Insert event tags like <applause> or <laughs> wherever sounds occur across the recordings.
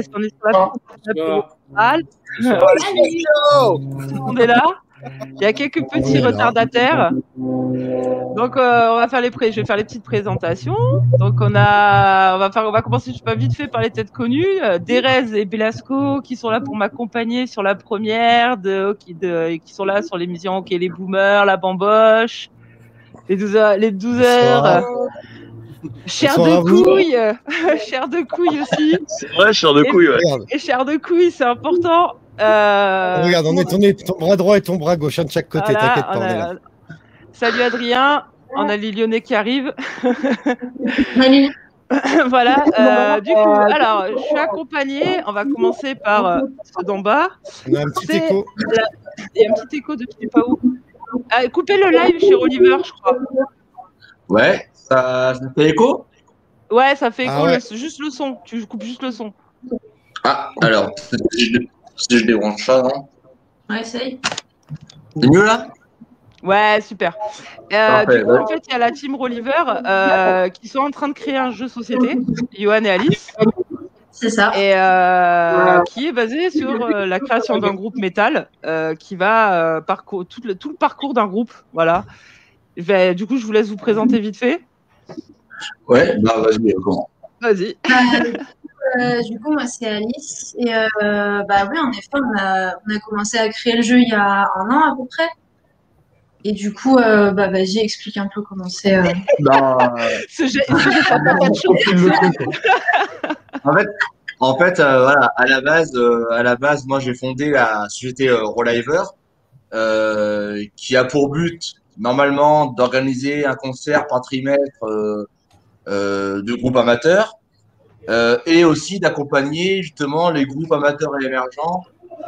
Est-ce qu'on est sur la Bonsoir. Tout le monde est là. Il y a quelques petits retardataires. Donc, euh, on va faire les pré- je vais faire les petites présentations. Donc, on a, on va faire, on va commencer, je sais pas vite fait par les têtes connues. Euh, Derez et Belasco qui sont là pour m'accompagner sur la première, de, qui, de, qui sont là sur l'émission OK les boomers, la bamboche, les 12 heures, les 12 heures. Bonsoir. Euh, Chair de couille, euh, <laughs> chair de couille aussi. C'est vrai, chair de couille, ouais. Regarde, Et chair de couille, c'est important. Euh, regarde, on est tourné ton bras droit et ton bras gauche, un de chaque côté, voilà, t'inquiète pas, on on est a- là. Salut Adrien, on a les Lyonnais qui arrivent. Salut. <laughs> voilà. euh, du coup, alors, je suis accompagnée. On va commencer par euh, ceux d'en bas. On a un petit écho. Il y a un petit écho de je sais pas où. Coupez le live chez Oliver, je crois. Ouais, ça, ça fait écho Ouais, ça fait écho, Ah ouais. le- juste le son. Tu coupes juste le son. Ah, alors, si je, si je débranche ça, non Ouais, essaye. C'est mieux là? Ouais, super. Euh, Parfait, du coup, ouais. en fait, il y a la team Rolliver euh, qui sont en train de créer un jeu société, Johan et Alice, C'est ça. et euh, qui est basé sur euh, la création d'un groupe métal euh, qui va euh, parcours tout le, tout le parcours d'un groupe. Voilà. Je vais- du coup, je vous laisse vous présenter vite fait. Ouais, bah vas-y, comment Vas-y. Euh, du coup, moi, c'est Alice. Et euh, bah oui, en effet, on a, on a commencé à créer le jeu il y a un an à peu près. Et du coup, euh, bah, vas-y, explique un peu comment c'est. euh. <laughs> Bah, <laughs> Ce jeu. <laughs> En fait, en fait euh, voilà, à la base, euh, à la base, moi j'ai fondé la société euh, Rolliver, euh, qui a pour but normalement d'organiser un concert par trimestre euh, euh, de groupes amateurs euh, et aussi d'accompagner justement les groupes amateurs et émergents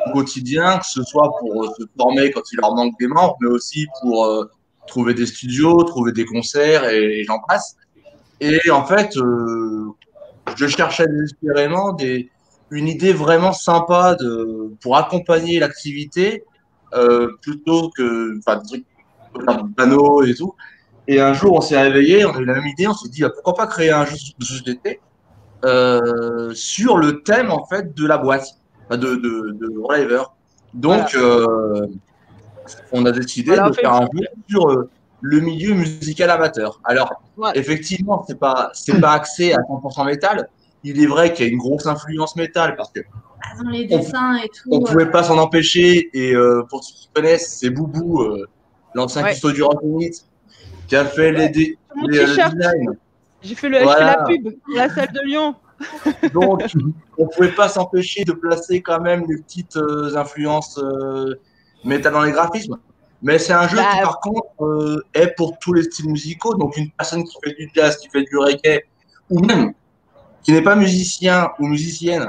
au quotidien, que ce soit pour se former quand il leur manque des membres, mais aussi pour trouver des studios, trouver des concerts et, j'en passe. Et en fait, je cherchais désespérément une idée vraiment sympa de, pour accompagner l'activité plutôt que pour faire du panneau et tout. Et un jour, on s'est réveillé, on a eu la même idée, on s'est dit ah, pourquoi pas créer un jeu de société euh, sur le thème en fait de la boîte, de, de, de. Donc, euh, on a décidé Voilà, de faire un jeu sur euh, le milieu musical amateur. Alors, Ouais. effectivement, c'est pas c'est pas axé à 100% métal. Il est vrai qu'il y a une grosse influence métal parce que Dans les dessins et tout. on pouvait pas s'en empêcher. Et euh, pour ceux qui connaissent, c'est Boubou, euh, l'ancien Ouais. custo du qui a fait les, les, euh, t-shirt. designs. J'ai fait, le, j'ai Voilà. fait la pub pour la salle de Lyon. <laughs> Donc, <laughs> on pouvait pas s'empêcher de placer quand même des petites euh, influences euh, métal dans les graphismes. Mais c'est un jeu Bah, qui, par contre, euh, est pour tous les styles musicaux. Donc, une personne qui fait du jazz, qui fait du reggae, ou même qui n'est pas musicien ou musicienne,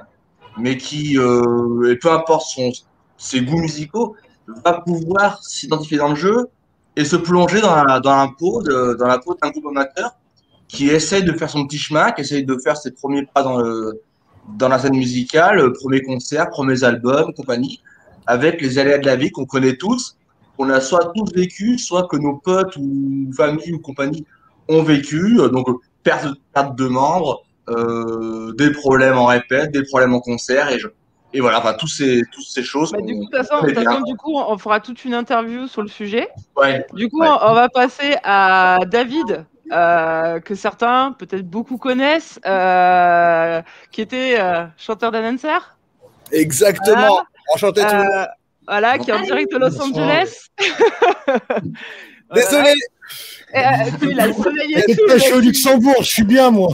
mais qui, et peu importe son, ses goûts musicaux, va pouvoir s'identifier dans le jeu et se plonger dans la, dans la peau de- dans la peau d'un groupe amateur qui essaie de faire son petit chemin, qui essaie de faire ses premiers pas dans, le, dans la scène musicale, euh, premiers concerts, premiers albums, compagnie, avec les aléas de la vie qu'on connaît tous, qu'on a soit tous vécu, soit que nos potes ou familles ou compagnie ont vécu. Donc, perte, perte de membres, euh, des problèmes en répète, des problèmes en concert, et, je, et voilà, enfin, tous ces, toutes ces choses. Bah, du coup, de toute façon, façon, du coup, on fera toute une interview sur le sujet. Ouais. Du coup, Ouais. on va passer à David, euh, que certains, peut-être beaucoup connaissent, euh, qui était euh, chanteur d'Announcer. Exactement. Voilà. Enchanté tout le monde. Voilà, qui est en direct de Los. Angeles. <laughs> Désolé. Voilà. Euh, je suis au. Luxembourg, je suis bien moi.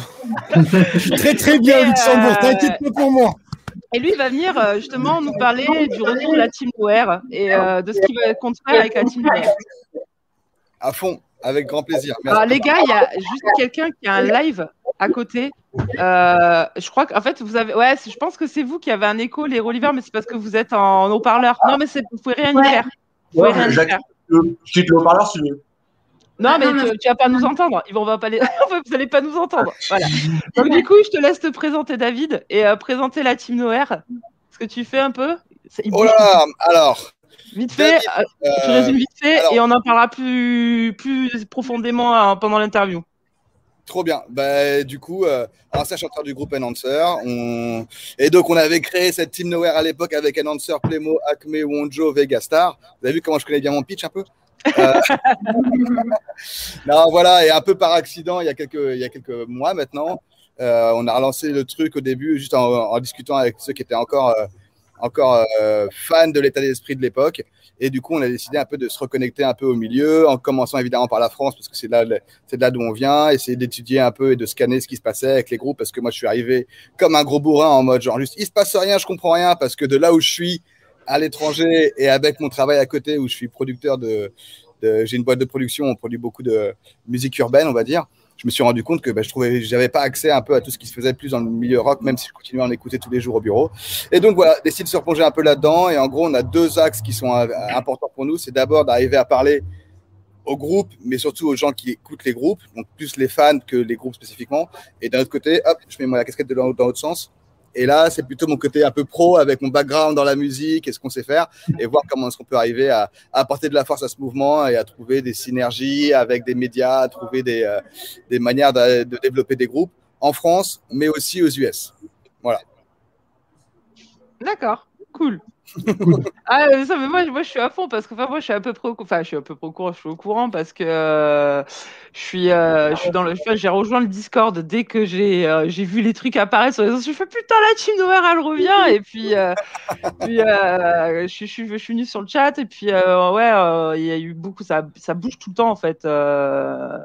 Je suis <laughs> très très bien au Luxembourg, t'inquiète pas pour moi. Et lui, il va venir euh, justement nous parler du retour de la Team Noir et euh, de ce qu'il va compte faire avec la Team Noir. À fond, avec grand plaisir. Merci. Alors, les gars, il y a juste quelqu'un qui a un live à côté. Euh, je crois qu'en fait, vous avez. Ouais, je pense que c'est vous qui avez un écho, les Rolliver, mais c'est parce que vous êtes en haut-parleur. Non, mais c'est- vous pouvez rien y faire. Vous pouvez Ouais, rien y Jacques, faire. je quitte le haut-parleur si tu veux. Non, Ah, mais tu, tu vas pas nous entendre. Ils vont, on va pas les... <laughs> vous allez pas nous entendre. Voilà. Donc, du coup, je te laisse te présenter, David, et euh, présenter la Team Noir. Ce que tu fais un peu? C'est- Oh bouge là, alors, Vite fait, David, euh, tu euh, résumes vite fait alors- et on en parlera plus, plus profondément euh, pendant l'interview. Trop bien. Bah, du coup, euh, ancien chanteur du groupe Enhancer. On... Et donc, on avait créé cette Team Nowhere à l'époque avec Enhancer, Playmo, Acme, Wonjo, Vegastar. Vous avez vu comment je connais bien mon pitch un peu? Euh, Non, voilà. Et un peu par accident, il y a quelques, mois maintenant, euh, on a relancé le truc au début juste en, discutant avec ceux qui étaient encore, euh, fans de l'état d'esprit de l'époque. Et du coup, on a décidé un peu de se reconnecter un peu au milieu, en commençant évidemment par la France, parce que c'est là, là d'où on vient, essayer d'étudier un peu et de scanner ce qui se passait avec les groupes, parce que moi, je suis arrivé comme un gros bourrin en mode genre juste, il se passe rien, je comprends rien, parce que de là où je suis, à l'étranger et avec mon travail à côté, où je suis producteur de, j'ai une boîte de production, on produit beaucoup de musique urbaine, on va dire. Je me suis rendu compte que bah, je trouvais, j'avais pas accès un peu à tout ce qui se faisait plus dans le milieu rock, même si je continuais à en écouter tous les jours au bureau. Et donc voilà, décide de se replonger un peu là-dedans. Et en gros, on a deux axes qui sont euh, importants pour nous. C'est d'abord d'arriver à parler aux groupes, mais surtout aux gens qui écoutent les groupes, donc plus les fans que les groupes spécifiquement. Et d'un autre côté, hop, je mets moi la casquette dans l'autre sens. Et là, c'est plutôt mon côté un peu pro avec mon background dans la musique et ce qu'on sait faire et voir comment est-ce qu'on peut arriver à, apporter de la force à ce mouvement et à trouver des synergies avec des médias, à trouver des, euh, des manières de développer des groupes en France, mais aussi aux US. Voilà. D'accord, cool. Ah, ça, mais moi, moi, je suis à fond parce que enfin, moi, je suis à peu près, au, enfin, je suis à peu près au courant, je suis au courant parce que euh, je suis, euh, je suis dans le, enfin, j'ai rejoint le Discord dès que j'ai, euh, j'ai vu les trucs apparaître sur les réseaux. Je fais putain, la team Nowhere, elle revient et puis, euh, puis euh, je, suis, je, suis, je suis venu sur le chat et puis euh, ouais, euh, il y a eu beaucoup, ça, ça bouge tout le temps en fait. euh,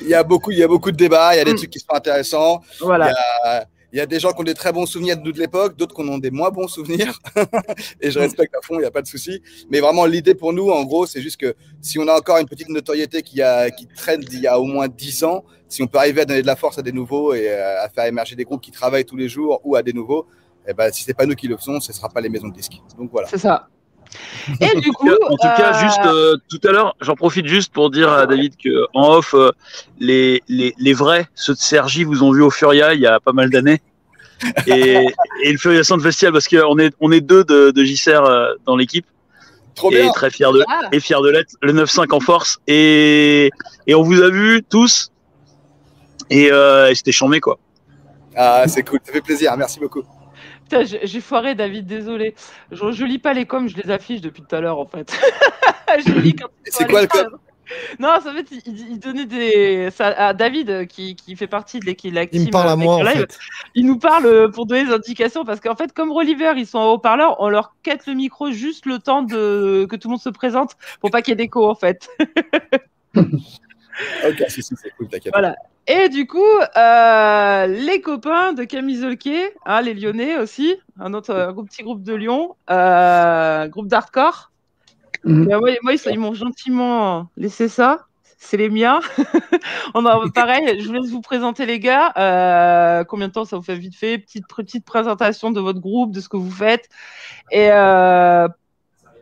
Il y a beaucoup, il y a beaucoup de débats, il y a des Mm. trucs qui sont intéressants. voilà. Il y a- Il y a des gens qui ont des très bons souvenirs de nous de l'époque, d'autres qui en ont des moins bons souvenirs. <laughs> et je respecte à fond, il n'y a pas de souci. Mais vraiment, l'idée pour nous, en gros, c'est juste que si on a encore une petite notoriété qui, a, qui traîne d'il y a au moins 10 ans, si on peut arriver à donner de la force à des nouveaux et euh, à faire émerger des groupes qui travaillent tous les jours ou à des nouveaux, eh ben, si ce n'est pas nous qui le faisons, ce ne sera pas les maisons de disques. Donc voilà. C'est ça. Et du En coup, tout cas, en tout cas, euh, juste euh, tout à l'heure, j'en profite juste pour dire à David que en off, euh, les, les, les vrais, ceux de Sergi, vous ont vu au Furia il y a pas mal d'années. Et, <laughs> et le Furia Sound Festival, parce qu'on est, on est deux de, de JCR euh, dans l'équipe, Trop et bien. très fiers de, Ah. et fiers de l'être, le 9-5 en force. Et, et on vous a vu tous, et, euh, et c'était chambé, quoi. Ah, c'est cool, ça fait plaisir. Merci beaucoup. Putain, j'ai foiré David, désolé. Je, je lis pas les coms, je les affiche depuis tout à l'heure en fait. <laughs> je lis quand ils sont C'est quoi le l'écran. Non, ça fait, il, il donnait des. Ça, à David, euh, qui, qui fait partie de l'équipe. Il me parle à moi, en live, fait. Il nous parle euh, pour donner des indications parce qu'en fait, comme Rolliver, ils sont en haut-parleur, on leur quête le micro juste le temps de que tout le monde se présente pour pas qu'il y ait d'écho en fait. <laughs> <laughs> Ok, si, si, c'est cool, t'inquiète. Voilà. Et du coup, euh, les copains de Camille Zolke, hein, les Lyonnais aussi, un autre un petit groupe de Lyon, euh, groupe d'hardcore. Mhm. Euh, moi, moi, ils, m'ont gentiment laissé ça. C'est les miens. <laughs> On a, pareil, je vous laisse vous présenter les gars. Euh, combien de temps ça vous fait vite fait? Petite, petite présentation de votre groupe, de ce que vous faites. Et, euh,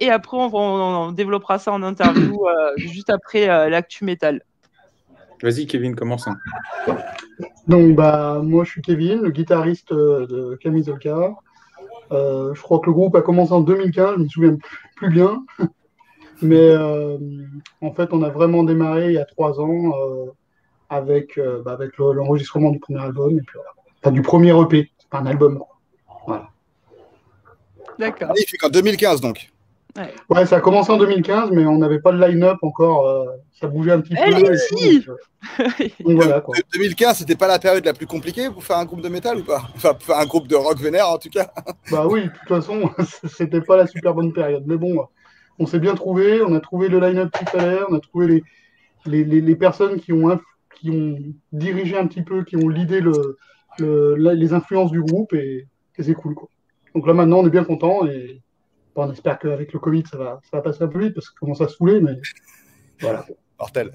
et après, on, on- on développera ça en interview euh, juste après euh, l'actu métal. Vas-y, Kevin, commence. Donc, bah, moi, je suis Kevin, le guitariste euh, de Camille Zolka. Euh, je crois que le groupe a commencé en 2015, je me souviens plus, bien. <laughs> Mais euh, en fait, on a vraiment démarré il y a trois ans euh, avec, euh, bah, avec le- l'enregistrement du premier album. Et puis. Enfin, du premier EP, c'est pas un album. Voilà. D'accord. Magnifique, en 2015 donc. Ouais, ça a commencé en 2015, mais on n'avait pas de line-up encore. euh, ça bougeait un petit peu. donc, euh, donc voilà, quoi. <laughs> De- 2015, c'était pas la période la plus compliquée pour faire un groupe de métal ou pas? Enfin, pour faire un groupe de rock vénère en tout cas. <laughs> Bah oui, de toute façon, <laughs> c'était pas la super bonne période. Mais bon, on s'est bien trouvé, on a trouvé le line-up qu'il fallait, on a trouvé les, les, les, les personnes qui ont, qui ont dirigé un petit peu, qui ont l'idée le, les influences du groupe et, et c'est cool. Quoi. Donc là maintenant, on est bien content et on espère qu'avec le Covid, ça va, ça va passer un peu vite parce que ça commence à saouler, mais voilà. Mortel.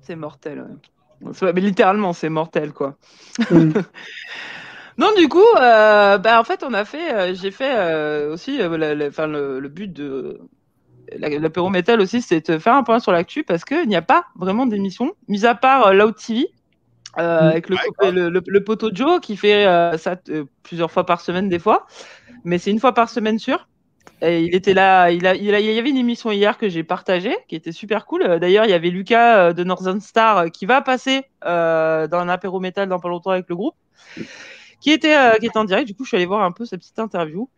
C'est mortel. ouais. C'est- Mais littéralement, c'est mortel, quoi. <laughs> Non, du coup, euh, bah, en fait, on a fait, euh, j'ai fait euh, aussi, euh, la- la- enfin, le, le but de la- l'apéro métal aussi, c'est de faire un point sur l'actu parce qu'il n'y a pas vraiment d'émission, mis à part euh, Loud TV. Euh, Mm. avec le, copain- le, le, le poteau Joe qui fait euh, ça euh, plusieurs fois par semaine des fois, mais c'est une fois par semaine sûr. Et il était là, il, a, il, a- il y avait une émission hier que j'ai partagée, qui était super cool. D'ailleurs, il y avait Lucas de Northern Star qui va passer euh, dans un apéro métal dans pas longtemps avec le groupe, qui était, euh, qui était en direct. Du coup, je suis allé voir un peu sa petite interview.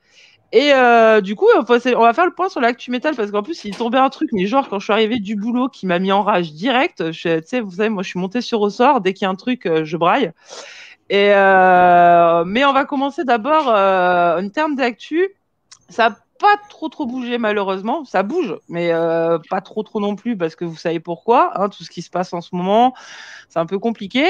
Et euh, du coup, on va, faire le point sur l'actu métal parce qu'en plus, il tombé un truc, mais genre, quand je suis arrivé du boulot, qui m'a mis en rage direct. Tu sais, vous savez, moi, je suis montée sur ressort. Dès qu'il y a un truc, euh, je braille. Et euh, mais on va commencer d'abord en termes d'actu. Ça n'a pas trop trop bougé malheureusement. Ça bouge, mais pas trop trop non plus parce que vous savez pourquoi. Hein, tout ce qui se passe en ce moment, c'est un peu compliqué.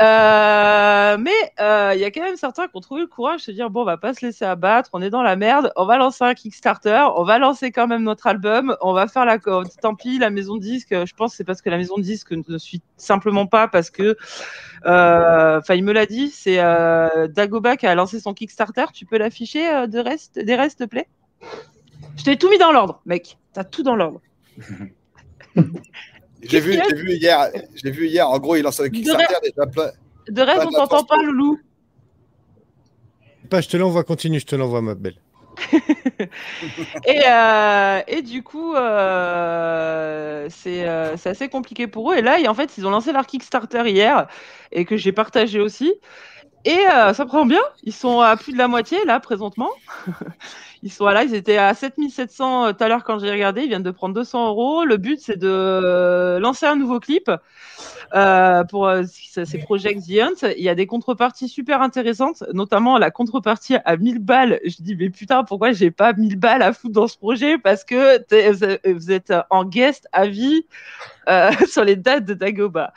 Euh, mais euh, il y a quand même certains qui ont trouvé le courage de se dire bon, on va pas se laisser abattre, on est dans la merde, on va lancer un Kickstarter, on va lancer quand même notre album, on va faire la tant pis la maison de disque. Je pense c'est parce que la maison de disque ne suit simplement pas parce que euh, enfin il me l'a dit, c'est Dagoba qui a lancé son Kickstarter. Tu peux l'afficher des restes, te plaît? Je t'ai tout mis dans l'ordre, mec. T'as tout dans l'ordre. <laughs> J'ai vu, j'ai vu hier, j'ai vu hier, en gros, il lance un Kickstarter déjà plein. De reste, Pas on t'entend pas, Loulou. Pas, je te l'envoie, continue, je te l'envoie, ma belle. <laughs> Et, euh, et du coup, euh, c'est euh, c'est assez compliqué pour eux. Et là, et en fait, ils ont lancé leur Kickstarter hier et que j'ai partagé aussi. Et euh, ça prend bien. Ils sont à plus de la moitié là présentement. <laughs> Ils sont là, ils étaient à 7700 euh, tout à l'heure quand j'ai regardé. Ils viennent de prendre 200 euros. Le but, c'est de euh, lancer un nouveau clip euh, pour euh, c- c'est Project The Hunt. Il y a des contreparties super intéressantes, notamment la contrepartie à 1000 balles. Je dis, mais putain, pourquoi j'ai pas 1000 balles à foutre dans ce projet? Parce que vous êtes en guest à vie euh, <laughs> sur les dates de Dagoba.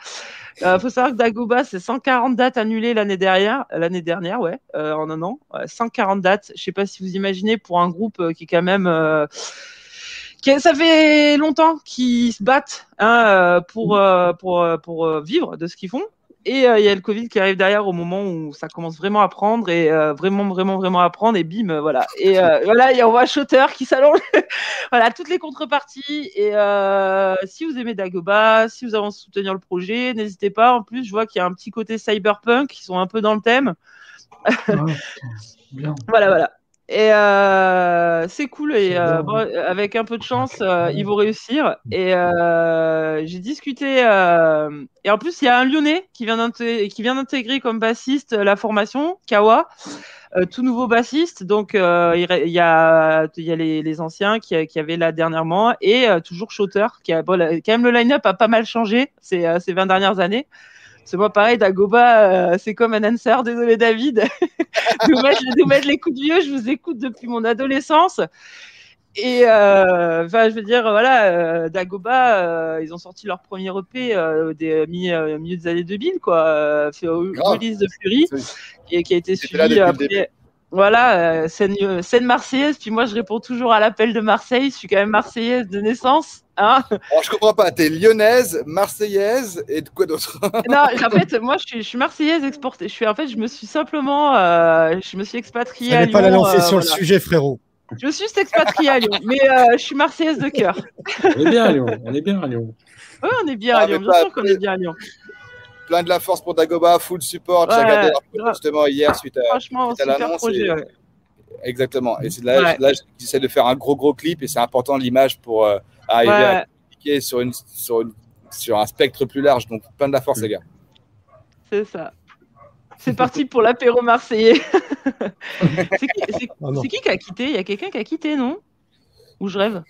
Euh, faut savoir que Dagoba, c'est 140 dates annulées l'année dernière, l'année dernière, ouais, euh, en un an. Ouais, 140 dates. Je sais pas si vous imaginez pour un groupe euh, qui est quand même, euh, qui, ça fait longtemps qu'ils se battent hein, euh, pour euh, pour euh, pour euh, vivre de ce qu'ils font. Et euh, il y a le Covid qui arrive derrière au moment où ça commence vraiment à prendre et euh, vraiment, vraiment, vraiment à prendre et bim, voilà. Et euh, <laughs> voilà, et on voit Shotter qui s'allonge. <laughs> voilà, toutes les contreparties. Et euh, si vous aimez Dagoba, si vous avez envie de soutenir le projet, n'hésitez pas. En plus, je vois qu'il y a un petit côté cyberpunk qui sont un peu dans le thème. <laughs> Bien. Voilà, voilà. Et euh, c'est cool. Et euh, bon, avec un peu de chance, euh, ils vont réussir. Et j'ai discuté. et en plus, il y a un Lyonnais qui vient d'intégrer comme bassiste la formation, Kawa. tout nouveau bassiste, donc il y a, il y a les, les anciens qui, qui avaient là dernièrement et toujours Shooter qui a bon, quand même le line-up a pas mal changé ces, ces 20 dernières années. C'est moi pareil, Dagoba, euh, c'est comme un answer, désolé David, <laughs> de, vous mettre, de vous mettre les coups de vieux, je vous écoute depuis mon adolescence. Et euh, enfin, je veux dire, voilà, euh, Dagoba, euh, ils ont sorti leur premier EP euh, des mi- milieu des années 2000, quoi, euh. Release de Fury, qui, qui a été suivi après. Voilà, euh, scène, euh, scène marseillaise, puis moi je réponds toujours à l'appel de Marseille, je suis quand même marseillaise de naissance. Hein Alors, je comprends pas, t'es lyonnaise, marseillaise et de quoi d'autre? <laughs> Non, en fait, moi je suis, je suis marseillaise exportée. Je suis, en fait, je me suis simplement, euh, je me suis expatriée à Fallait Lyon. pas la lancer euh, sur le sujet, frérot. Je suis juste expatriée à Lyon, mais euh, je suis marseillaise de cœur. On est bien à Lyon. On est bien à Lyon. Ouais, on est bien Ah, à mais Lyon, bien sûr qu'on est bien à Lyon. Plein de la force pour Dagoba, full support. J'ai Ouais, regardé leur post, grave. justement hier suite à, Franchement, suite à l'annonce. ouais. Exactement. Et c'est là, Ouais. là j'essaie de faire un gros gros clip et c'est important l'image pour euh, arriver Ouais. à cliquer sur, une, sur, une- sur un spectre plus large. Donc plein de la force, les gars. C'est ça. C'est parti pour l'apéro marseillais. <laughs> c'est qui, Oh c'est qui qui a quitté? Il y a quelqu'un qui a quitté, non? Ou je rêve?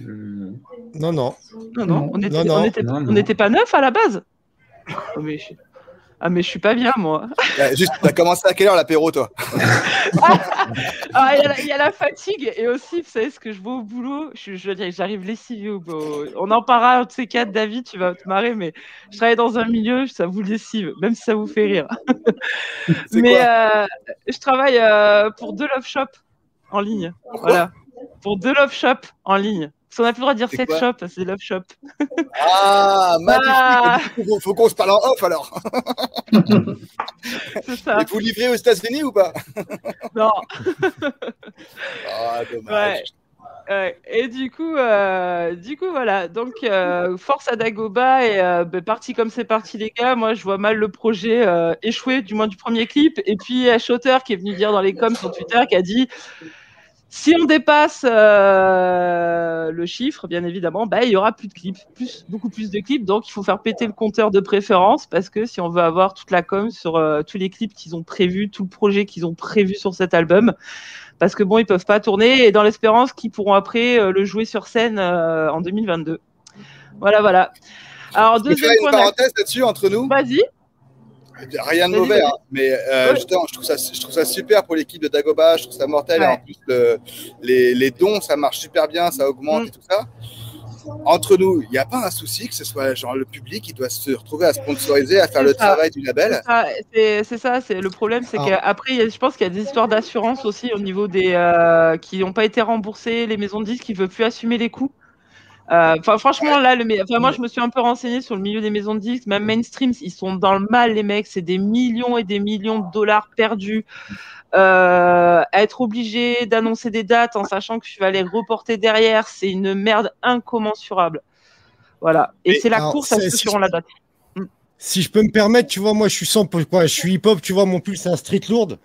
Non, non. Non, non, on était, Non, non. on était, Non, on non. n'était pas neuf à la base. Oh, mais je... Ah, mais je suis pas bien, moi. Juste, t'as commencé à quelle heure l'apéro, toi? <laughs> Ah, il y, a la- il y a la fatigue et aussi, vous savez, ce que je vois au boulot, je, je veux dire, j'arrive lessivé au boulot. On en parlera de ces quatre, David, tu vas te marrer, mais je travaille dans un milieu, ça vous lessive, même si ça vous fait rire. <laughs> Mais euh, je travaille euh, pour deux Love Shop en ligne. Voilà. Pour deux Love Shop en ligne. Parce qu'on n'a plus le droit de dire quoi shop, c'est Love Shop. <laughs> Ah, magnifique Ah. Du coup, Faut qu'on se parle en off alors. <laughs> C'est ça. Et vous livrez aux États-Unis ou pas? Non. <laughs> Ah, dommage. Ouais. Et du coup, euh, du coup, voilà. Donc, euh, force à Dagoba et euh, bah, parti comme c'est parti, les gars. Moi, je vois mal le projet échouer, du moins du premier clip. Et puis, il y a Shotter qui est venu dire dans les coms sur Twitter, qui a dit Si on dépasse euh, le chiffre, bien évidemment, bah, il y aura plus de clips, plus, beaucoup plus de clips. Donc, il faut faire péter le compteur de préférence parce que si on veut avoir toute la com sur euh, tous les clips qu'ils ont prévus, tout le projet qu'ils ont prévu sur cet album, parce que bon, ils peuvent pas tourner et dans l'espérance qu'ils pourront après euh, le jouer sur scène en 2022. Voilà, voilà. Alors, Je peux faire deuxième une parenthèse là-dessus entre nous. Vas-y. Rien de mauvais, hein, mais euh, Ouais. je trouve, ça, je trouve ça super pour l'équipe de Dagoba, je trouve ça mortel. Et en plus, le- les, les dons, ça marche super bien, ça augmente Mm. et tout ça. Entre nous, il n'y a pas un souci que ce soit genre le public qui doit se retrouver à sponsoriser, à faire le ça. travail du label. C'est ça, c'est- le problème, c'est Alors- qu'après, je pense qu'il y a des histoires d'assurance aussi au niveau des euh, qui n'ont pas été remboursés, les maisons de disques qui ne veulent plus assumer les coûts. Euh, Enfin, franchement, là, le, moi, je me suis un peu renseignée sur le milieu des maisons de disques, même mainstream, ils sont dans le mal, les mecs. C'est des millions et des millions de dollars perdus. Euh, être obligé d'annoncer des dates en sachant que tu vas les reporter derrière, c'est une merde incommensurable. Voilà. Et c'est la course à c'est- ceux si qui auront la date. Si je peux me permettre, tu vois, moi, je suis 100 pour quoi Je suis hip-hop, tu vois, mon pull, c'est un street lourd.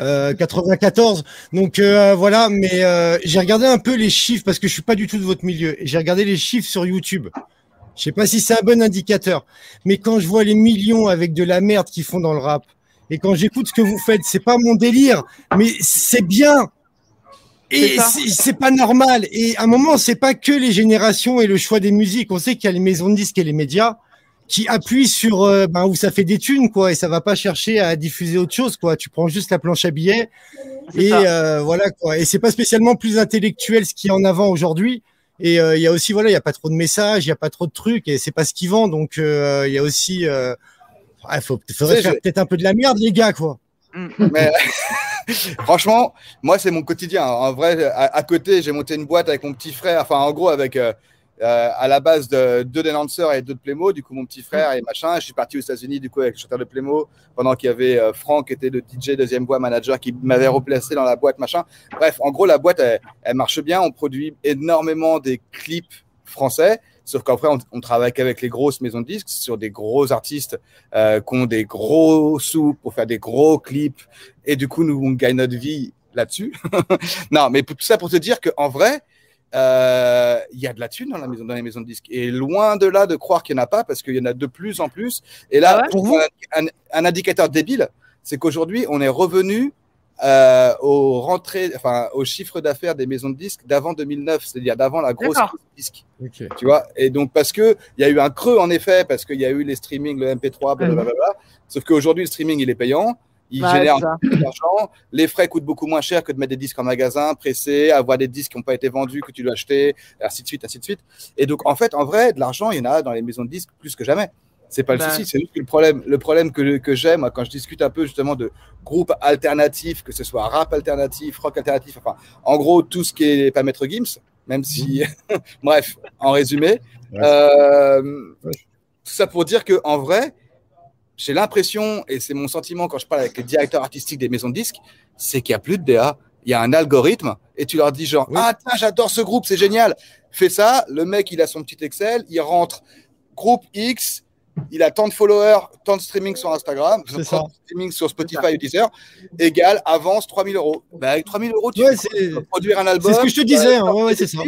Euh, 94. Donc euh, voilà, mais euh, j'ai regardé un peu les chiffres parce que je suis pas du tout de votre milieu. J'ai regardé les chiffres sur YouTube. Je sais pas si c'est un bon indicateur, mais quand je vois les millions avec de la merde qu'ils font dans le rap, et quand j'écoute ce que vous faites, c'est pas mon délire, mais c'est bien. Et c'est pas normal. Et à un moment, c'est pas que les générations et le choix des musiques. On sait qu'il y a les maisons de disques et les médias qui appuient sur euh, ben, où ça fait des thunes, quoi, et ça va pas chercher à diffuser autre chose, quoi. Tu prends juste la planche à billets et euh, voilà, quoi. Et c'est pas spécialement plus intellectuel ce qui est en avant aujourd'hui. Et euh, il y a aussi, voilà, il y a pas trop de messages, il y a pas trop de trucs, et c'est pas ce qui vend. Donc euh, il y a aussi, euh, ouais, faut, faudrait faire je- peut-être un peu de la merde, les gars, quoi. Mais <laughs> franchement, moi, c'est mon quotidien. En vrai, à, à côté, j'ai monté une boîte avec mon petit frère. Enfin, en gros, avec euh, à la base de deux des lanceurs et deux de Playmo. Du coup, mon petit frère et machin. Je suis parti aux États-Unis, du coup, avec le chanteur de Playmo, pendant qu'il y avait euh, Franck, qui était le DJ deuxième voix manager, qui m'avait replacé dans la boîte, machin. Bref, en gros, la boîte, elle, elle marche bien. On produit énormément des clips français. Sauf qu'après, on, on travaille qu'avec les grosses maisons de disques sur des gros artistes euh, qui ont des gros sous pour faire des gros clips. Et du coup, nous, on gagne notre vie là-dessus. <laughs> non, mais tout ça pour te dire qu'en vrai, euh, il y a de la thune dans, la maison, dans les maisons de disques. Et loin de là de croire qu'il n'y en a pas, parce qu'il y en a de plus en plus. Et là, Ah ouais Pour vous un, un- un indicateur débile, c'est qu'aujourd'hui, on est revenu euh, aux rentrées, enfin, au chiffre d'affaires des maisons de disques d'avant 2009, c'est-à-dire d'avant la grosse disque. Ok. Tu vois? Et donc, parce que il y a eu un creux, en effet, parce qu'il y a eu les streamings, le MP3, blablabla. Sauf qu'aujourd'hui, le streaming, il est payant. Il Ouais, génère c'est ça. beaucoup d'argent. Les frais coûtent beaucoup moins cher que de mettre des disques en magasin, pressés, avoir des disques qui n'ont pas été vendus, que tu dois acheter, ainsi de suite, ainsi de suite. Et donc, en fait, en vrai, de l'argent, il y en a dans les maisons de disques plus que jamais. C'est pas le Bah. souci, c'est juste que le problème, le problème que, que j'ai, moi, quand je discute un peu justement de groupes alternatifs, que ce soit rap alternatif, rock alternatif, enfin, en gros, tout ce qui est pas Maître Gims, même si, <laughs> bref, en résumé, Ouais. euh, tout ça pour dire que en vrai, j'ai l'impression, et c'est mon sentiment quand je parle avec les directeurs artistiques des maisons de disques, c'est qu'il n'y a plus de DA. Il y a un algorithme et tu leur dis genre Oui. ah tiens j'adore ce groupe c'est génial fais ça le mec il a son petit Excel il rentre groupe X il a tant de followers tant de streaming sur Instagram tant ça. de streaming sur Spotify ou Deezer égal avance 3000 euros ben, avec 3000 euros tu Ouais, peux produire un album C'est ce que je te disais, ouais, c'est ça.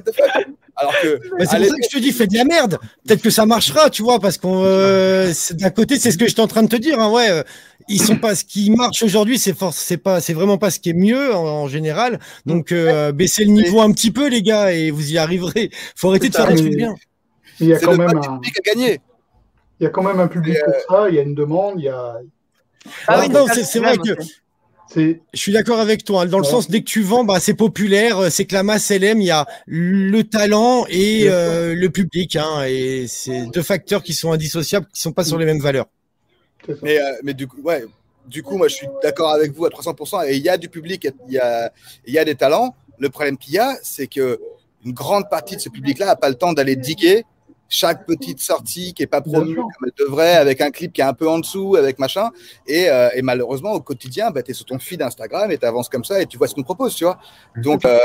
Clips. what the fuck? Alors que <laughs> Bah, c'est pour ça que je te dis, fais de la merde. Peut-être que ça marchera, tu vois, parce qu'on euh, d'un côté, c'est ce que j'étais en train de te dire. Hein, ouais, euh, ils sont pas ce qui marche aujourd'hui, c'est force, c'est pas, c'est vraiment pas ce qui est mieux en, en général. Donc euh, baissez le niveau un petit peu, les gars, et vous y arriverez. Faut arrêter de faire des trucs bien. Il y a quand le même un, public à gagner il y a quand même un public pour ça, il y a une demande, il y a, Ah Ah oui, non, c'est vrai que je suis d'accord avec toi. hein, Dans le Ouais. sens, dès que tu vends, bah, c'est populaire, euh, c'est que la masse elle aime. Il y a le talent et euh, le public, hein, et c'est deux facteurs qui sont indissociables, qui sont pas sur les mêmes valeurs. Mais, euh, mais du coup, ouais, du coup, moi, je suis d'accord avec vous à 300%. Et il y a du public, il y a, il y a des talents. Le problème qu'il y a, c'est que une grande partie de ce public-là n'a pas le temps d'aller diguer chaque petite sortie qui est pas promue comme elle devrait, avec un clip qui est un peu en dessous, avec machin. Et, euh, et malheureusement, au quotidien, bah, tu es sur ton feed Instagram et tu avances comme ça et tu vois ce qu'on propose, tu vois. Donc, euh,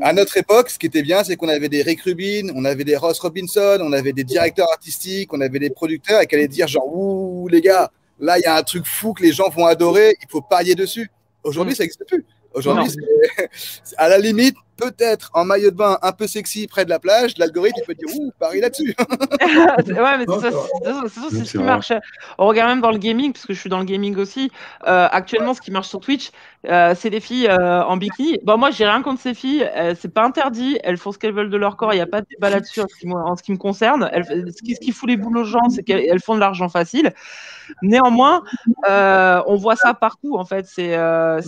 à notre époque, ce qui était bien, c'est qu'on avait des Rick Rubin, on avait des Ross Robinson, on avait des directeurs artistiques, on avait des producteurs et qui allaient dire genre, ouh, les gars, là, il y a un truc fou que les gens vont adorer, il faut parier dessus. Aujourd'hui, ça n'existe plus. Aujourd'hui, <laughs> à la limite, peut-être en maillot de bain un peu sexy près de la plage, l'algorithme il peut dire Ouh, Paris là-dessus. <laughs> ouais, mais c'est ce qui marche. On regarde même dans le gaming, parce que je suis dans le gaming aussi. Euh, actuellement, ce qui marche sur Twitch, euh, c'est les filles euh, en bikini. Bon, moi, j'ai rien contre ces filles. euh, c'est pas interdit. Elles font ce qu'elles veulent de leur corps. Il n'y a pas de débat là-dessus en, ce qui me- en ce qui me concerne. Elles, ce, qui, ce qui fout les boules aux gens, c'est qu'elles elles font de l'argent facile. Néanmoins, euh, on voit ça partout. En fait, c'est euh,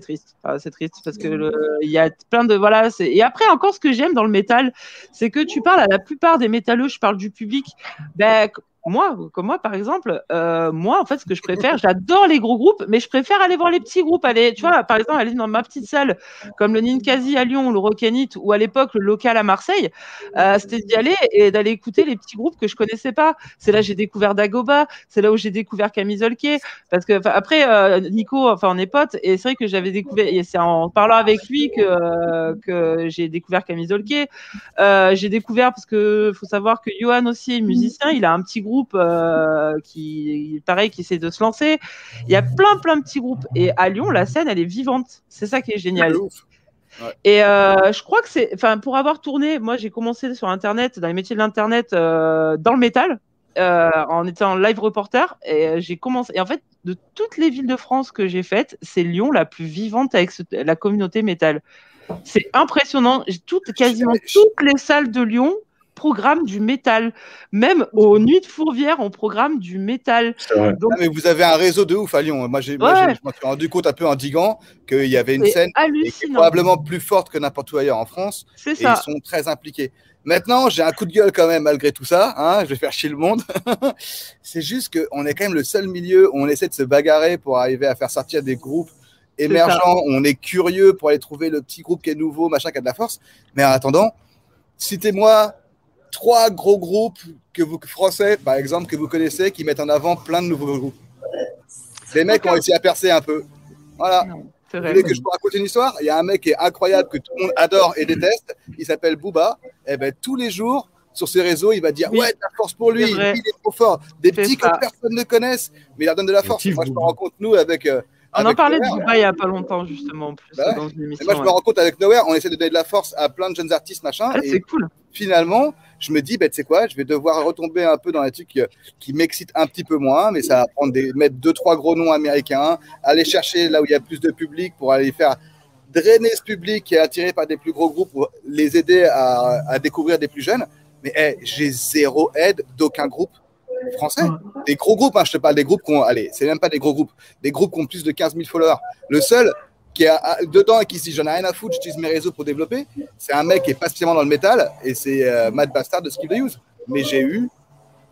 triste. Enfin, c'est triste parce que il y a plein de voilà. Et après, encore, ce que j'aime dans le métal, c'est que tu parles à la plupart des métalleux. Je parle du public. Ben, moi, comme moi par exemple, euh, moi en fait ce que je préfère, j'adore les gros groupes, mais je préfère aller voir les petits groupes. Aller, tu vois, par exemple, aller dans ma petite salle comme le Ninkasi à Lyon, ou le Rockanit, ou à l'époque le local à Marseille, euh, c'était d'y aller et d'aller écouter les petits groupes que je connaissais pas. C'est là que j'ai découvert Dagoba, c'est là où j'ai découvert Zolke, parce que après euh, Nico, enfin on est potes, et c'est vrai que j'avais découvert, et c'est en parlant avec lui que que j'ai découvert. Euh, j'ai découvert parce que faut savoir que Johan aussi est musicien, il a un petit groupe euh, qui pareil qui essaie de se lancer. Il y a plein plein de petits groupes et à Lyon la scène elle est vivante. C'est ça qui est génial. Et euh, je crois que c'est, enfin, pour avoir tourné, moi j'ai commencé sur Internet, dans les métiers de l'Internet, euh, dans le métal, euh, en étant live reporter, et j'ai commencé. Et en fait, de toutes les villes de France que j'ai faites, c'est Lyon la plus vivante avec ce- la communauté métal. C'est impressionnant. Toutes, quasiment toutes les salles de Lyon programment du métal. Même aux Nuits de Fourvière, on programme du métal. Donc, Ah, mais vous avez un réseau de ouf à Lyon. Moi, j'ai, moi, Ouais. j'ai- je m'en suis rendu compte un peu en diguant qu'il y avait une scène qui est probablement plus forte que n'importe où ailleurs en France. C'est ça. ils sont très impliqués. Maintenant, j'ai un coup de gueule quand même malgré tout ça. Hein, je vais faire chier le monde. <laughs> c'est juste qu'on est quand même le seul milieu où on essaie de se bagarrer pour arriver à faire sortir des groupes émergents. On est curieux pour aller trouver le petit groupe qui est nouveau, machin, qui a de la force. Mais en attendant, citez-moi trois gros groupes que vous, français, par exemple, que vous connaissez, qui mettent en avant plein de nouveaux groupes. Les mecs ont réussi à percer un peu. Voilà. Non, c'est Vous voulez que je vous raconte une histoire? Il y a un mec qui est incroyable, que tout le monde adore et déteste. Il s'appelle Booba. Et ben, tous les jours, sur ses réseaux, il va dire Oui. Ouais, de la force pour lui, il est trop fort. Des petits ça. que personne ne connaisse, mais il leur donne de la force. Moi, je me rends compte, nous, avec. euh, On en parlait de Nowhere, Dubaï il n'y a pas longtemps, justement, en plus, Bah ouais. dans une et émission. moi, je me rends compte avec Nowhere, on essaie de donner de la force à plein de jeunes artistes, machin. Ah, et c'est cool. finalement, je me dis, ben, tu sais quoi, je vais devoir retomber un peu dans les trucs euh, qui m'excitent un petit peu moins, mais ça va prendre des, mettre deux, trois gros noms américains, aller chercher là où il y a plus de public pour aller faire drainer ce public qui est attiré par des plus gros groupes pour les aider à, à découvrir des plus jeunes. Mais hey, j'ai zéro aide d'aucun groupe français. Des gros groupes, hein, je te parle des groupes qui ont, allez, c'est même pas des gros groupes, des groupes qui ont plus de 15 000 followers. Le seul qui à- dedans et qui dit j'en ai rien à foutre, j'utilise mes réseaux pour développer, c'est un mec qui est pas spécialement dans le métal et c'est euh, Matt Bastard de Skill Use. Mais j'ai eu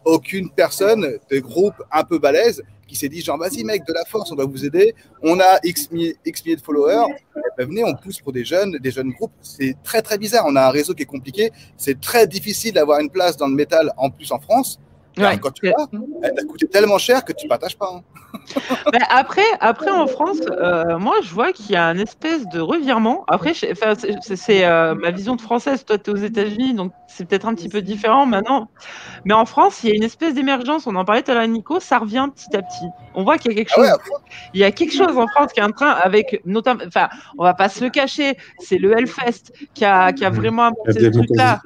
aucune personne de groupe un peu balèze qui s'est dit genre vas-y mec de la force on va vous aider. On a x milliers, x milliers de followers. Eh ben, venez on pousse pour des jeunes des jeunes groupes. C'est très très bizarre. On a un réseau qui est compliqué. C'est très difficile d'avoir une place dans le métal en plus en France Ouais. quand tu vas elle t'a coûté tellement cher que tu partages pas hein. <laughs> Ben, après, après, en France, euh, moi, je vois qu'il y a un espèce de revirement. Après, c'est- euh, ma vision de française. Toi, tu es aux États-Unis, donc c'est peut-être un petit peu différent maintenant. Mais en France, il y a une espèce d'émergence. On en parlait tout à l'heure, Nico. Ça revient petit à petit. On voit qu'il y a quelque Ah chose. ouais, Il y a quelque chose en France qui est en train, avec notamment, enfin, on va pas se le cacher, c'est le Hellfest qui a, qui a Mhm. vraiment apporté ce truc-là.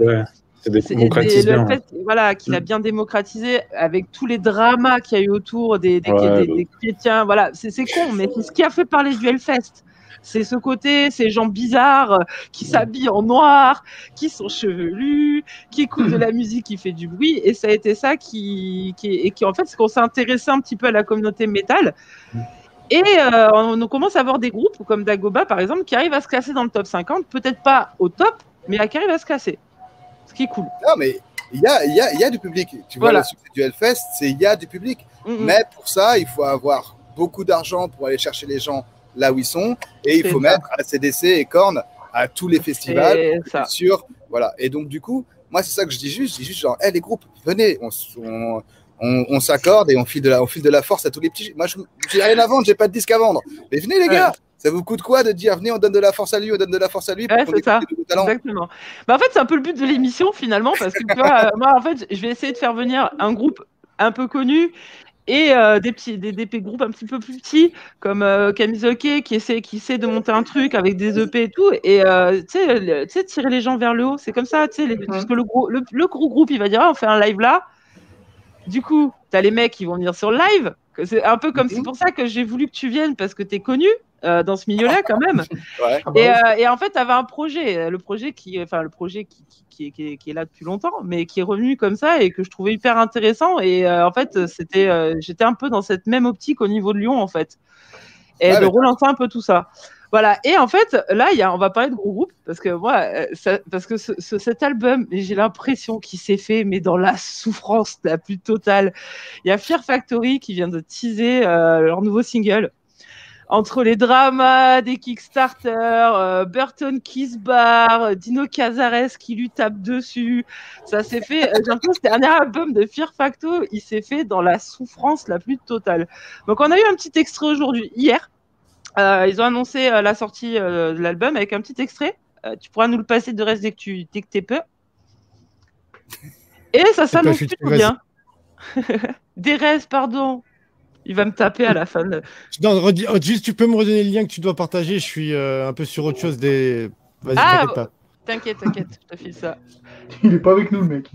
Et le hein. fait, voilà, qu'il a Mm. bien démocratisé avec tous les dramas qu'il y a eu autour des, des, Ouais, des- des chrétiens. Voilà, c'est con, mais c'est ce qui a fait parler du Hellfest. C'est ce côté, ces gens bizarres qui s'habillent en noir, qui sont chevelus, qui écoutent de la musique qui fait du bruit. Et ça a été ça qui, qui, et qui en fait, c'est qu'on s'est intéressé un petit peu à la communauté métal. Et euh, on, on commence à avoir des groupes comme Dagoba, par exemple, qui arrivent à se classer dans le top 50, peut-être pas au top, mais qui arrivent à se classer. Ce qui est cool. non mais il y a, y, a, y a du public tu vois le succès du Hellfest c'est il y a du public. Mais pour ça, il faut avoir beaucoup d'argent pour aller chercher les gens là où ils sont. Et il C'est faut ça. mettre ACDC et Korn à tous les festivals. Sûr. Voilà. Et donc, du coup, moi, c'est ça que je dis juste. Je dis juste genre, hey, les groupes, venez, on, s- on, on- on s'accorde et on file, de la, on file de la force à tous les petits. Moi, je j'ai rien à vendre, j'ai pas de disque à vendre. Mais venez, les gars, ça vous coûte quoi de dire, venez, on donne de la force à lui, on donne de la force à lui pour Ouais, c'est ça. Exactement. Bah, en fait, c'est un peu le but de l'émission finalement, parce que tu vois, euh, moi, en fait, je vais essayer de faire venir un groupe un peu connu et euh, des petits des, des groupes un petit peu plus petits comme euh, Kamizoke qui essaie qui essaie de monter un truc avec des EP et tout. Et euh, tu sais tu tirer les gens vers le haut c'est comme ça tu sais les- parce que le gros le, le gros groupe il va dire ah, on fait un live là. Du coup t'as les mecs qui vont venir sur le live. C'est un peu comme c'est pour ça que j'ai voulu que tu viennes parce que t'es connu euh, dans ce milieu là quand même <laughs> Ouais. et, euh, et en fait, tu avais un projet, le projet qui, enfin le projet qui, qui, qui est, qui, est, qui est là depuis longtemps, mais qui est revenu comme ça et que je trouvais hyper intéressant. Et euh, en fait, c'était, euh, j'étais un peu dans cette même optique au niveau de Lyon en fait, et Ouais, de mais- relancer un peu tout ça. Voilà. Et en fait, là, il y a, on va parler de gros groupe parce que moi, euh, ça- parce que ce, ce- cet album, j'ai l'impression qu'il s'est fait, mais dans la souffrance la plus totale. Il y a Fear Factory qui vient de teaser euh, leur nouveau single entre les dramas des Kickstarter, euh, Burton Kisbar, euh, Dino Cazares qui lui tape dessus. Ça s'est fait, euh, j'ai l'impression que ce dernier album de Fear Facto, il s'est fait dans la souffrance la plus totale. Donc on a eu un petit extrait aujourd'hui, hier. Euh, ils ont annoncé euh, la sortie de l'album avec un petit extrait. Tu pourras nous le passer de reste dès que tu dès que t'es peu. Et ça s'annonce plutôt bien. <laughs> Des pardon. Il va me taper à la fin. de- Non, redis- oh, juste, tu peux me redonner le lien que tu dois partager. Je suis euh, un peu sur autre chose. Des... Vas-y, Ah, t'inquiète pas. T'inquiète, t'inquiète, je te file ça. Il est pas avec nous, le mec.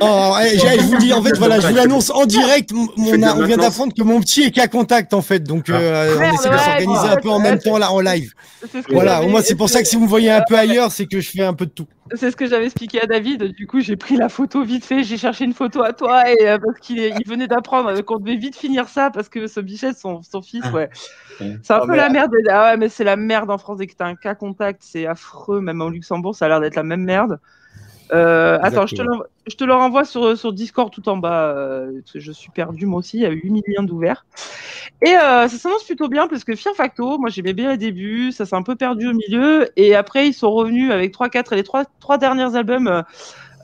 Oh, eh, je vous dis, en fait, voilà, je vous l'annonce en direct. on vient d'apprendre que mon petit est qu'à contact, en fait. Donc, euh, on essaie de s'organiser un peu en même temps, là, en live. Voilà, au moins, c'est pour ça que si vous me voyez un peu ailleurs, c'est que je fais un peu de tout. C'est ce que j'avais expliqué à David. Du coup, j'ai pris la photo vite fait. J'ai cherché une photo à toi et euh, parce qu'il il venait d'apprendre qu'on devait vite finir ça parce que ce Bichette, son, son fils, ouais. Ouais. C'est un Oh, peu la merde. Ah ouais, mais c'est la merde en France dès que t'as un cas contact, c'est affreux. Même au Luxembourg, ça a l'air d'être la même merde. Euh, attends, je te, l'envoie- je te le renvoie sur, sur Discord tout en bas. euh, je suis perdu moi aussi. Il y a 8 liens d'ouverts. Et euh, ça s'annonce plutôt bien parce que Fear Facto, moi j'aimais bien les débuts, ça s'est un peu perdu au milieu. Et après, ils sont revenus avec 3-4 et les trois, trois derniers albums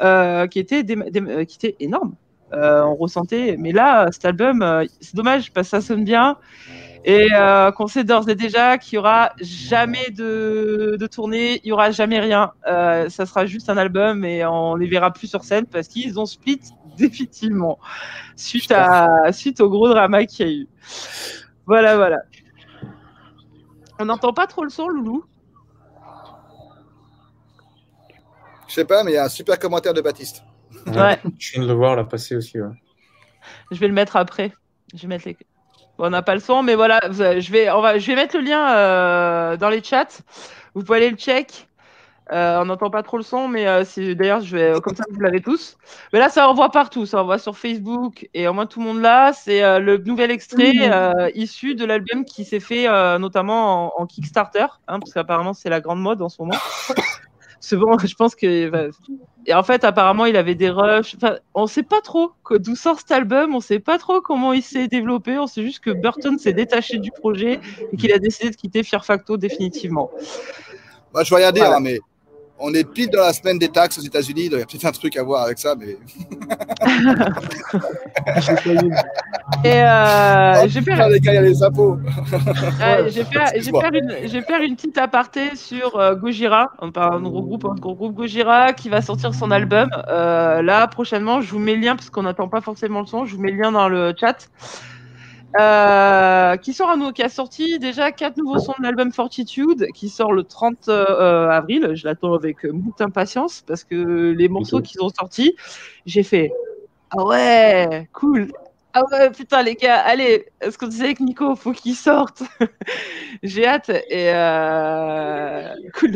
euh, qui, étaient des, des- qui étaient énormes. On ressentait. Mais là, cet album, c'est dommage parce que ça sonne bien. Et euh, qu'on sait d'ores et déjà qu'il y aura jamais de, de tournée, il y aura jamais rien. Euh, ça sera juste un album et on les verra plus sur scène parce qu'ils ont split <laughs> définitivement suite à suite au gros drama qu'il y a eu. Voilà, voilà. On n'entend pas trop le son, Loulou. Je sais pas, mais il y a un super commentaire de Baptiste. Ouais. Je viens de le voir là passer aussi. ouais. Je vais le mettre après. Je vais mettre les. Bon, on n'a pas le son, mais voilà, je vais, on va, je vais mettre le lien euh, dans les chats. Vous pouvez aller le check. Euh, on n'entend pas trop le son, mais euh, d'ailleurs, je vais comme ça vous l'avez tous. Mais là, ça envoie partout, ça envoie sur Facebook et au moins tout le monde là. C'est euh, le nouvel extrait euh, issu de l'album qui s'est fait notamment en, en Kickstarter, hein, parce qu'apparemment c'est la grande mode en ce moment. C'est bon, <laughs> je pense que. bah, et en fait, apparemment, il avait des rushs. Enfin, on sait pas trop d'où sort cet album. On sait pas trop comment il s'est développé. On sait juste que Burton s'est détaché du projet et qu'il a décidé de quitter Fear Facto définitivement. Moi, je dire, Voilà. hein, mais on est pile dans la semaine des taxes aux États-Unis. Il y a peut-être un truc à voir avec ça, mais. <laughs> Et euh, j'ai fait, Ah, les gars, il y a les impôts. euh, j'ai j'ai Excuse-moi. fait une, j'ai petite aparté sur euh, Gojira. On parle d'un gros groupe, un gros groupe Gojira qui va sortir son album. Euh, là, prochainement, je vous mets le lien parce qu'on n'attend pas forcément le son. Je vous mets le lien dans le chat. Euh, qui sort à nous, qui a sorti déjà quatre nouveaux sons de l'album Fortitude, qui sort le 30 euh, avril. Je l'attends avec euh, beaucoup d'impatience parce que les morceaux qu'ils ont sortis, j'ai fait ah ouais, cool. Ah ouais, putain les gars, allez, ce qu'on disait avec Nico, faut qu'il sorte. <laughs> j'ai hâte et euh... cool.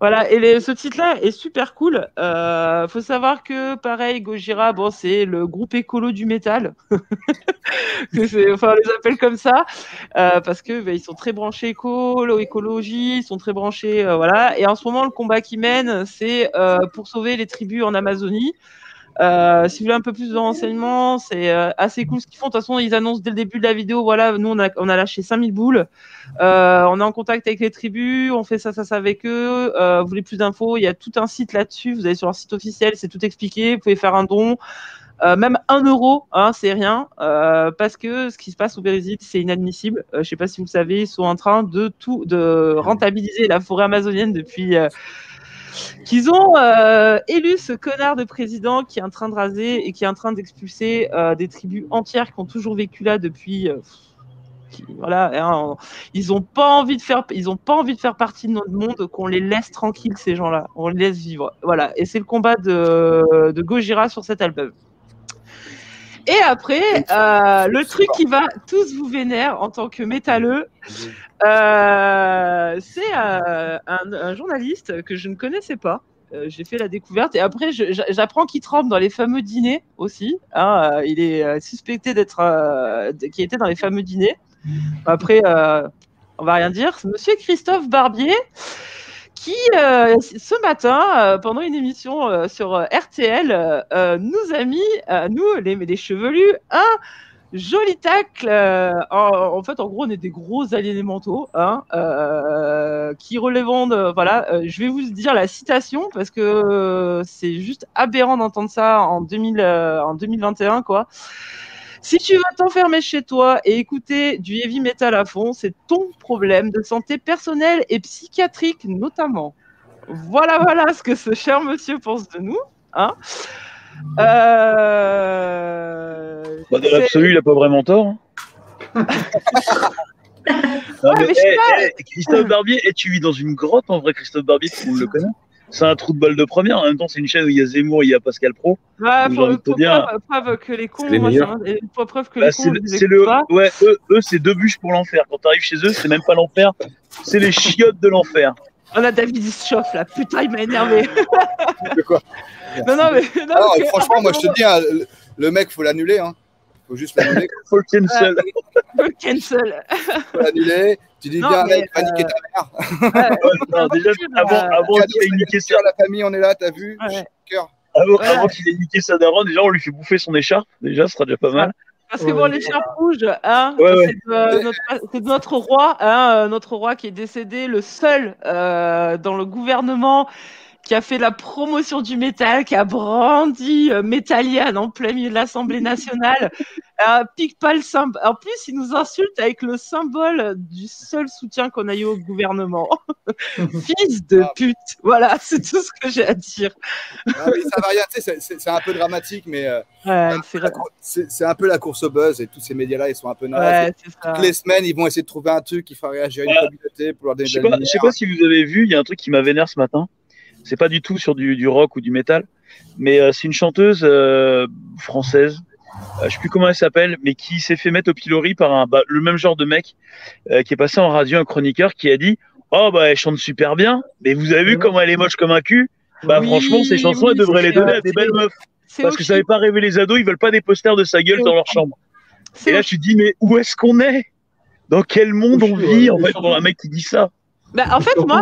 Voilà, et ce titre-là est super cool. Euh, faut savoir que, pareil, Gojira, bon, c'est le groupe écolo du métal. <laughs> enfin, on les appelle comme ça, euh, parce que bah, ils sont très branchés éco, écologie, ils sont très branchés, euh, voilà. Et en ce moment, le combat qu'ils mènent, c'est euh, pour sauver les tribus en Amazonie. Euh, si vous voulez un peu plus de renseignements, c'est euh, assez cool ce qu'ils font. De toute façon, ils annoncent dès le début de la vidéo, voilà, nous on a, on a lâché 5000 boules. Euh, on est en contact avec les tribus, on fait ça, ça, ça avec eux. Vous voulez plus d'infos, il y a tout un site là-dessus. Vous allez sur leur site officiel, c'est tout expliqué. Vous pouvez faire un don. Même un euro, hein, c'est rien, parce que ce qui se passe au Brésil, c'est inadmissible. Je sais pas si vous le savez, ils sont en train de tout, de rentabiliser la forêt amazonienne depuis qu'ils ont euh, élu ce connard de président qui est en train de raser et qui est en train d'expulser euh, des tribus entières qui ont toujours vécu là depuis. euh, voilà, hein, ils ont pas envie de faire, ils ont pas envie de faire partie de notre monde, qu'on les laisse tranquilles ces gens-là, on les laisse vivre. Voilà, et c'est le combat de, de Gojira sur cet album. Et après, euh, le truc qui va tous vous vénère en tant que métalleux, euh, c'est euh, un, un journaliste que je ne connaissais pas. J'ai fait la découverte et après j'apprends qu'il trempe dans les fameux dîners aussi. hein, il est suspecté d'être, qui était dans les fameux dîners. Après, on va rien dire. Monsieur Christophe Barbier, qui euh, ce matin, euh, pendant une émission euh, sur RTL, nous a mis, nous les, chevelus, un joli tacle. en, fait, en gros, on est des gros aliénés mentaux, hein, qui relèvent de, voilà. je vais vous dire la citation parce que c'est juste aberrant d'entendre ça en 2000, en 2021, quoi. Si tu veux t'enfermer chez toi et écouter du heavy metal à fond, c'est ton problème de santé personnelle et psychiatrique notamment. Voilà, voilà ce que ce cher monsieur pense de nous. Hein. Euh... Bah, dans l'absolu, il a pas vraiment tort. hein. <laughs> Non, mais, mais je sais eh, eh, Christophe Barbier, et tu vis dans une grotte en vrai, Christophe Barbier, tout le monde le connaît. C'est un trou de balle de première. En même temps, c'est une chaîne où il y a Zemmour, il y a Pascal Pro. Ouais, J'ai pour, dire- preuve, preuve que les cons, Bah, c'est cons, le, pas. ouais, eux, eux c'est deux bûches pour l'enfer. Quand t'arrives chez eux, c'est même pas l'enfer, c'est les chiottes de l'enfer. On a David il se chauffe là, putain, il m'a énervé. <laughs> De quoi non, non, mais non, Alors, que- franchement, moi, je te dis, hein, le, le mec, faut l'annuler. Hein. Faut juste l'annuler. <laughs> Faut le cancel. cancel. faut l'annuler. Tu dis Non, bien, mais, mec, va niquer ta mère. Ouais, <laughs> Non, déjà, avant, avant Cadeau, qu'il ait niqué sur la famille, on est là, t'as vu Ouais. Cœur. avant, qu'il ait niqué sa daronne, déjà, on lui fait bouffer son écharpe. Déjà, ce sera déjà pas mal. Parce que bon, l'écharpe rouge, hein, Ouais, ouais. c'est de, notre, c'est de notre roi, hein, euh, notre roi qui est décédé, le seul euh, dans le gouvernement qui a fait la promotion du métal, qui a brandi euh, Métallian en plein milieu de l'Assemblée nationale. Euh, pique pas le symbole. En plus, il nous insulte avec le symbole du seul soutien qu'on a eu au gouvernement. <laughs> Fils de pute. Voilà, c'est tout ce que j'ai à dire. Ah oui, ça va rien, tu sais, c'est- un peu dramatique, mais euh, Ouais, c'est un peu la course au buzz et tous ces médias-là, ils sont un peu nazes. ouais. Toutes les semaines, ils vont essayer de trouver un truc qui fera réagir une Ouais. communauté pour leur donner Je de sais pas, pas si vous avez vu, il y a un truc qui m'a vénère ce matin. C'est pas du tout sur du, du rock ou du métal, mais euh, c'est une chanteuse euh, française. Euh, je sais plus comment elle s'appelle, mais qui s'est fait mettre au pilori par un, bah, le même genre de mec euh, qui est passé en radio, un chroniqueur qui a dit Oh, bah, elle chante super bien, mais vous avez vu comment elle est moche comme un cul? Bah, Oui, franchement, ces chansons, oui, elle devrait c'est- les donner à des belles meufs. Parce que ça n'avait pas rêvé les ados, ils veulent pas des posters de sa gueule dans leur chambre. Et là, tu te dis, mais où est-ce qu'on est? Dans quel monde on vit, en fait, pour un mec qui dit ça? Bah, en fait, moi,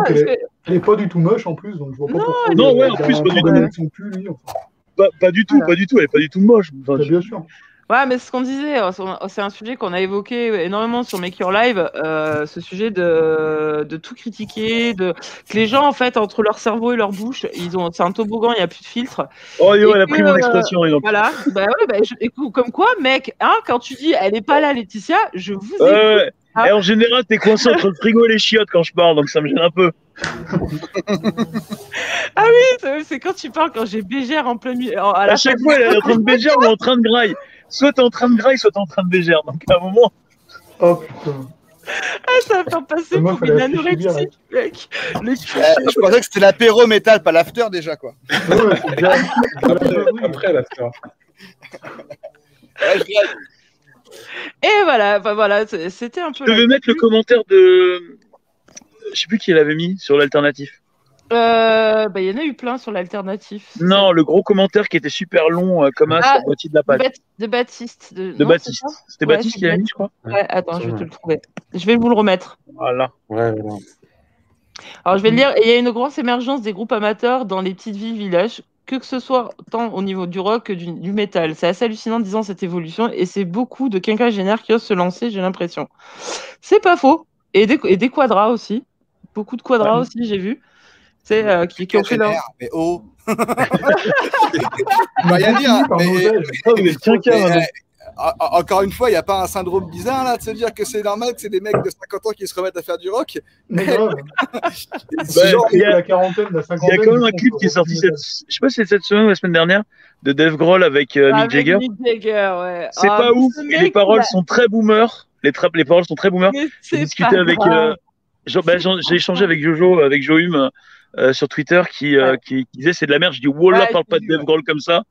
Elle est pas du tout moche en plus, donc je vois pas Non, pourquoi. non, ouais, en plus, pas du tout. avec son cul, lui. Enfin, Pas, pas du tout, Voilà. pas du tout, elle est pas du tout moche. Enfin, bah, bien sûr. Ouais, mais ce qu'on disait, euh, sur- c'est un sujet qu'on a évoqué énormément sur Make Your Live, euh, ce sujet de, de tout critiquer, de que les gens en fait entre leur cerveau et leur bouche, ils ont, c'est un toboggan, il n'y a plus de filtre. Oh, yo, Et elle a pris mon euh, expression. donc. Voilà. bah ouais, bah, je- écoute, comme quoi, mec, hein, quand tu dis elle est pas là, Laetitia, je vous écoute. ouais. Ah. Et en général, t'es coincé entre le frigo et les chiottes quand je parle, donc ça me gêne un peu. <laughs> Ah oui, c'est- quand tu parles quand j'ai bégère en plein milieu. À chaque fois, elle est en train de bégère ou en train de graille. Soit t'es en train de graille, soit t'es en train de bégère. Donc à un moment, Oh putain. fin, ça va faire passer pour une anorexique, mec. Le. Eh, je pensais que c'était l'apéro métal, pas l'after déjà, quoi. Ouais, <laughs> Après, ça. Ouais, Et voilà, bah voilà, c'était un peu. je devais mettre le commentaire de. Je sais plus qui l'avait mis sur l'alternatif. Euh, bah, il y en a eu plein sur l'alternatif. Non, le gros commentaire qui était super long, euh, comme un Ah, sur la moitié de la De, page. De Baptiste. De, De non, Baptiste. C'était Ouais, Baptiste qui l'a mis, je crois. Ouais, attends, je vais te le trouver. Je vais vous le remettre. Voilà. Ouais, voilà. Alors, je vais le lire. Il y a une grosse émergence des groupes amateurs dans les petites villes, villages, que que ce soit tant au niveau du rock que du, du métal. C'est assez hallucinant disant cette évolution et c'est beaucoup de quinquagénaires qui osent se lancer, j'ai l'impression. C'est pas faux. Et des, et des quadras aussi. Beaucoup de quadras Ouais. aussi, j'ai vu. C'est euh, qui, qui ont fait leur. Mais oh <laughs> dire, mais, quinquin, mais, euh, en- en- encore une fois, il n'y a pas un syndrome bizarre là de se dire que c'est normal que c'est des mecs de 50 ans qui se remettent à faire du rock. Mais <laughs> Ouais, genre- il y a- la quarantaine, la Il y cinquantaine. a quand même un clip qui est sorti cette, je sais pas si c'est cette semaine ou la semaine dernière, de Dave Grohl avec euh, Mick Avec Jagger. Mick Jagger, ouais. C'est Ah, pas ouf et les paroles sont très boomers. Les, paroles sont très boomers. Mais J'ai discuté avec, euh, bah, j'ai échangé avec Jojo, avec Johum euh, sur Twitter qui, euh, Ouais. qui, qui disait c'est de la merde. Je dis Wallah, Ouais, parle pas de Dave. Grohl comme ça.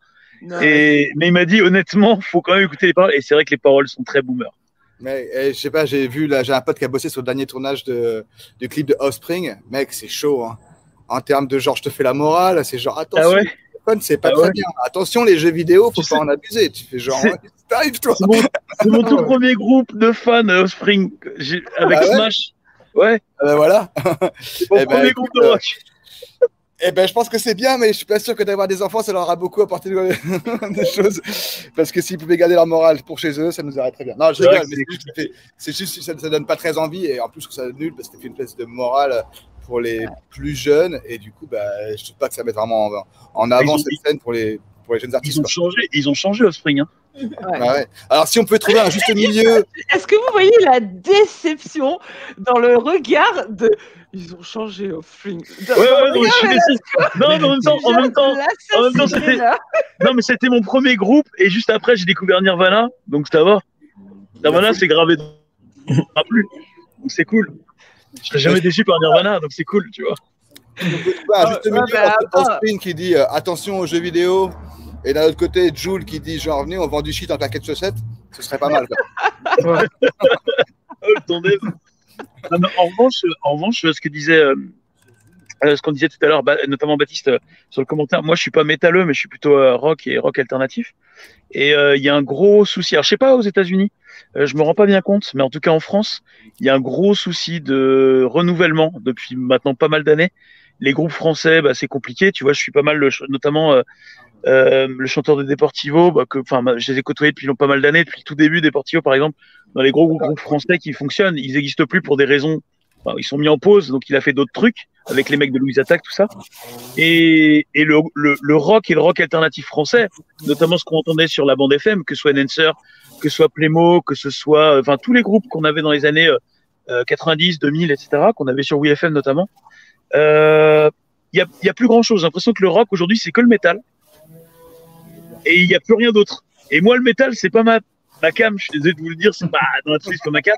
Non, Et, mais il m'a dit honnêtement, faut quand même écouter les paroles. Et c'est vrai que les paroles sont très boomers. Mais eh, je sais pas, j'ai vu là, j'ai un pote qui a bossé sur le dernier tournage de, du clip de Offspring. Mec, c'est chaud. Hein. En termes de genre, je te fais la morale, c'est genre attention, Ah ouais le téléphone, c'est pas Ah très ouais. bien. Attention, les jeux vidéo, faut Tu pas sais- en abuser. Tu fais genre, C'est- ouais, t'arrives toi. C'est mon, tout premier groupe de fans euh, Offspring avec Ah ouais Smash. Ouais, ben voilà. mon Eh ben, premier écoute, groupe de euh, rock. Eh ben, je pense que c'est bien, mais je suis pas sûr que d'avoir des enfants, ça leur aura beaucoup apporté de- <laughs> des choses. Parce que s'ils pouvaient garder leur morale pour chez eux, ça nous irait très bien. Non, je C'est rigole, que mais c'est juste, que c'est- c'est juste que ça, ça donne pas très envie. Et en plus, trouve ça nul parce que fait une espèce de morale pour les plus jeunes. Et du coup, bah, je trouve pas que ça mette vraiment en, en avant cette scène pour les, pour les jeunes artistes. Ils ont quoi. changé, ils ont changé Offspring. Hein. ouais. Ah ouais. Alors, si on peut trouver un juste milieu, Est-ce que vous voyez la déception dans le regard de. Ils ont changé au string. Ouais, ouais, non, mais je suis déçu. Non, mais en même temps, en même temps, en même temps, c'était- non, mais c'était mon premier groupe et juste après, j'ai découvert Nirvana, donc ça va. Nirvana, c'est gravé dans plus. Donc c'est cool. Je serais jamais déçu par Nirvana, donc c'est cool, tu vois. on peut trouver un juste Ouais, bah. Offspring qui dit euh, attention aux jeux vidéo. Et d'un autre côté, Jules qui dit genre, venez, on vend du shit en claquettes chaussettes. Ce serait pas mal. Quoi. Ouais. <laughs> Oh, le en revanche, en revanche, euh, euh, ce qu'on disait tout à l'heure, notamment Baptiste euh, sur le commentaire. Moi, je suis pas métalleux, mais je suis plutôt rock et rock alternatif. Et il y a un gros souci. Alors, je sais pas aux États-Unis, je me rends pas bien compte, mais en tout cas en France, il y a un gros souci de renouvellement depuis maintenant pas mal d'années. Les groupes français, bah, c'est compliqué. Tu vois, je suis pas mal, notamment euh, euh, le chanteur de Deportivo, bah, que, enfin, bah, je les ai côtoyés depuis pas mal d'années, depuis le tout début. Deportivo, par exemple, dans les gros groupes français qui fonctionnent, ils n'existent plus pour des raisons. enfin, ils sont mis en pause, donc il a fait d'autres trucs avec les mecs de Louise Attack, tout ça. Et, et le, le, le rock et le rock alternatif français, notamment ce qu'on entendait sur la bande FM, que ce soit Nancer, que ce soit Plémo, que ce soit, enfin tous les groupes qu'on avait dans les années euh, 90, 2000, etc., qu'on avait sur WeFM notamment. Euh, Il y, a, il y a plus grand chose. J'ai l'impression que le rock aujourd'hui c'est que le métal et il n'y a plus rien d'autre. Et moi le métal c'est pas ma ma cam. Je suis désolé de vous le dire, c'est pas dans la c'est pas ma cam.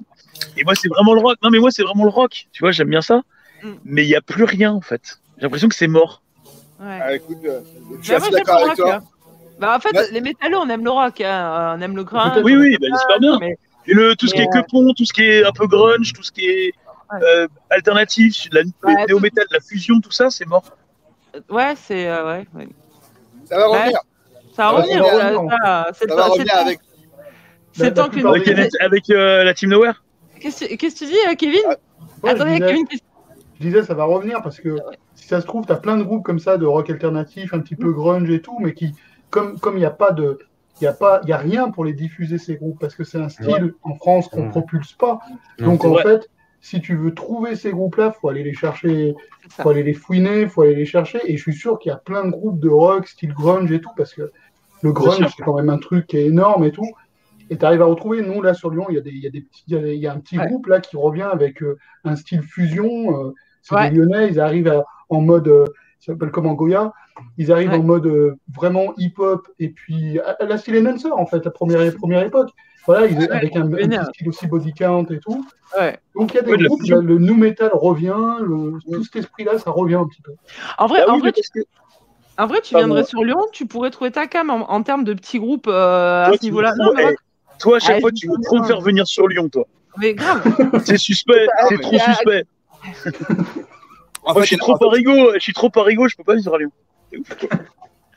Et moi c'est vraiment le rock. Non mais moi c'est vraiment le rock. Tu vois, j'aime bien ça. Mm. Mais il n'y a plus rien en fait. J'ai l'impression que c'est mort. Ouais. Ah, écoute, euh, je suis Bah, assez d'accord le avec rock, toi. Bah, en fait, Ouais. les métalleux, on aime le rock, hein. on aime le grain. Oui oui, bah, j'espère bien. Mais Et le tout ce qui est euh, quepon, tout ce qui est un peu grunge, tout ce qui est euh, alternatif, la, néo-métal, la fusion, tout ça, c'est mort. ouais, c'est. euh, ouais, ouais. Ça va Ouais. revenir. Ça va revenir, c'est avec. c'est temps que Avec, euh, la Team Nowhere. Qu'est-ce que tu dis, euh, Kevin Ouais, Attendez, je disais- Kevin, qu'est-ce- Je disais, ça va revenir parce que si ça se trouve, tu as plein de groupes comme ça de rock alternatif, un petit peu grunge et tout, mais qui, comme comme il n'y a pas de. Il n'y a, pas- il y a rien pour les diffuser, ces groupes, parce que c'est un style en France qu'on Ouais. propulse pas. Non, Donc, en vrai. fait, si tu veux trouver ces groupes-là, il faut aller les chercher, faut aller les fouiner, il faut aller les chercher. Et je suis sûr qu'il y a plein de groupes de rock, style grunge et tout, parce que le grunge, c'est quand même un truc qui est énorme et tout. Et tu arrives à retrouver, nous, là, sur Lyon, il y a, des, il y a, des petits, il y a, il y a un petit Ouais. groupe là qui revient avec euh, un style fusion. euh, c'est Ouais. des Lyonnais, ils arrivent à- en mode, euh, ça s'appelle comment Goya, ils arrivent Ouais. en mode vraiment hip-hop et puis à, à la style en fait, la première, première époque. Voilà, ils, Ouais, avec un, un petit style aussi body count et tout. Ouais. Donc il y a des groupes, là, le new metal revient, le- tout cet esprit-là, ça revient un petit peu. En vrai, Ah en oui, vrai, tu, parce que en vrai, tu Pardon. viendrais sur Lyon, tu pourrais trouver ta cam en, en termes de petits groupes euh, à ce niveau-là. toi, à chaque Ah, fois, tu veux trop me faire venir sur Lyon, toi. mais grave. <laughs> C'est suspect, c'est mais- trop suspect. En <laughs> Moi, fait, je suis il trop parigo, je suis trop parigo, je peux pas vivre à Lyon.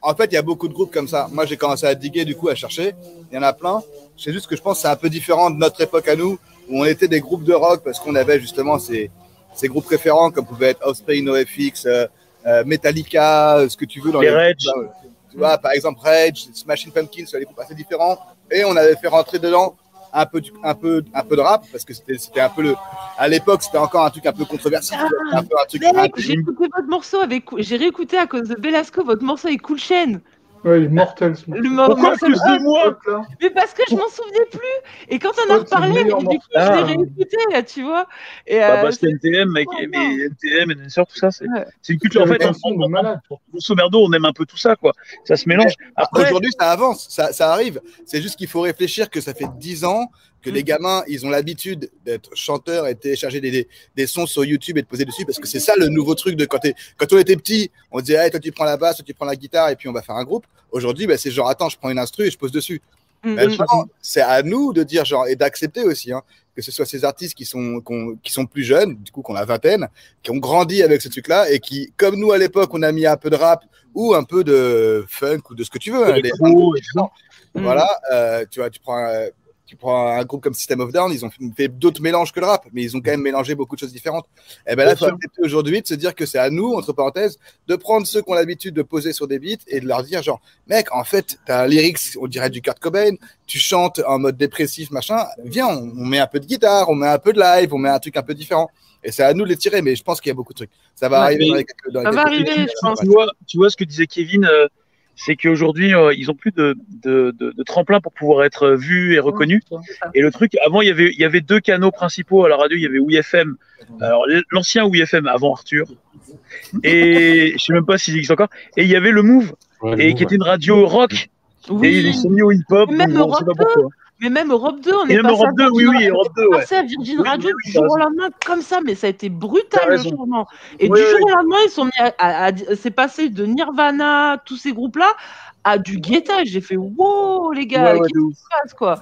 En fait, il y a beaucoup de groupes comme ça. Moi, j'ai commencé à diguer, du coup, à chercher. Il y en a plein. C'est juste que je pense que c'est un peu différent de notre époque à nous, où on était des groupes de rock parce qu'on avait justement ces, ces groupes référents comme pouvaient être Offspring, NoFX, euh, euh, Metallica, euh, ce que tu veux dans Les les, Rage. groupes, là, ouais. Tu vois, par exemple, Rage, Smashing Pumpkins, c'est des groupes assez différents. Et on avait fait rentrer dedans un peu, du- un peu, un peu de rap parce que c'était un peu le. À l'époque, c'était encore un truc un peu controversé. Ah, un peu un truc. un Mec, peu- j'ai écouté votre morceau avec, j'ai réécouté à cause de Velasco votre morceau avec Cool Chain. Ouais, les Mortels. Le mor- Pourquoi Mortal plus de moi. Mais parce que je m'en souvenais plus. Et quand on a c'est le reparlé, du coup, je l'ai réécouté, là, tu vois. Et, Bah, euh, parce mec, mais NTM, Enhancer, tout ça, c'est une culture. En fait, C'est en, en- malade. grosso merdo, on aime un peu tout ça, quoi. Ça se mélange. Après, Aujourd'hui, ça avance, ça, ça arrive. C'est juste qu'il faut réfléchir que ça fait 10 ans que les gamins, ils ont l'habitude d'être chanteurs et de télécharger des, des, des sons sur YouTube et de poser dessus parce que c'est ça le nouveau truc de quand, on était petit, on disait, hey, toi tu prends la basse, toi tu prends la guitare et puis on va faire un groupe. Aujourd'hui, bah, c'est genre, attends, je prends une instru et je pose dessus. mm, maintenant, c'est à nous de dire genre et d'accepter aussi hein, que ce soit ces artistes qui sont qui sont plus jeunes, du coup qu'on a vingtaine, qui ont grandi avec ce truc-là et qui, comme nous à l'époque, on a mis un peu de rap ou un peu de funk ou de ce que tu veux. hein, tout. Mm. voilà, euh, tu vois, tu prends. euh, tu prends un groupe comme System of Down, ils ont fait d'autres mélanges que le rap, mais ils ont quand même mélangé beaucoup de choses différentes. Et ben là, il faut accepter aujourd'hui de se dire que c'est à nous, entre parenthèses, de prendre ceux qui ont l'habitude de poser sur des beats et de leur dire genre, mec, en fait, t'as un lyrics, on dirait du Kurt Cobain, tu chantes en mode dépressif, machin, viens, on, on met un peu de guitare, on met un peu de live, on met un truc un peu différent. Et c'est à nous de les tirer, mais je pense qu'il y a beaucoup de trucs. Ça va Ouais, arriver dans les quelques, dans les Ça va arriver, je pense. tu vois, tu vois ce que disait Kevin, euh, c'est qu'aujourd'hui, euh, ils ont plus de, de, de, de tremplin pour pouvoir être vus et reconnus. Et le truc, avant, il y avait, il y avait deux canaux principaux à la radio. Il y avait WeFM, alors l'ancien WeFM avant Arthur, et je sais même pas s'il existe encore. Et il y avait le Move, et qui était une radio rock. Et ils sont mis au hip-hop. Même donc bon, on sait pas Europe pourquoi. Mais même Europe 2, on Et est même passé Europe à 2, oui, Virgin oui, Radio- Europe 2, on est ouais. à Virgin Oui, Radio oui, du jour au lendemain comme ça, mais ça a été brutal le lendemain. Et Oui, du jour oui. au lendemain, ils sont mis à, à- à- c'est passé de Nirvana, tous ces groupes-là, à du guettage. J'ai fait wow les gars, Ouais, ouais, qu'est-ce qui se passe quoi?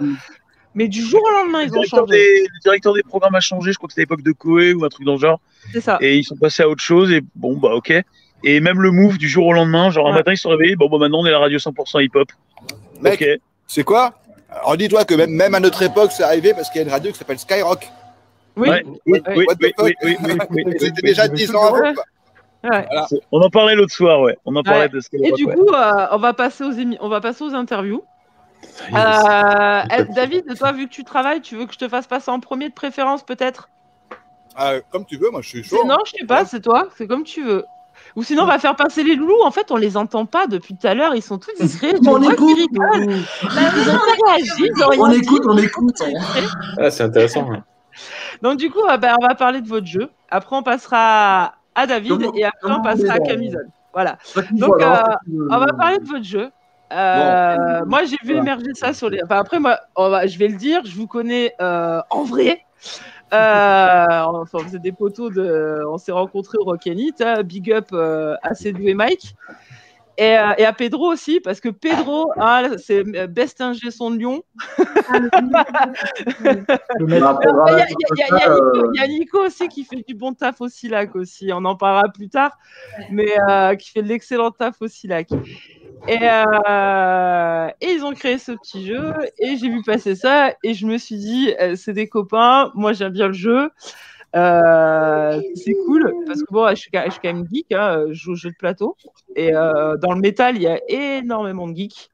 Mais du jour au lendemain, Le ils ont changé. des, le directeur des programmes a changé, je crois que c'était à l'époque de Koé ou un truc dans le genre, C'est ça. et ils sont passés à autre chose, et bon, bah ok. Et même le move du jour au lendemain, genre un Ouais. matin ils se sont réveillés, bon, bah maintenant on est la radio 100% hip-hop. Mec, Ok. c'est quoi? Alors dis-toi que même, même à notre époque, c'est arrivé parce qu'il y a une radio qui s'appelle Skyrock. Oui. Ouais, oui, oui, oui, C'était déjà 10 ans avant. Ouais. On en parlait l'autre soir, ouais. On en parlait Ouais. de ce Et du coup, euh, on va passer aux émi- on va passer aux interviews. Euh, eh, David, toi, vu que tu travailles, tu veux que je te fasse passer en premier de préférence, peut-être? Ah, comme tu veux, moi je suis chaud. Non, je sais pas, c'est toi, c'est comme tu veux. Ou sinon, on va faire passer les loulous. En fait, on les entend pas depuis tout à l'heure, ils sont tous discrets. <laughs> Tu on écoute. Bah, on écoute, on écoute. Ah, c'est intéressant. <laughs> Donc, du coup, ah bah, on va parler de votre jeu. Après, on passera à David Comment- et après, on passera à Camisole. Voilà. Donc, euh, On va parler de votre jeu. Euh, moi, j'ai vu Voilà. émerger ça sur les. Enfin, après, moi, on va- je vais le dire, je vous connais euh, en vrai. Euh, enfin, on faisait des poteaux de. On s'est rencontrés au Rock and Eat, hein, Big up euh, à Cédou et Mike. Et, euh, et à Pedro aussi, parce que Pedro, hein, c'est euh, best ingé son de Lyon. <laughs> Bah, Il y, a- y y Nico- il y a Nico aussi qui fait du bon taf au Silac aussi. On en parlera plus tard, mais euh, qui fait de l'excellent taf au Silac. Et, euh, et ils ont créé ce petit jeu et j'ai vu passer ça et je me suis dit euh, c'est des copains, moi j'aime bien le jeu. Euh, c'est cool parce que bon, je suis, quand- même geek, hein, je joue au jeu de plateau et dans le métal il y a énormément de geeks,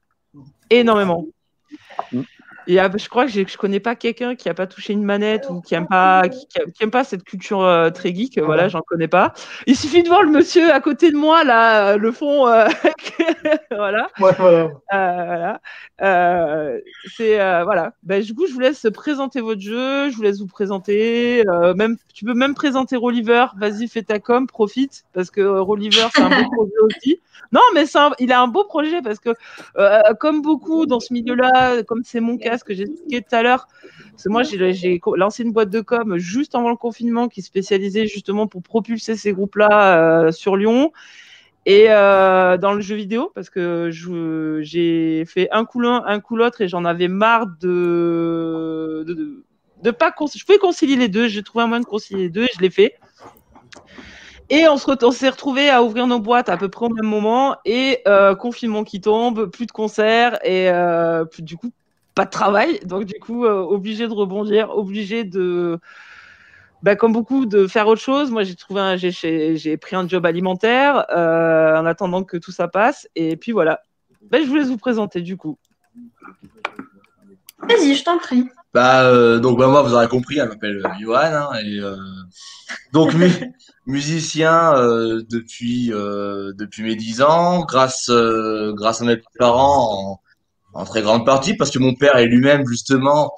énormément. Et euh, je crois que je connais pas quelqu'un qui a pas touché une manette ou qui aime pas, qui, qui aime- pas cette culture euh, très geek. euh, Voilà, j'en connais pas. Il suffit de voir le monsieur à côté de moi là, euh, le fond. euh, <laughs> voilà. ouais, voilà. Euh, voilà. C'est voilà. Ben, du coup, je vous laisse présenter votre jeu. Je vous laisse vous présenter. même, tu peux même présenter Rolliver. Vas-y, fais ta com, profite parce que Rolliver c'est un beau <laughs> projet aussi. Non, mais un- il a un beau projet parce que comme beaucoup dans ce milieu-là, comme c'est mon cas, ce que j'ai expliqué tout à l'heure. Parce moi, j'ai lancé une boîte de com juste avant le confinement qui est spécialisée justement pour propulser ces groupes-là euh, sur Lyon et euh, dans le jeu vidéo parce que j'ai fait un coup l'un, un coup l'autre et j'en avais marre de de, pas je pouvais concilier les deux, j'ai trouvé un moyen de concilier les deux et je l'ai fait. Et on s'est retrouvé à ouvrir nos boîtes à peu près au même moment et euh, confinement qui tombe, plus de concerts et plus, du coup pas de travail, donc du coup euh, obligé de rebondir, obligé de bah, comme beaucoup, de faire autre chose. Moi, j'ai trouvé un, j'ai, pris un job alimentaire euh, en attendant que tout ça passe. Et puis voilà. Ben, je vous laisse vous présenter du coup. Vas-y, je t'en prie. Bah, euh, donc, bah, moi, vous aurez compris, elle m'appelle Johan. hein, et, euh, donc, mu- <laughs> musicien euh, depuis euh, depuis mes 10 ans, grâce euh, grâce à mes parents en, en très grande partie, parce que mon père est lui-même justement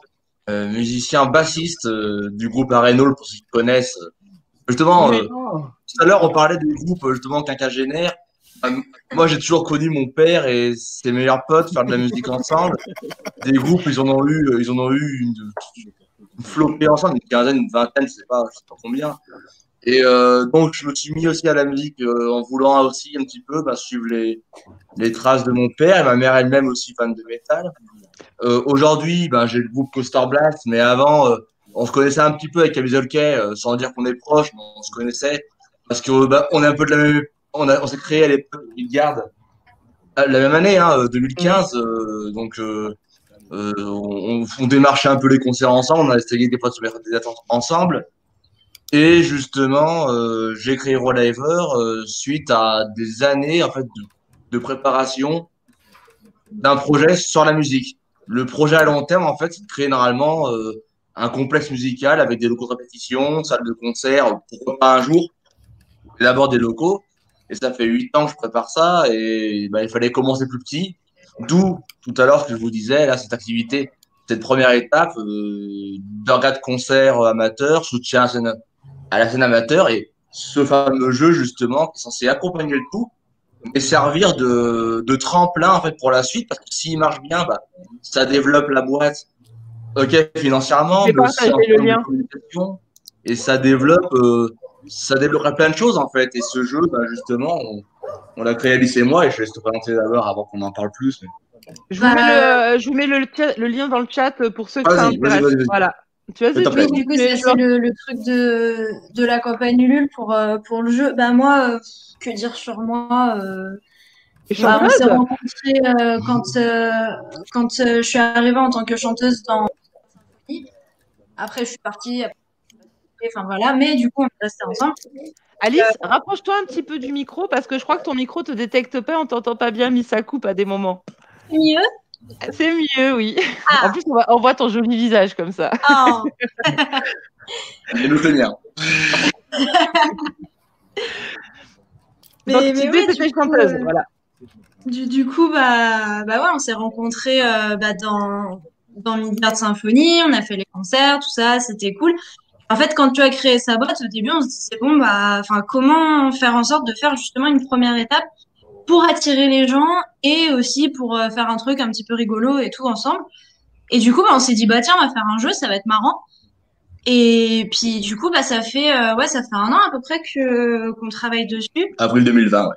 euh, musicien bassiste euh, du groupe Arenol, pour ceux qui connaissent. Justement, euh, tout à l'heure, on parlait du groupe justement quinquagénaire. Moi, j'ai toujours connu mon père et ses meilleurs potes faire de la musique ensemble. Des groupes, ils en ont eu, ils en ont eu une, une flopée ensemble, une quinzaine, une vingtaine, je sais pas, je sais pas combien. Et euh, donc, je me suis mis aussi à la musique euh, en voulant aussi un petit peu bah, suivre les, les traces de mon père et ma mère elle-même aussi fan de métal. Euh, Aujourd'hui, ben, j'ai le groupe Coaster Blast, mais avant, on se connaissait un petit peu avec euh, sans dire qu'on est proches, mais on se connaissait parce que bah, est un peu de la même, on, on s'est créé à l'époque de garde la même année, hein, euh, 2015. euh, donc, on, on démarchait un peu les concerts ensemble, on a essayé des fois de se mettre des attentes ensemble. Et justement, euh, j'ai créé Rolliver euh, suite à des années en fait de, préparation d'un projet sur la musique. Le projet à long terme, en fait, c'est de créer normalement euh, un complexe musical avec des locaux de répétition, salle de concert, pourquoi pas un jour, d'abord des locaux. Et ça fait huit ans que je prépare ça et bah, il fallait commencer plus petit. D'où tout à l'heure que je vous disais, là, cette activité, cette première étape euh, d'organe de concert amateur, soutien à, à la scène amateur et ce fameux jeu justement qui est censé accompagner le tout et servir de, de tremplin en fait pour la suite parce que s'il marche bien, bah, ça développe la boîte ok financièrement, mais aussi en partager le termes de lien. communication et ça développe euh, ça développera plein de choses en fait et ce jeu bah, justement on, on l'a créé Alice et moi et je vais te présenter d'abord avant qu'on en parle plus. mais- Je vous, Bah, mets le, je vous mets le, le lien dans le chat pour ceux vas-y, vas-y. Voilà. Tu vois. Oui, du coup, c'est le, le truc de, de la campagne Ulule pour, euh, pour le jeu. Bah, moi, euh, que dire sur moi euh, bah, On s'est rencontrés euh, quand, euh, quand euh, je suis arrivée en tant que chanteuse dans. Après, je suis partie. après, Enfin, voilà. Mais du coup, on est restés ensemble. Alice, rapproche-toi un petit peu du micro parce que je crois que ton micro te détecte pas, on t'entend pas bien, mis ça coupe à des moments. C'est mieux. C'est mieux, oui. Ah. En plus, on voit, on voit ton joli visage comme ça. Oh. Et le tenir. Mais- Donc, ouais, du coup, chanteuse, euh, voilà. Du, du coup, bah, bah ouais, on s'est rencontrés euh, bah, dans, dans Midgard Symphonie, on a fait les concerts, tout ça, c'était cool. En fait, quand tu as créé sa boîte, au début, on se disait, bon, bah, enfin, comment faire en sorte de faire justement une première étape pour attirer les gens et aussi pour euh, faire un truc un petit peu rigolo et tout ensemble. Et du coup, bah, on s'est dit, bah, tiens, on va faire un jeu, ça va être marrant. Et puis, du coup, bah, ça fait, euh, ouais, ça fait un an à peu près que, qu'on travaille dessus. Avril 2020, ouais.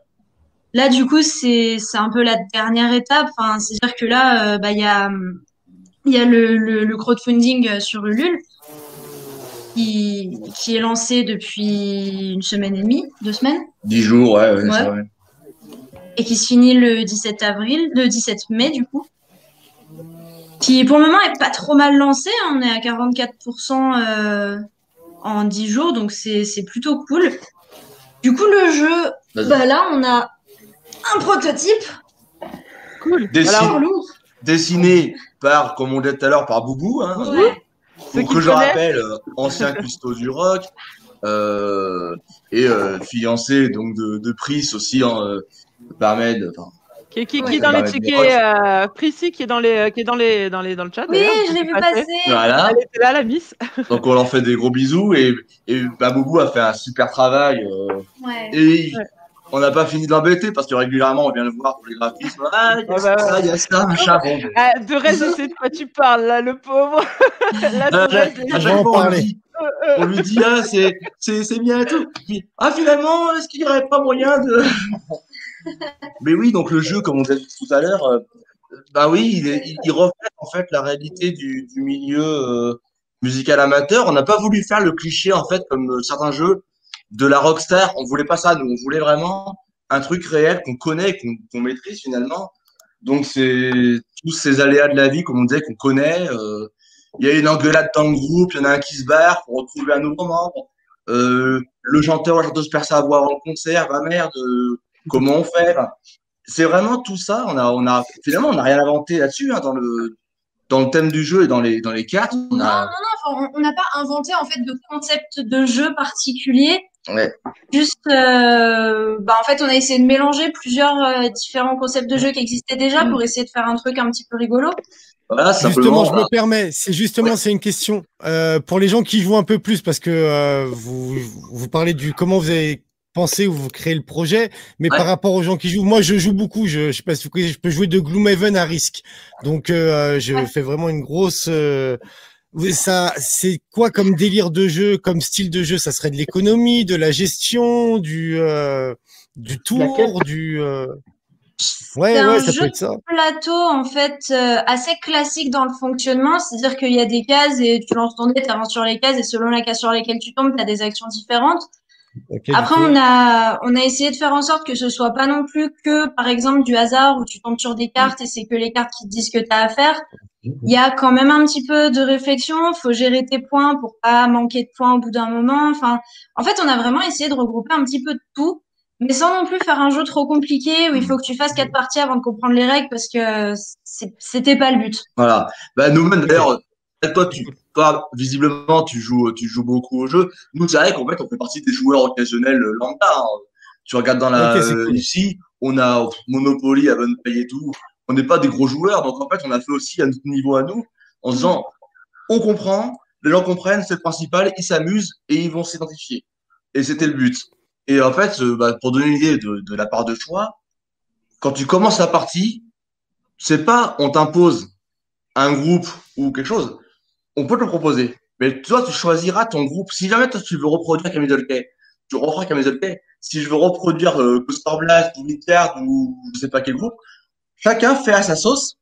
Là, du coup, c'est c'est un peu la dernière étape. Enfin, c'est-à-dire que là, euh, bah, il y a il y a le, le, le crowdfunding sur Ulule qui qui est lancé depuis une semaine et demie, deux semaines, 10 jours, ouais, ouais, Ouais. c'est vrai. Et qui se finit le 17 avril, le 17 mai du coup. Qui pour le moment est pas trop mal lancé. hein. On est à 44% euh, en 10 jours, donc c'est c'est plutôt cool. Du coup, le jeu, bah là, on a un prototype. Cool. Alors. Dessiné par, comme on disait tout à l'heure, par Boubou, hein, Ouais. Que je rappelle, euh, ancien <laughs> cuistot du rock, euh, et euh, fiancé donc de, de Pris aussi, hein, Barmed, enfin, qui, qui, qui Ouais. est dans les est euh, Prissy qui est dans les qui est dans les dans les dans le chat. Oui, je l'ai vu passé. passer. voilà. Elle était là la miss. <laughs> Donc on leur fait des gros bisous et, et bah, Boubou a fait un super travail. euh, Ouais. et Ouais. on n'a pas fini de l'embêter parce que régulièrement on vient le voir pour les graphismes. Ah, il y a Ah bah ça, il y a ça, machin. Bon, Ah, de reste, je sais de quoi tu parles là, le pauvre. <laughs> là, à On chaque fois, lui dit, on lui dit ah c'est c'est c'est bien et tout. Puis, ah finalement est-ce qu'il n'y aurait pas moyen de Mais oui donc le jeu comme on disait tout à l'heure, euh, bah oui il, il, reflète en fait la réalité du, milieu euh, musical amateur. On n'a pas voulu faire le cliché en fait comme euh, certains jeux de la rockstar. On voulait pas ça nous. On voulait vraiment un truc réel qu'on connaît, qu'on maîtrise finalement. Donc c'est tous ces aléas de la vie comme on disait qu'on connaît. euh, il y a une engueulade dans le groupe, il y en a un qui se barre pour retrouver un nouveau membre. Le chanteur ou la chanteuse perd sa voix le concert, bah merde, comment on fait Enfin, C'est vraiment tout ça. On a, on a, finalement, on n'a rien inventé là-dessus hein, dans le dans le thème du jeu et dans les dans les cartes. On Non, non, non, on n'a pas inventé en fait de concept de jeu particulier. Ouais. Juste, euh, bah, en fait, on a essayé de mélanger plusieurs euh, différents concepts de jeu qui existaient déjà pour essayer de faire un truc un petit peu rigolo. Voilà, Justement, simplement. je me permets, c'est justement c'est une question euh, pour les gens qui jouent un peu plus parce que euh, vous vous parlez du comment vous avez pensé ou vous créez le projet, mais Ouais. par rapport aux gens qui jouent, moi je joue beaucoup, je, je sais pas si vous connaissez, je peux jouer de Gloomhaven à risque, donc euh, je Ouais. fais vraiment une grosse. euh, ça, c'est quoi comme délire de jeu, comme style de jeu? Ça serait de l'économie, de la gestion, du euh, du tour, du. euh, Ouais, C'est un ouais, ça jeu peut être ça. Plateau, en fait, euh, assez classique dans le fonctionnement, c'est-à-dire qu'il y a des cases et tu lances ton dé, tu avances sur les cases et selon la case sur laquelle tu tombes, tu as des actions différentes. Après, on a, on a essayé de faire en sorte que ce soit pas non plus que, par exemple, du hasard où tu tombes sur des cartes et c'est que les cartes qui te disent ce que tu as à faire. Il y a quand même un petit peu de réflexion. Faut gérer tes points pour pas manquer de points au bout d'un moment. Enfin, en fait, on a vraiment essayé de regrouper un petit peu de tout, mais sans non plus faire un jeu trop compliqué où il faut que tu fasses quatre parties avant de comprendre les règles parce que c'était pas le but. Voilà. Bah, nous-mêmes, d'ailleurs, toi, tu, toi, visiblement, tu joues, tu joues beaucoup au jeu. Nous, c'est vrai qu'en fait, on fait partie des joueurs occasionnels lambda. hein. Tu regardes dans la, Ok, c'est cool. ici, on a Monopoly, Avonpay et tout. On n'est pas des gros joueurs. Donc, en fait, on a fait aussi à notre niveau à nous, en se disant, on comprend, les gens comprennent, c'est le principal, ils s'amusent et ils vont s'identifier. Et c'était le but. Et en fait, euh, bah, pour donner une idée de, de la part de choix, quand tu commences la partie, c'est pas on t'impose un groupe ou quelque chose, on peut te le proposer. Mais toi, tu choisiras ton groupe. Si jamais toi, tu veux reproduire Camille Dolkey, tu referas Camille Dolkey. Si je veux reproduire euh, Blast ou Midgard ou je sais pas quel groupe, chacun fait à sa sauce.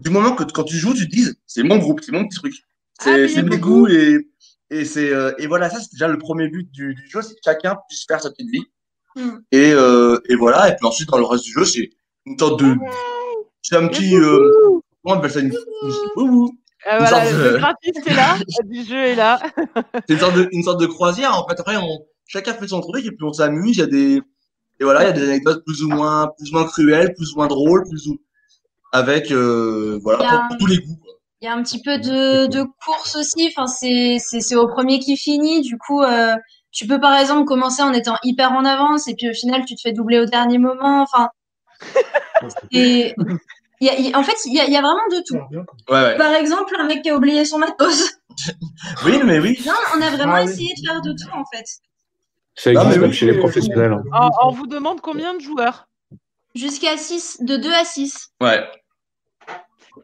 Du moment que quand tu joues, tu te dises, c'est mon groupe, c'est mon petit truc. Ah, C'est il y a c'est mes goûts et, et c'est, euh, et voilà, ça, c'est déjà le premier but du, du jeu, c'est que chacun puisse faire sa petite vie. Mm. Et, euh, et voilà. Et puis ensuite, dans le reste du jeu, c'est une sorte de, c'est un petit, euh, comment on appelle ça, une, une- ouh, Euh, voilà, sorte le de- graphiste est là, <laughs> du jeu est là. c'est une sorte de, une sorte de croisière. En fait, après, on, chacun fait son truc et puis on s'amuse. Il y a des, et voilà, il y a des anecdotes plus ou moins, plus ou moins cruelles, plus ou moins drôles, plus ou, avec, euh, voilà, a pour, tous les goûts. Il y a un petit peu de, de course aussi. Enfin, c'est, c'est, c'est au premier qui finit. Du coup, euh, tu peux par exemple commencer en étant hyper en avance et puis au final, tu te fais doubler au dernier moment. Enfin, <laughs> et y a, il y a- en fait, il y a, il y a vraiment de tout. Ouais, ouais. Par exemple, un mec qui a oublié son matos. Oui, mais oui. Non, on a vraiment Ah oui. essayé de faire de tout en fait. Ça existe même oui, chez les oui, professionnels. hein. On, on vous demande combien de joueurs? Jusqu'à 6, de 2 à 6. Ouais.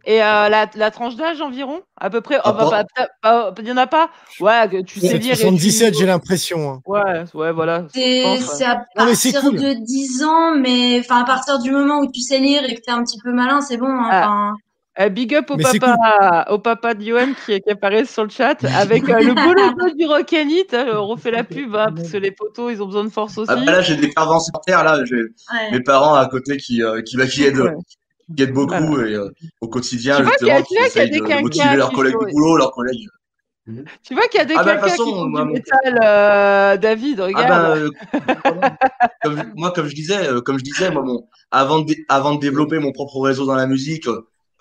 Et euh, la, la tranche d'âge environ À peu près Ah, oh, bah, pas- bah, Il en a pas Ouais, tu sais lire. et tu- 77, j'ai l'impression. hein. Ouais, ouais, voilà. C'est ouais. à Non, partir cool. de 10 ans, mais enfin à partir du moment où tu sais lire et que t'es un petit peu malin, c'est bon. hein. Ah. Euh, big up au Mais papa, au papa de Johan qui, qui apparaît sur le chat <laughs> avec euh, le beau <laughs> logo du Rockanit. Hein, on refait la pub hein, parce que les potos ils ont besoin de force aussi. Ah, bah là, j'ai des parents sur terre, là. J'ai ouais. mes parents à côté qui, euh, qui, bah, qui aident, Ouais. Qui aident beaucoup et, euh, au quotidien, Tu vois qu'il y a justement, qui essayent des de, de motiver leurs collègues du boulot, leurs collègues. Tu vois qu'il y a des Ah bah, quelqu'un qui font moi, du métal, euh, David, Ah regarde. <laughs> comme, moi, comme je disais, comme je disais, moi, avant de, avant de développer mon propre réseau dans la musique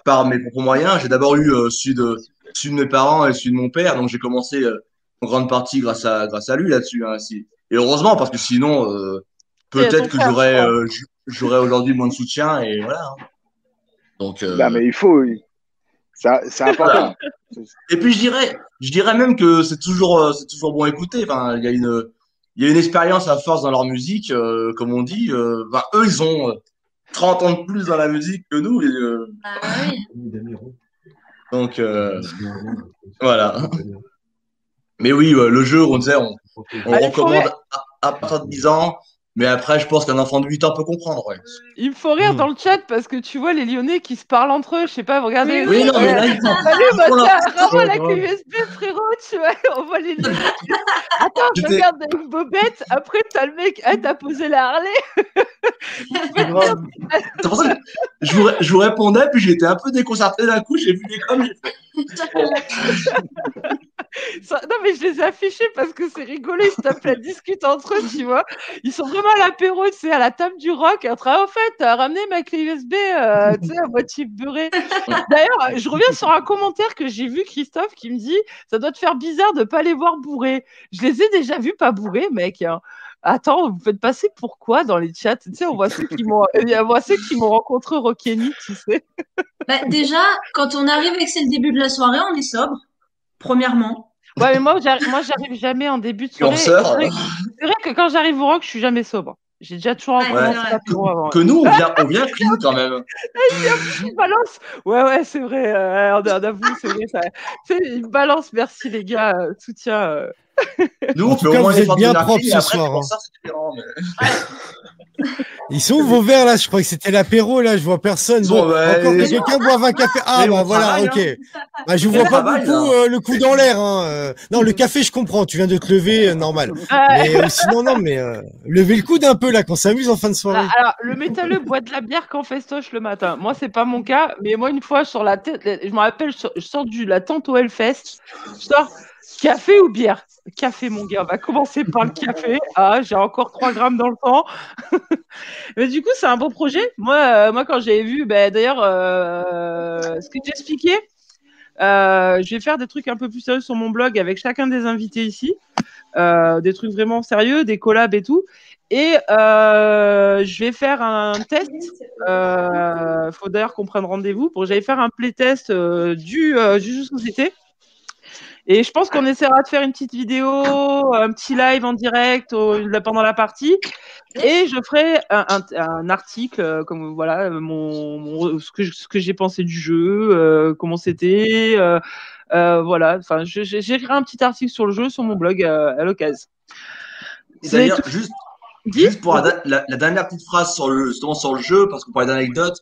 par mes propres moyens, j'ai d'abord eu celui de, celui de mes parents et celui de mon père, donc j'ai commencé en grande partie grâce à, grâce à lui là-dessus. Hein, si- Et heureusement, parce que sinon, euh, peut-être que euh, j'aurais aujourd'hui moins de soutien et voilà. hein. Donc, euh, Non, mais il faut. oui. Ça- C'est important. <laughs> Et puis je dirais, je dirais même que c'est toujours, euh, c'est toujours bon à écouter. Enfin, il y a une, il y a une expérience à force dans leur musique, euh, comme on dit. Euh, ben, eux, ils ont euh, 30 ans de plus dans la musique que nous. et, euh, Ah oui. donc euh, voilà. Mais oui, le jeu, on disait, on, on Allez, recommande à, à partir de 10 ans. Mais après, je pense qu'un enfant de 8 ans peut comprendre. Ouais. Il me faut rire Hmm. dans le chat parce que tu vois les Lyonnais qui se parlent entre eux. Je sais pas, vous regardez. Oui, non, mais là, ils font- Salut, moi, la clé USB, frérot, tu vois, <laughs> on voit les Lyonnais. <laughs> Attends, je regarde avec Bobette, après t'as le mec, ah, t'as posé la Harley. <laughs> C'est grave. C'est pour ça que je vous, je vous répondais, puis j'étais un peu déconcerté d'un coup. J'ai vu les coms. Non, mais je les ai affichés parce que c'est rigolo. Ils se tapent la discute entre eux, tu vois. Ils sont vraiment à l'apéro, tu sais, à la table du rock. En train, au fait, t'as ramené ma clé USB, euh, tu sais, à moitié beurrée. D'ailleurs, je reviens sur un commentaire que j'ai vu, Christophe, qui me dit Ça doit te faire bizarre de pas les voir bourrés. Je les ai déjà vus pas bourrés, mec. hein. Attends, vous faites passer pourquoi dans les chats? Tu sais, on voit ceux qui m'ont, on voit ceux qui m'ont rencontré tu sais. Bah, déjà, quand on arrive et que c'est le début de la soirée, on est sobre, premièrement. Ouais, mais moi, j'arrive, moi, j'arrive jamais en début de soirée. C'est vrai, c'est vrai que quand j'arrive au rock, je suis jamais sobre. J'ai déjà toujours Ouais, l'apéro avant. Que nous, on vient, on vient clean quand même. <laughs> Il balance. Ouais, ouais, c'est vrai. euh, on, on avoue, c'est vrai. Ça... Il balance. Merci les gars. euh, soutien. euh. Nous, En on tout peut cas, au moins vous êtes bien propre ce après, soir, hein. ça, mais- <laughs> Ils sont où vos verres là Je crois que c'était l'apéro là, je vois personne. Bon, Bon, encore les- quelqu'un boive un café. Ah bah voilà, ok. Bah, je On vois pas beaucoup là. euh, le coup dans l'air. Hein. euh. Non, le <laughs> café je comprends, tu viens de te lever, euh, normal. Mais euh, sinon non, mais euh, levez le coude un peu là quand on s'amuse en fin de soirée. ah, Alors, le métalleux boit de la bière quand festoche le matin. Moi, c'est pas mon cas, mais moi, une fois, sur la tête, je me rappelle, je sors- je sors du la tente au Hellfest, je sors café ou bière? Café, mon gars, on va commencer par le café. Ah, j'ai encore 3 grammes dans le sang. <laughs> mais du coup, c'est un beau projet. Moi, euh, moi quand j'avais vu, ben, d'ailleurs, euh, ce que tu expliquais, euh, je vais faire des trucs un peu plus sérieux sur mon blog avec chacun des invités ici. Euh, des trucs vraiment sérieux, des collabs et tout. Et je vais faire un test. Euh, faut d'ailleurs qu'on prenne rendez-vous pour j'allais faire un playtest du, du jeu société. Et je pense qu'on essaiera de faire une petite vidéo, un petit live en direct au- pendant la partie. Et je ferai un, un- un article, euh, comme voilà, mon, mon- ce que, je- ce que j'ai pensé du jeu, euh, comment c'était. euh, euh, voilà, enfin, j'écrirai un petit article sur le jeu sur mon blog à l'occasion. D'ailleurs, tout. juste, juste pour la, la- la dernière petite phrase sur le, justement sur le jeu, parce qu'on parlait d'anecdotes,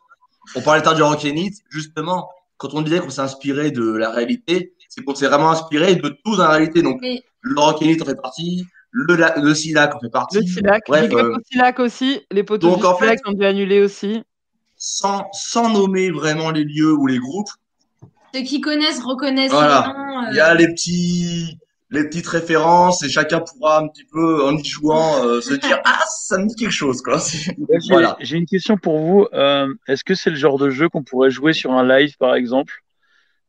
on parlait tard du Rock Enid, justement, quand on disait qu'on s'est inspiré de la réalité, c'est qu'on s'est vraiment inspiré de tout dans la réalité. Donc, le Rock Enid en fait partie, le, la- le Silac en fait partie. Le Silac, Bref, euh, Silac aussi, les poteaux donc, du en Silac fait- ont dû annuler aussi. sans, sans nommer vraiment les lieux ou les groupes, ceux qui connaissent reconnaissent Voilà. les noms. euh, il y a les petits les petites références et chacun pourra un petit peu en y jouant euh, se dire <laughs> ah ça me dit quelque chose quoi. <laughs> Voilà. j'ai une question pour vous. Euh, Est-ce que c'est le genre de jeu qu'on pourrait jouer sur un live, par exemple?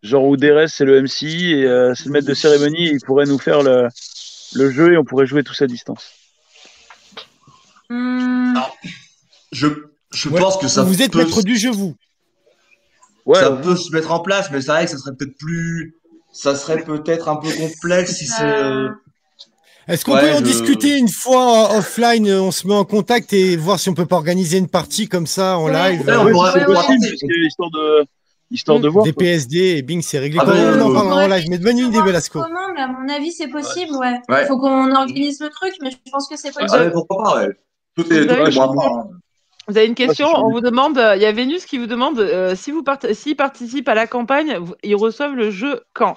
Genre où Derez, c'est le MC et euh, c'est le maître de cérémonie, et il pourrait nous faire le, le jeu et on pourrait jouer tous à distance. hmm, Je je Ouais. pense que ça vous êtes peut maître du jeu, vous. Ouais, ça peut se mettre en place, mais c'est vrai que ça serait peut-être plus ça serait peut-être un peu complexe si c'est euh, Est-ce qu'on Ouais, peut en je- discuter une fois euh, offline euh, On se met en contact et voir si on peut pas organiser une partie comme ça en live? Ouais, on euh, pourrait- que histoire de, histoire de voir. des. PSD et bing, c'est réglé. Ah, Quand mais, on en euh, live. Mais bonne idée, Velasco. Comment, mais à mon avis, c'est possible, ouais. Ouais. Faut qu'on organise le truc, mais je pense que c'est ah, possible. ouais, pourquoi pas ouais. Tout est, Vous tout est bon. Vous avez une question. On vous demande, euh, il y a Vénus qui vous demande euh, si vous part- s'ils participent à la campagne, ils reçoivent le jeu quand?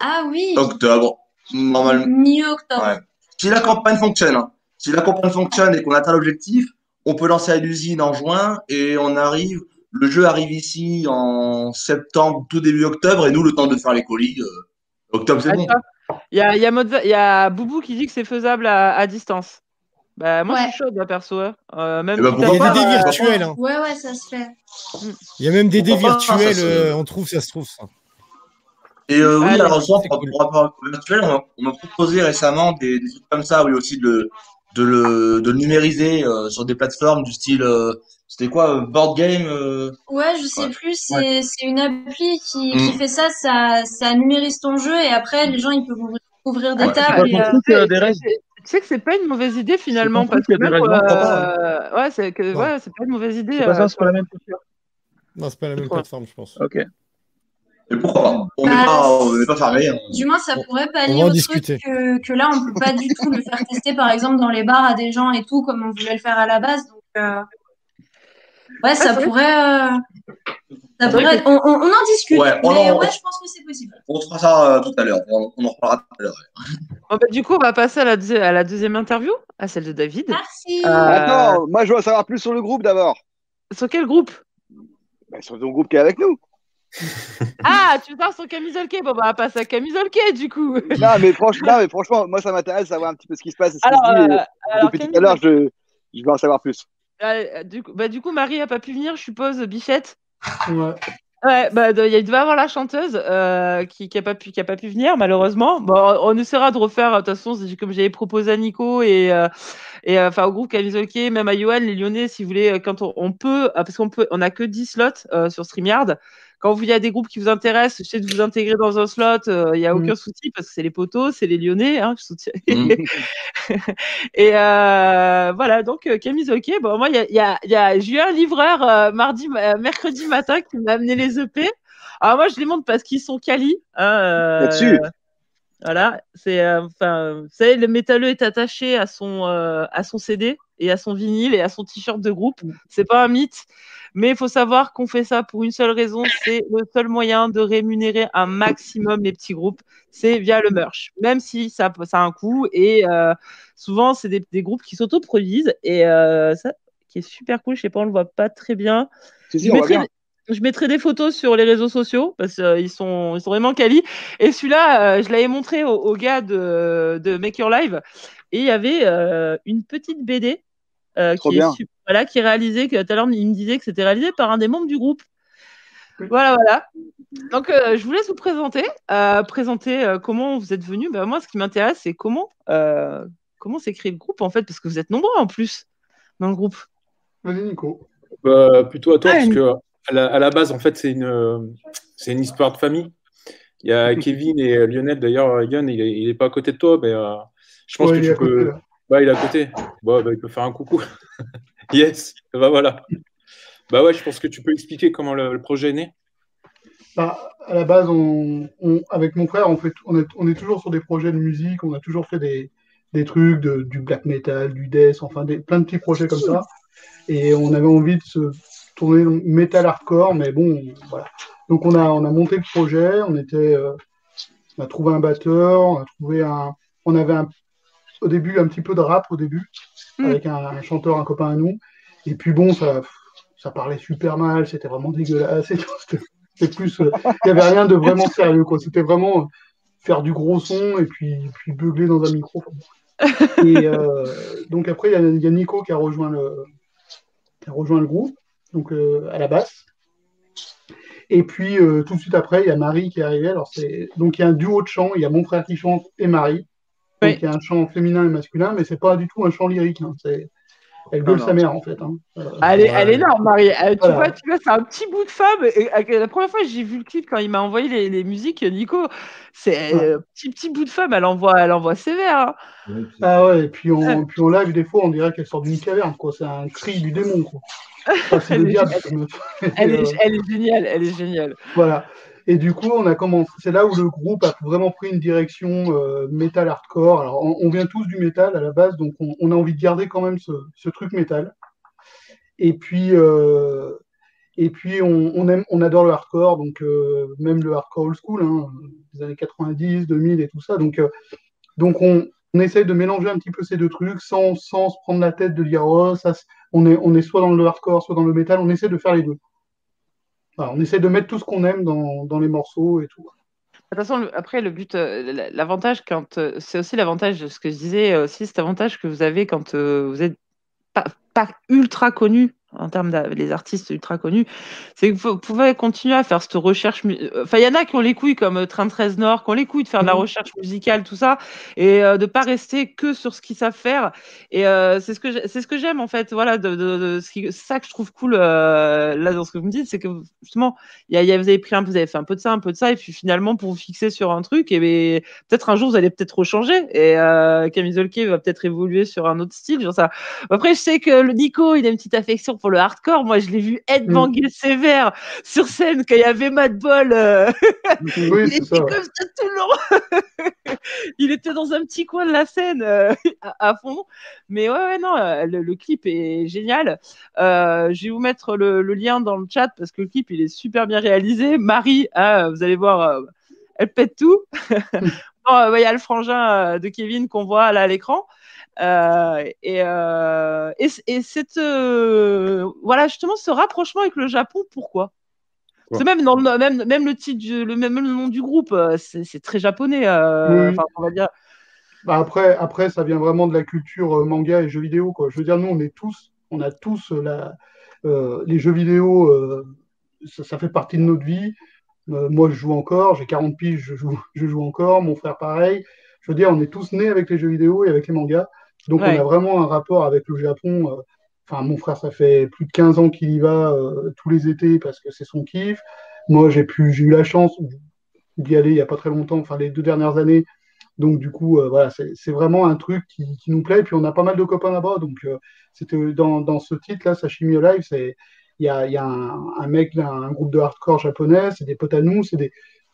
Ah oui, Octobre, normalement. mi-octobre. Ouais. Si la campagne fonctionne, hein. si la campagne fonctionne et qu'on atteint l'objectif, on peut lancer à l'usine en juin et on arrive. Le jeu arrive ici en septembre, tout début octobre, et nous, le temps de faire les colis, euh, octobre, c'est Ah, bon. Il y a, y, a Moza- il y a Boubou qui dit que c'est faisable à, à distance. Bah, moi, je Ouais. suis chaude, là, perso. hein. Euh, même Eh ben, si Il y a des dés euh, virtuels. hein. Ouais, ouais, ça se fait. Il y a même des dés virtuels. se- euh, on trouve, ça se trouve. Ça. Et euh, oui, Allez, alors pour cool. pour rapport au virtuel, on, m'a proposé récemment des, des trucs comme ça, oui, aussi de, le- de, le, de le numériser euh, sur des plateformes du style, euh, c'était quoi, euh, board game euh, Ouais, je sais Ouais. plus, c'est c'est une appli qui, Mm. qui fait ça, ça, ça numérise ton jeu et après les gens ils peuvent ouvrir, ouvrir des Ouais. tables. Ouais, et, euh, Tu sais que c'est pas une mauvaise idée finalement parce que même, euh, ouais, c'est que ouais, c'est pas une mauvaise idée. c'est pas euh, ça, c'est pas la même. Non, c'est pas la même plateforme, je pense. Ok. Et pourquoi pas? On n'est Bah, pas, fermé. hein. Du moins, ça On- pourrait pallier au discuter. truc que, que là, on peut pas du tout le faire tester, par exemple, dans les bars à des gens et tout, comme on voulait le faire à la base. Donc, euh, ouais, ça c'est vrai. pourrait. euh, Ça pourrait... que- On, on- on en discute, Ouais, on mais en- ouais, je pense que c'est possible. On fera ça euh, tout à l'heure. On, on en reparlera tout à l'heure. Bon, bah, du coup, on va passer à la, deuxi- à la deuxième interview, à celle de David. Merci. Euh, Attends, moi je veux en savoir plus sur le groupe d'abord. Sur quel groupe? Bah, sur ton groupe qui est avec nous. <laughs> Ah, tu sors son camisole Bon, bah, passe à camisole du coup. <laughs> Non, mais franchement, non, mais franchement, moi, ça m'intéresse de savoir un petit peu ce qui se passe. et ce qui Alors, se dit, et alors, depuis tout à l'heure, je, je veux en savoir plus. Euh, du, coup, bah, du coup, Marie a pas pu venir, je suppose, Bichette. Ouais. Ouais, bah, de- il devait avoir la chanteuse euh, qui, qui a pas pu, qui a pas pu venir malheureusement. Bon, on essaiera de refaire. De toute façon, comme j'avais proposé à Nico et euh, et euh, enfin au groupe Camisolke, même à Johan, les Lyonnais, si vous voulez, quand on, on peut, parce qu'on peut, on a que 10 slots euh, sur Streamyard. Quand vous- il y a des groupes qui vous intéressent, j'essaie de vous intégrer dans un slot, euh, il y a Mm. aucun souci parce que c'est les poteaux, c'est les Lyonnais, hein, je soutiens. Mm. <laughs> Et euh, voilà, donc euh, Camisolke, bon, moi, il y a, il y a, y a, j'ai eu un livreur euh, mardi, euh, mercredi matin qui m'a amené les EP. Alors moi, je les montre parce qu'ils sont quali. Hein, euh, Là-dessus. Voilà, c'est euh, enfin, vous savez, le métalleux est attaché à son euh, à son CD et à son vinyle et à son t-shirt de groupe. C'est pas un mythe, mais il faut savoir qu'on fait ça pour une seule raison, c'est le seul moyen de rémunérer un maximum les petits groupes, c'est via le merch. Même si ça ça a un coût et euh, souvent c'est des, des groupes qui s'autoproduisent et euh, ça qui est super cool. Je sais pas, on le voit pas très bien. Si, si, Je voit mettrai, bien. je mettrai des photos sur les réseaux sociaux parce qu'ils sont, ils sont vraiment quali. Et celui-là, euh, je l'avais montré au, au gars de, de Make Your Live et il y avait euh, une petite BD euh, qui, est, su- voilà, qui est réalisée, que tout à l'heure il me disait que c'était réalisé par un des membres du groupe. Voilà, voilà. Donc, euh, je vous laisse vous présenter, euh, présenter euh, comment vous êtes venu. Bah, moi, ce qui m'intéresse, c'est comment, euh, comment s'est créé le groupe en fait, parce que vous êtes nombreux en plus dans le groupe. Vas-y, Nico. Bah, plutôt à toi, Ah, parce que à la, à la base, en fait, c'est une, euh, c'est une histoire de famille. Il y a <laughs> Kevin et Lionel, d'ailleurs, Yann, il est, il est pas à côté de toi, mais euh, je pense Ouais, que tu côté, peux. Bah, il est à côté. Bah, bah, il peut faire un coucou. <laughs> yes, bah voilà. Bah ouais, je pense que tu peux expliquer comment le, projet est né. Bah, à la base, on, avec mon frère, on, fait, on, est, toujours sur des projets de musique, on a toujours fait des, trucs, de, du black metal, du death, enfin des, plein de petits projets comme ça. Et on avait envie de se tourner metal hardcore, mais bon, voilà. Donc on a, on a monté le projet, on était, euh, on a trouvé un batteur, on a trouvé un, on avait un, au début un petit peu de rap au début, Mm. avec un, un chanteur, un copain à nous. Et puis bon, ça, ça parlait super mal, c'était vraiment dégueulasse. <laughs> C'était plus, euh, il n'y avait rien de vraiment sérieux, quoi. C'était vraiment euh, faire du gros son et puis, puis beugler dans un micro. Et euh, donc après, il y, a- il y a Nico qui a rejoint le, qui a rejoint le groupe, donc euh, à la basse. Et puis euh, tout de suite après, il y a Marie qui est arrivée. Alors c'est donc il y a un duo de chant. Il y a mon frère qui chante et Marie. Donc Oui. il y a un chant féminin et masculin, mais c'est pas du tout un chant lyrique. hein. C'est elle gueule sa mère en fait. hein. Euh, Elle est, elle est énorme, Marie. Euh, tu Voilà. vois, tu vois, c'est un petit bout de femme. Et, euh, la première fois que j'ai vu le clip, quand il m'a envoyé les, les musiques, Nico, c'est Ouais. un petit, petit bout de femme. Elle envoie, elle envoie sévère. hein. Ah ouais, et puis en, puis en live, des fois, on dirait qu'elle sort d'une caverne, quoi. C'est un cri du démon, quoi. Enfin, c'est <laughs> Elle le est- diable, est, <laughs> elle est géniale. Elle est géniale. Voilà. Et du coup, on a commencé. C'est là où le groupe a vraiment pris une direction euh, métal hardcore. Alors, on, vient tous du métal à la base, donc on, a envie de garder quand même ce, truc métal. Et puis, euh, et puis on, adore le hardcore, donc euh, même le hardcore old school, hein, des années 90, 2000 et tout ça. Donc, donc on, essaye de mélanger un petit peu ces deux trucs sans, sans se prendre la tête de dire oh ça, on est, on est soit dans le hardcore, soit dans le métal. On essaie de faire les deux. On essaie de mettre tout ce qu'on aime dans, les morceaux et tout. De toute façon, après, le but, euh, l'avantage, quand euh, c'est aussi l'avantage de ce que je disais euh, aussi, cet avantage que vous avez quand vous êtes pas, pas ultra connu en termes de les artistes ultra connus, c'est que vous pouvez continuer à faire cette recherche. euh, Enfin, il y en a qui ont les couilles comme euh, Train 13 Nord, qui ont les couilles de faire de la Mhm. recherche musicale, tout ça, et euh, de pas rester que sur ce qu'ils savent faire. Et euh, c'est ce que j'ai- c'est ce que j'aime en fait. Voilà, de, de, de- ce qui- ça que je trouve cool euh, là dans ce que vous me dites, c'est que justement, y a, y a- vous avez pris un, vous avez fait un peu de ça, un peu de ça, et puis finalement pour vous fixer sur un truc, et peut-être un jour vous allez peut-être rechanger, et euh, Camisolke va peut-être évoluer sur un autre style. Genre ça. Après, je sais que le Nico, il a une petite affection pour le hardcore. Moi, je l'ai vu headbanger sévère sur scène quand il y avait Mad Ball. euh, <laughs> Oui, il était ça. ouais. comme ça tout le long. <laughs> il était dans un petit coin de la scène euh, <laughs> à, à fond. Mais ouais, ouais, non, euh, le, le clip est génial. Euh, je vais vous mettre le, le lien dans le chat parce que le clip, il est super bien réalisé. Marie, ah, vous allez voir, elle pète tout. Bon, ouais, Il y a le frangin de Kevin qu'on voit là à l'écran. Euh, et, euh, et, et cette, euh, voilà, justement, ce rapprochement avec le Japon, pourquoi? C'est même dans le même même le titre, le même le nom du groupe, c'est très japonais. euh, Oui. on va dire. Bah après, après, ça vient vraiment de la culture manga et jeux vidéo, quoi. Je veux dire, nous, on est tous, on a tous la, euh, les jeux vidéo, euh, ça, ça fait partie de notre vie. Moi, je joue encore, j'ai 40 piges, je joue, je joue encore, mon frère pareil. Je veux dire, on est tous nés avec les jeux vidéo et avec les mangas. Donc, Ouais. on a vraiment un rapport avec le Japon. euh, Enfin, mon frère, ça fait plus de 15 ans qu'il y va euh, tous les étés parce que c'est son kiff. Moi, j'ai pu, j'ai eu la chance d'y aller il n'y a pas très longtemps, enfin, les deux dernières années. Donc, du coup, euh, voilà, c'est vraiment un truc qui, qui nous plaît. Puis, on a pas mal de copains là-bas. Donc, euh, c'était dans, dans ce titre-là, Sashimi Alive, c'est il y a, y a un, un mec, là, un groupe de hardcore japonais, c'est des potes à nous, c'est des,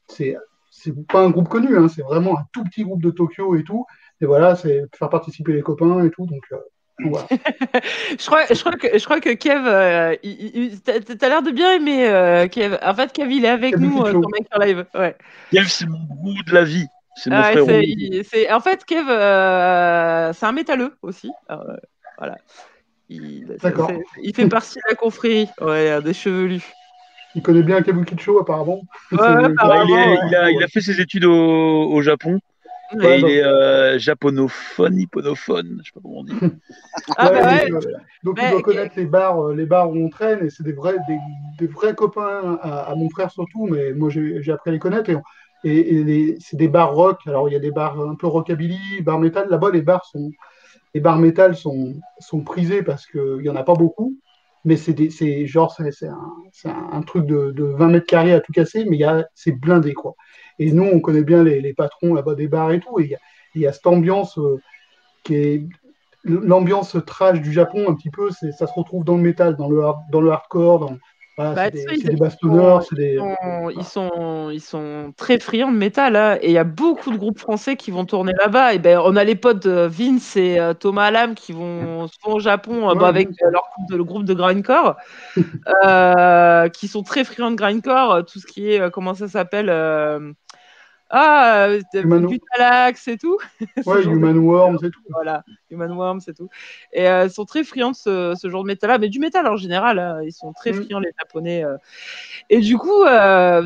c'est c'est pas un groupe connu, hein, c'est vraiment un tout petit groupe de Tokyo et tout. Et voilà, c'est faire participer les copains et tout. Donc, euh, voilà. <laughs> Je crois, je crois que, je crois que Kev, euh, t'as l'air de bien aimer euh, Kev. En fait, Kev, il est avec Kev nous euh, sur Maker Live. Ouais. Kev, c'est mon goût de la vie. C'est mon Ah ouais, frère. c'est- il- c'est- en fait, Kev, euh, c'est un métalleux aussi. Voilà. Il, D'accord. c'est- il fait partie de la confrérie ouais, des chevelus. Il connaît bien Kabukicho, apparemment. Ouais, il, apparemment, est- ouais. il a, il a fait ses études au, au Japon et il donc- est euh, japonophone, hipponophone, je sais pas comment on dit. <laughs> Ah, bah ouais. donc, euh, donc, Mais- il doit connaître les bars, euh, les bars où on traîne, et c'est des vrais, des, des vrais copains à, à mon frère surtout, mais moi j'ai appris à les connaître. Et, et, et les- c'est des bars rock. Alors il y a des bars un peu rockabilly, bars métal. Là-bas, les bars sont, les bars métal sont, sont prisés parce qu'il y en a pas beaucoup. Mais c'est des- c'est genre c'est un, c'est un, un truc de, de 20 mètres carrés à tout casser, mais il y a c'est blindé quoi. Et nous, on connaît bien les, les patrons là-bas des bars et tout. Et il y a, cette ambiance euh, qui est l'ambiance trash du Japon un petit peu. Ça se retrouve dans le métal, dans le dans le hardcore, dans voilà, Bah, c'est des, des ils- bastonneurs, des Ils sont, ils sont, très friands de métal hein, et il y a beaucoup de groupes français qui vont tourner là-bas. Et ben, on a les potes Vince et euh, Thomas Alam qui vont souvent au Japon euh, Ouais, bah, avec euh, leur groupe de, le groupe de grindcore, euh, qui sont très friands de grindcore. Tout ce qui est, comment ça s'appelle Ah, euh, Humano. Butalax et tout. Ouais, <laughs> genre de- Human Worms et tout. voilà, Human Worms et tout. Et euh, ils sont très friands de ce, ce genre de métal-là, mais du métal en général, hein, ils sont très Mm. friands les japonais. euh. Et du coup,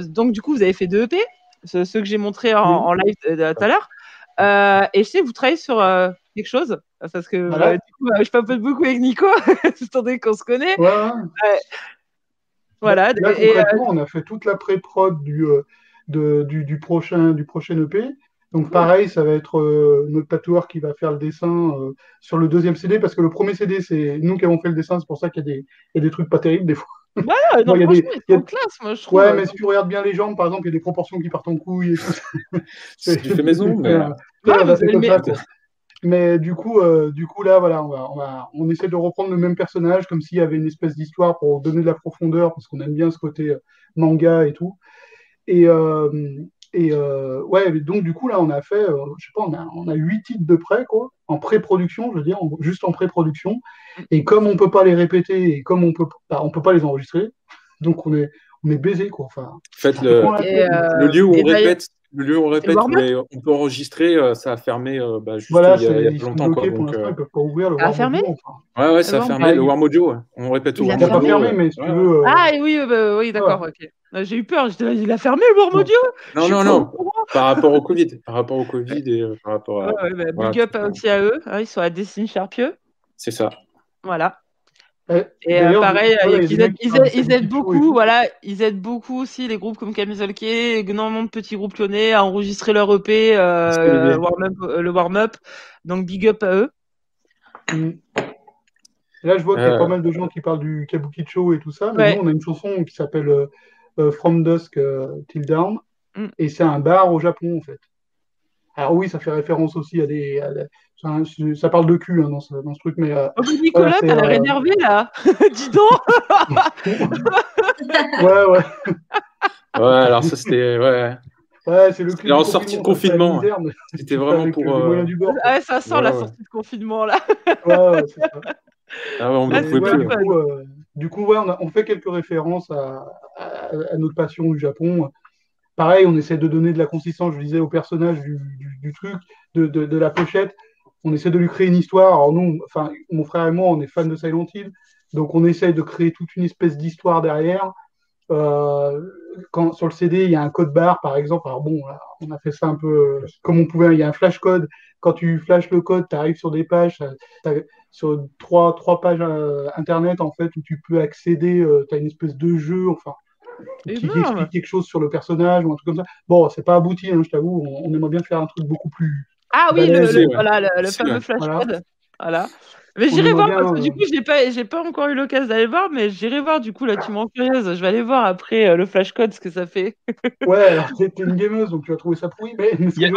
donc du coup, vous avez fait deux EP, ce- ceux que j'ai montrés en, en live tout à l'heure. Et je sais, vous travaillez sur quelque chose, parce que Voilà. euh, du coup, euh, je papote beaucoup avec Nico, <laughs> étant donné qu'on se connaît. Ouais. Voilà. Là, et, concrètement, on a fait toute la pré-prod du, de- du, du prochain, du prochain EP. Donc, pareil, ça va être euh, notre tatoueur qui va faire le dessin euh, sur le deuxième CD, parce que le premier CD, c'est nous qui avons fait le dessin, c'est pour ça qu'il y, a des- il y a des trucs pas terribles des fois. voilà, <laughs> non, il y a des- il y a- sont classe, moi, je trouve. Ouais, mais si tu regardes bien les jambes, par exemple, il y a des proportions qui partent en couille. <laughs> C'est du fait maison, mais- Ouais, Ouais, on a vous fait avez comme le ça, mé- quoi. Mais du coup, euh, du coup là, voilà, on, va, on, va, on essaie de reprendre le même personnage, comme s'il y avait une espèce d'histoire pour donner de la profondeur, parce qu'on aime bien ce côté manga et tout. Et, euh, et euh, ouais, donc du coup, là, on a fait, euh, je sais pas, on a, on a huit titres de prêt, quoi, en pré-production, je veux dire, en- juste en pré-production. Et comme on peut pas les répéter et comme on peut, bah, on peut pas les enregistrer, <laughs> donc on est, on est baisé, quoi. Enfin, Faites le, euh, lieu où on répète. Le lieu où on répète, mais on peut enregistrer, euh, ça a fermé euh, bah, juste Voilà, il y a, il y a longtemps. Quoi, donc, euh, ils peuvent pas ouvrir le Ah, Warm fermé Audio, enfin. Ouais, ouais, ça a Warm- fermé. Ah, le Warm Audio, ouais. on répète Il a n'a pas fermé, mais si tu veux. euh, Ah oui, bah, oui, d'accord, ok. Euh, J'ai eu peur, il a fermé le Warm Non. Audio? Non, non, non. Par rapport au Covid. Par rapport au <laughs> Covid et euh, par rapport à. Ouais, ouais, bah, voilà, big up aussi à eux, hein, ils sont à Dessine Charpieux, C'est ça. voilà. Et euh, pareil, euh, ils, aident, ils, ils beaucoup, voilà, ils aident beaucoup aussi les groupes comme Camisolke, énormément de petits groupes lyonnais à enregistrer leur EP, euh, euh, le warm-up, donc big up à eux. Mm. Et Là, je vois qu'il y a Euh, pas mal de gens qui parlent du Kabukicho et tout ça, mais Ouais. nous, on a une chanson qui s'appelle From Dusk euh, Till Dawn, Mm. et c'est un bar au Japon, en fait. Alors oui, ça fait référence aussi à des... à des- ça, ça parle de cul hein, dans, ce, dans ce truc, mais... euh, Oh, Nicolas, t'as l'air euh, énervé là <laughs> Dis donc <laughs> ouais, ouais. Ouais, alors ça, c'était. Ouais. Ouais, c'est le cul en du sortie de la confinement. C'était vraiment pour. euh, les euh, moyens du bord. Ah ouais, ça sent Ouais, la ouais. sortie de confinement là. Ouais, ouais, c'est ça. Ah ouais, on Ah, plus. du, fun. coup, euh, du coup, ouais, on, a- on fait quelques références à, à- à notre passion du Japon. Pareil, on essaie de donner de la consistance, je disais, au personnage du, truc, de, la pochette. On essaie de lui créer une histoire. Alors nous, enfin, mon frère et moi, on est fans de Silent Hill, donc on essaie de créer toute une espèce d'histoire derrière. Euh, sur le CD, il y a un code barre, par exemple. Alors bon, on a fait ça un peu euh, comme on pouvait. Il y a un flash code. Quand tu flashes le code, tu arrives sur des pages, sur trois, trois pages euh, internet en fait où tu peux accéder. tu as une espèce de jeu, enfin, qui, Énorme. explique quelque chose sur le personnage ou un truc comme ça. Bon, c'est pas abouti, hein, je t'avoue. On, on aimerait bien faire un truc beaucoup plus. Ah oui, le, balèze. le- ouais. voilà, le, le Si, fameux ouais. flash Voilà. Voilà. Mais j'irai voir parce que du euh, coup, j'ai pas, j'ai pas encore eu l'occasion d'aller voir, mais j'irai voir du coup là, tu m'en curieuse. Je vais aller voir après euh, le flash code ce que ça fait. <laughs> Ouais, alors t'es une gameuse, donc tu vas trouver ça pourri, mais, Yeah.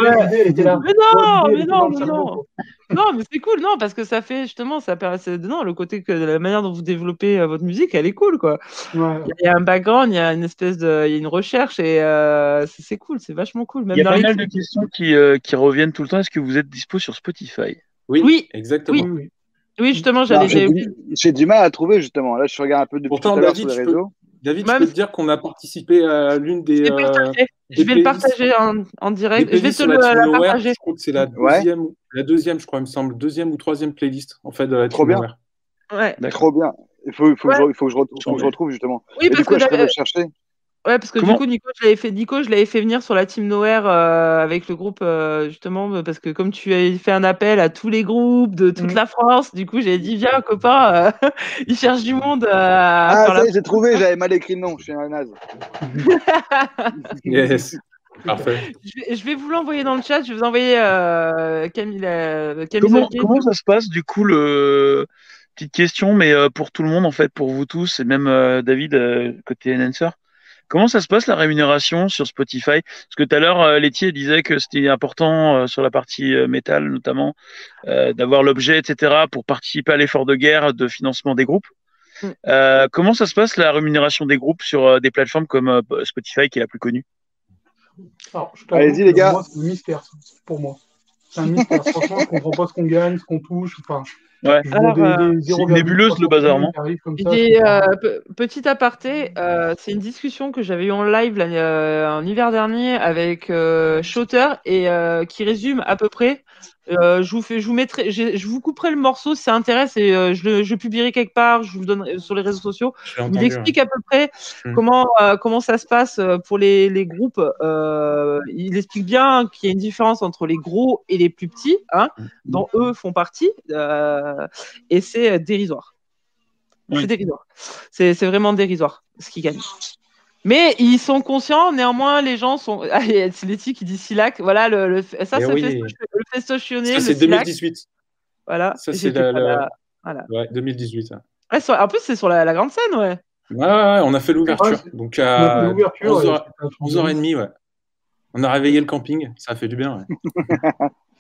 était là. Non, mais non, mais non. Non, mais c'est cool, non, parce que ça fait justement, ça permet, non, le côté que la manière dont vous développez euh, votre musique, elle est cool, quoi. Ouais. Il y a- il y, a un background, il y a une espèce de, il y a une recherche et euh, c'est c'est cool, c'est vachement cool. Il y a pas mal de questions qui, euh, qui reviennent tout le temps. Est-ce que vous êtes dispo sur Spotify? Oui, Oui, exactement. Oui, oui. Justement, j'allais. J'ai j'avais du, j'ai du mal à trouver justement. Là, je regarde un peu depuis Pourtant, tout à David, sur les je peux- réseaux. David, Même je peux te dire qu'on a participé à l'une des. Je vais, euh, Je vais le partager en, en direct. Je vais te le, la partager. Je crois que c'est la Ouais. deuxième, la deuxième, je crois, il me semble, deuxième ou troisième playlist en fait de la Trop bien. Ouais. Trop bien. Il faut, il faut, que, je, Ouais. il faut, que, je retrouve, faut que je retrouve justement. Oui, Et parce du coup, que je peux le chercher? Ouais, parce que Comment du coup, Nico, je l'avais fait, Nico, je l'avais fait venir sur la team Nowhere euh, avec le groupe, euh, justement, euh, parce que comme tu avais fait un appel à tous les groupes de toute Mhm. la France, du coup, j'ai dit, viens, copain, euh, <laughs> il cherche du monde euh, Ah, ça la... y est, j'ai trouvé, j'avais mal écrit le nom. Je suis un naze. Yes. Parfait. je, vais, je vais vous l'envoyer dans le chat, je vais vous envoyer euh, Camille, Camille Comment, ça se passe du coup le petite question, mais euh, pour tout le monde en fait, pour vous tous et même euh, David euh, côté Enhancer. Comment ça se passe la rémunération sur Spotify? Parce que tout à l'heure, euh, Laitier disait que c'était important euh, sur la partie euh, métal notamment euh, d'avoir l'objet, etc., pour participer à l'effort de guerre de financement des groupes. Mm. Euh, comment ça se passe la rémunération des groupes sur euh, des plateformes comme euh, Spotify qui est la plus connue? Allez-y, les gars. Moi, c'est un mystère, pour moi. C'est un mystère. Franchement, je comprends pas ce qu'on gagne, ce qu'on touche. Enfin, Ouais. Alors, des, euh, des c'est 0,3 nébuleuse, le bazar, non comprends euh, petit aparté, euh, c'est une discussion que j'avais eue en live l'année- euh, en hiver dernier avec euh, Shooter et euh, qui résume à peu près. Euh, je vous fais, je vous mettrai, je vous couperai le morceau si ça intéresse et euh, je, le, je publierai quelque part. Je vous le donnerai sur les réseaux sociaux. Il explique à peu près Mm. comment euh, comment ça se passe euh, pour les, les groupes. Euh, il explique bien qu'il y a une différence entre les gros et les plus petits, hein, Mm. dont eux font partie, euh, et c'est euh, dérisoire. Oui. C'est dérisoire. C'est c'est vraiment dérisoire ce qu'ils gagnent. Mais ils sont conscients, néanmoins, les gens sont. <laughs> Ah, c'est Letty qui dit Silac. Voilà, le, le- ça, Eh c'est oui. festo- le festochionné, c'est Silac. 2018. Voilà. Ça, c'est la- la- là. Voilà. Ouais, 2018. ouais. Ouais, sur- en plus, c'est sur la, la grande scène, ouais. Ouais, ouais, ouais, on a fait l'ouverture. Donc On a fait à l'ouverture, 11h, ouais, c'était un truc de ouf. 11h30, ouais. On a réveillé le camping, ça a fait du bien. Ouais. <laughs>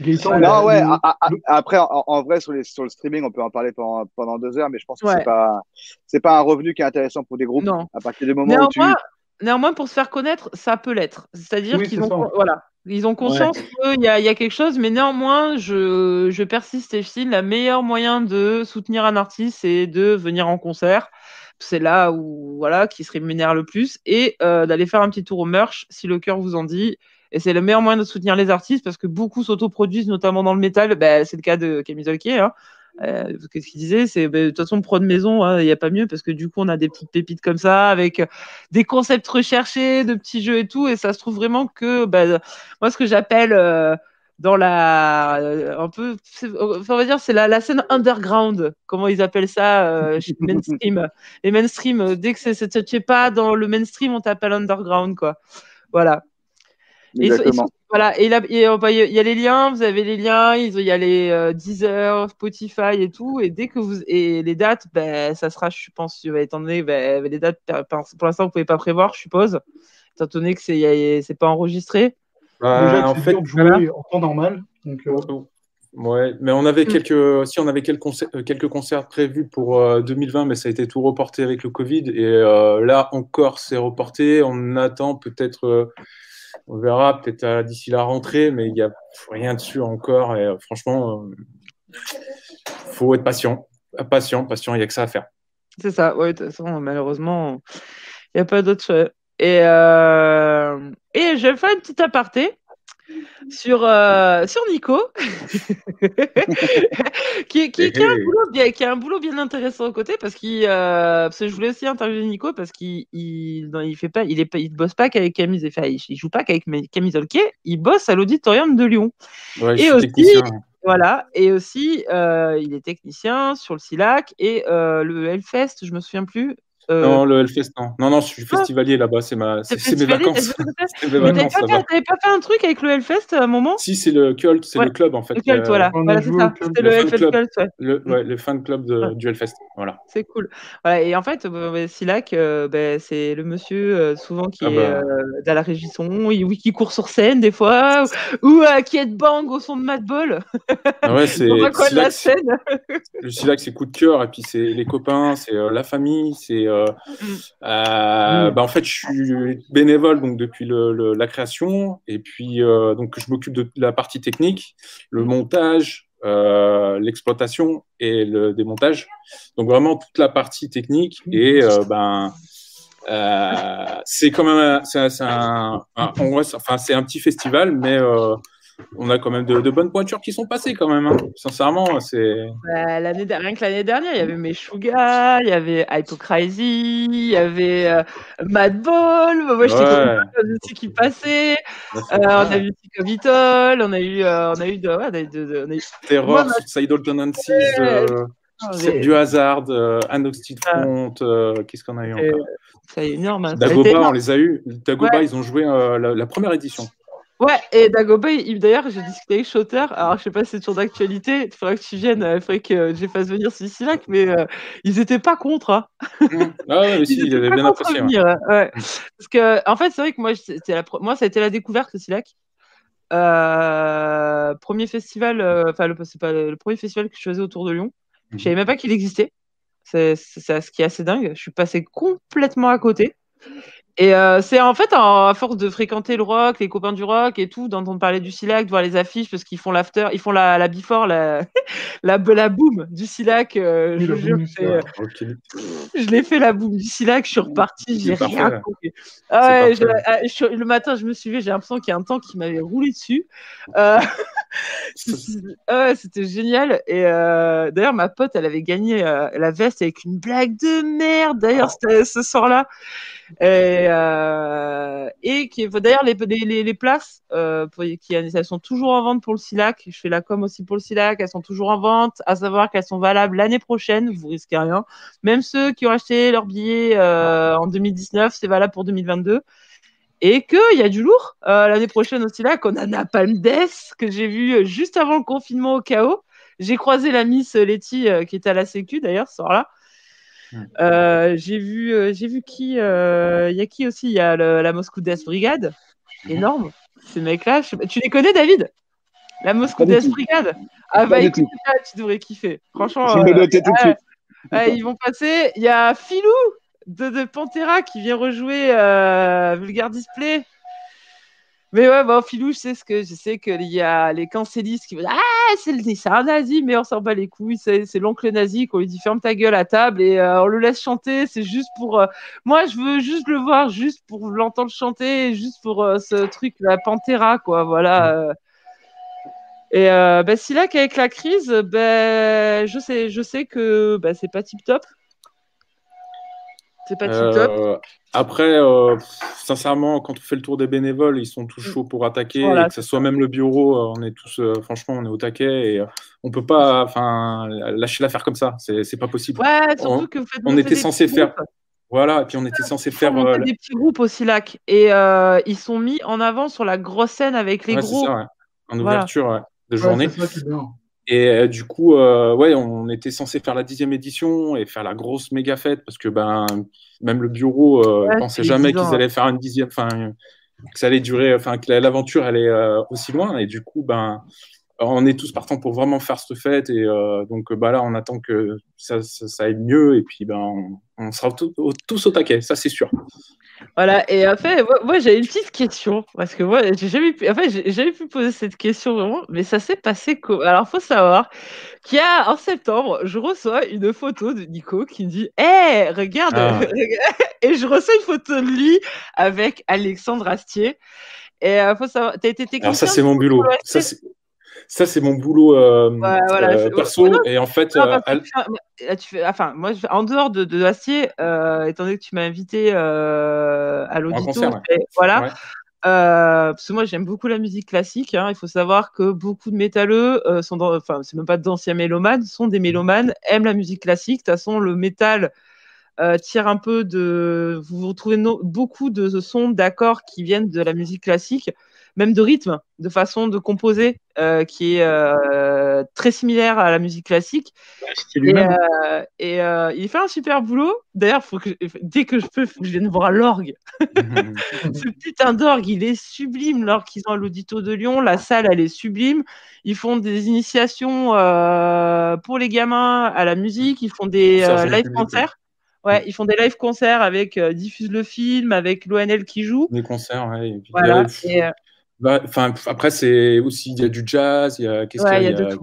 Gaëtan, Non, le- ouais. le- a- a- a- le- après, en, en vrai, sur, les, sur le streaming, on peut en parler pendant, pendant deux heures, mais je pense que Ouais. c'est pas, c'est pas un revenu qui est intéressant pour des groupes. Non. À partir du moment où tu. Néanmoins, néanmoins, pour se faire connaître, ça peut l'être. C'est-à-dire Oui, qu'ils ont, ça. voilà, ils ont conscience qu'il y y a quelque chose, mais néanmoins, je, je persiste et file. La meilleure moyen de soutenir un artiste, c'est de venir en concert. C'est là où, voilà, qui se rémunère le plus et euh, d'aller faire un petit tour au merch si le cœur vous en dit. Et c'est le meilleur moyen de soutenir les artistes parce que beaucoup s'autoproduisent, notamment dans le métal. Ben, c'est le cas de Camille Zolkier. Hein. Euh, Qu'est-ce qu'il disait? C'est ben, de toute façon pro de maison, hein, il n'y a pas mieux parce que du coup on a des petites pépites comme ça avec des concepts recherchés, de petits jeux et tout, et ça se trouve vraiment que ben, moi ce que j'appelle euh, dans la euh, un peu on va dire c'est la, la scène underground comment ils appellent ça euh, chez les <laughs> mainstream les mainstream euh, dès que c'est c'est- tu pas dans le mainstream on t'appelle underground quoi voilà et ils sont- ils Exactement. sont- voilà, et là, et, euh, bah, il y, a- les liens, vous avez les liens, il y a les euh, Deezer, Spotify et tout, et dès que vous et les dates, ben ça sera, je pense, étant donné, ben, les dates, per- pour l'instant, vous pouvez pas prévoir, je suppose, étant donné que c'est pas enregistré. Bah, Déjà, en fait, jouer en temps normal. Donc, euh, Ouais, mais on avait quelques, si on avait quelques concerts, euh, quelques concerts prévus pour euh, 2020, mais ça a été tout reporté avec le Covid. Et euh, là encore, c'est reporté. On attend peut-être, euh, on verra peut-être euh, d'ici la rentrée, mais il n'y a rien dessus encore. Et euh, franchement, euh, faut être patient, patient, patient. Il n'y a que ça à faire. C'est ça, ouais, de toute façon, malheureusement, il n'y a pas d'autre choix. Et, et je vais faire une petite aparté. Sur, euh, sur Nico, <laughs> qui, qui, qui, a un boulot bien, qui a un boulot bien intéressant au côté parce qu'il, euh, parce que je voulais aussi interviewer Nico parce qu'il, il, non, il fait pas, il est pas, il bosse pas qu'avec Camille, enfin, il, joue pas qu'avec Camille il bosse à l'auditorium de Lyon. Ouais, Et aussi, technicien. voilà, et aussi, euh, il est technicien sur le SILAC et le Hellfest, je me souviens plus. Euh, Non, le Hellfest, non. Non, non, je suis Ah. festivalier là-bas, c'est ma... c'est c'est mes vacances. <laughs> C'est t'avais vacances pas, pas fait un truc avec le Hellfest à un moment Si, c'est le Cult, c'est Ouais, le club en fait. Le Cult, euh, voilà, voilà c'est ça. C'était Le le fan Hellfest club. Cult, ouais. Le, ouais, le fan club de- Ouais. du Hellfest. Voilà. C'est cool. Voilà, et en fait, euh, Silac, euh, ben, c'est le monsieur euh, souvent qui Ah est bah. euh, dans la régie son, il- oui, qui court sur scène des fois, ou, ou, euh, qui est de bang au son de Madball Ah ouais, <laughs> c'est le Silac, c'est coup de cœur, et puis c'est les copains, c'est euh, la famille, c'est. Euh, euh, bah, en fait, je suis bénévole donc depuis le, le- la création, et puis euh, donc je m'occupe de la partie technique, le montage, euh, l'exploitation et le démontage. Donc vraiment toute la partie technique, et euh, ben. euh, c'est quand même un, c'est un- un, un- enfin un petit festival mais on a quand même de, de bonnes pointures qui sont passées quand même hein. sincèrement c'est Bah, l'année rien que l'année dernière, il y avait Meshuga, il y avait Hypocrisy, il y avait euh, Madball, moi j'étais Ouais. aussi qui passait. Euh, on a eu Tico Vitol, on a eu, euh, on a eu de, ouais, on a eu de- de- on a eu- Terror, Tendencies, euh, c'est du hasard, euh, Ah. Front, euh, qu'est-ce qu'on a eu encore? C'est énorme. hein. Dagoba, on les a eu. Dagoba, Ouais. ils ont joué euh, la, la première édition. Ouais, et Dagoba, il- d'ailleurs, j'ai discuté avec Shotter. Alors, je sais pas si c'est toujours d'actualité. Il faudrait que tu viennes. euh, Il faudrait que je fasse venir Sicilac, mais euh, ils étaient pas contre. hein. Ah ouais, mais <laughs> si, Ils pas bien contre apprécié. venir, hein, ouais. Parce que, en fait, c'est vrai que moi, la, moi, ça a été la découverte, le Silac. Euh, premier festival, euh, enfin, le, c'est pas le, le premier festival que je faisais autour de Lyon. Je savais même pas qu'il existait. C'est ce qui est assez dingue. Je suis passé complètement à côté. Et euh, c'est en fait en- à force de fréquenter le rock, les copains du rock et tout, d'entendre parler du Silac, de voir les affiches parce qu'ils font l'after, ils font la, la before, la, <laughs> la, la boom du Silac. euh, Oui, je jure, boom euh, l'ai fait la boum du Silac, je suis reparti, j'ai rien compris. Ah ouais, je- ah, le matin, je me suis levée, j'ai l'impression qu'il y a un temps qui m'avait roulé dessus. Euh, <laughs> ah c'était génial. Et euh, d'ailleurs, ma pote, elle avait gagné la veste avec une blague de merde. D'ailleurs, ce soir-là. Et, euh, et qui, d'ailleurs, les, places, euh, elles sont toujours en vente pour le SILAC. Je fais la com aussi pour le SILAC. Elles sont toujours en vente. À savoir qu'elles sont valables l'année prochaine. Vous risquez rien. Même ceux qui ont acheté leur billet euh, en 2019, c'est valable pour 2022. Et qu'il y a du lourd l'année prochaine aussi là, qu'on a Napalm Death, que j'ai vu juste avant le confinement au chaos. J'ai croisé la Miss Letty qui était à la Sécu d'ailleurs ce soir-là. Euh, j'ai vu, euh, j'ai vu qui euh, Il y a qui aussi? Il y a le- la Moscou Death Brigade, énorme. Ces mecs-là, je tu les connais, David? La Moscou Death. Brigade? Ah bah écoute, là, tu devrais kiffer. Franchement, Je vais le noter tout de ouais, suite. ouais, ils vont passer. Il y a Filou de, de Pantera qui vient rejouer euh, Vulgar Display. Mais ouais, bon, Filou, je sais ce que je sais qu'il y a les cancellistes qui vont dire Ah, c'est le- c'est un nazi, mais on s'en bat les couilles, c'est l'oncle nazi qu'on lui dit ferme ta gueule à table et euh, on le laisse chanter. C'est juste pour. euh, Moi, je veux juste le voir, juste pour l'entendre chanter, juste pour euh, ce truc, la Pantera, quoi. Voilà. Et bah, si là qu'avec la crise, ben je sais, je sais que bah, c'est pas tip top. C'est pas tip top. Euh, après, euh, sincèrement, quand on fait le tour des bénévoles, ils sont tous chauds pour attaquer, Voilà, et que ce soit même le bureau, euh, on est tous, euh, franchement, on est au taquet, et euh, on peut pas, enfin, lâcher l'affaire comme ça, c'est c'est pas possible. Ouais, surtout on, que vous faites on monter était censé faire, groupes. voilà, et puis on était censé faire. Euh, monter des petits groupes au Silac. Et euh, ils sont mis en avant sur la grosse scène avec les ouais, c'est gros. ça, ouais. En Voilà. ouverture ouais, de journée. ça. Et euh, du coup, euh, ouais, on était censé faire la dixième édition et faire la grosse méga fête parce que ben même le bureau euh, Ouais, pensait jamais 10 ans, qu'ils allaient faire une dixième, enfin que ça allait durer, enfin que la- l'aventure allait euh, aussi loin. Et du coup, ben on est tous partants pour vraiment faire cette fête et donc bah là on attend que ça, ça, ça aille mieux et puis ben on, on sera tous au taquet, ça c'est sûr. Voilà, et après, moi, moi, j'ai une petite question, parce que moi, j'ai jamais pu, en fait, j'ai jamais pu poser cette question vraiment, mais ça s'est passé comment Alors, faut savoir qu'il y a, en septembre, je reçois une photo de Nico qui me dit Hé, regarde Ah. <laughs> Et je reçois une photo de lui avec Alexandre Astier. Et euh, faut savoir, t'as été technicien. Alors ça, c'est mon boulot. Ça, c'est- ça, c'est mon boulot euh, Ouais, voilà, euh, je- perso. non, Et en fait, non, euh, là, tu fais- enfin, moi, je- en dehors de, de euh, étant donné que tu m'as invité à l'audito, ouais. voilà. Ouais. Parce que moi j'aime beaucoup la musique classique. hein. Il faut savoir que beaucoup de métalleux sont dans, enfin c'est même pas d'anciens mélomanes, sont des mélomanes, aiment la musique classique. De toute façon, le métal tire un peu de, vous retrouvez no- beaucoup de sons, d'accords qui viennent de la musique classique, même de rythme, de façon de composer, euh, qui est euh, très similaire à la musique classique. C'est Et, euh, et, il fait un super boulot. D'ailleurs, faut que dès que je peux, faut que je vienne voir l'orgue. <laughs> Ce putain d'orgue, il est sublime. L'orgue qu'ils ont à l'audito de Lyon, la salle, elle est sublime. Ils font des initiations pour les gamins à la musique. Ils font des live concerts. Ouais, ils font des live concerts avec euh, diffuse le film, avec l'ONL qui joue. des concerts, ouais. et puis, Voilà. ouais, Et, euh, enfin, pff, après, c'est aussi, il y a du jazz, il y a, qu'est-ce ouais, qu'il il y y a, y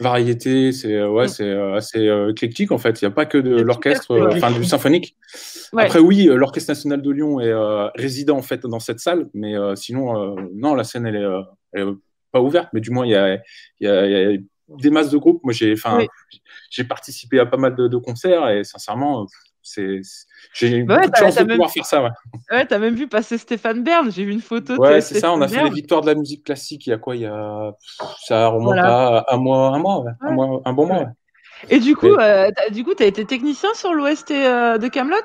variété, c'est, ouais, Mm. c'est euh, assez euh, éclectique, en fait. Il n'y a pas que de l'orchestre, euh, enfin, du symphonique. Ouais. Après, oui, l'Orchestre national de Lyon est euh, résident, en fait, dans cette salle, mais euh, sinon, euh, non, la scène, elle est, elle est pas ouverte, mais du moins, il y a, y a, y a des masses de groupes. Moi, j'ai, enfin, Oui. j'ai participé à pas mal de, de concerts et sincèrement, c'est, j'ai eu Bah ouais, chance de pouvoir faire ça, ouais. Ouais, t'as même vu passer Stéphane Bern. J'ai vu une photo. Ouais, c'est ça. On a fait les Bern. victoires de la musique classique. Il y a quoi Il y a ça remonte Voilà. à un mois, un mois, ouais. un, mois un bon mois. Et du coup, euh, t'as- du coup, t'as été technicien sur l'OST euh, de Camelot.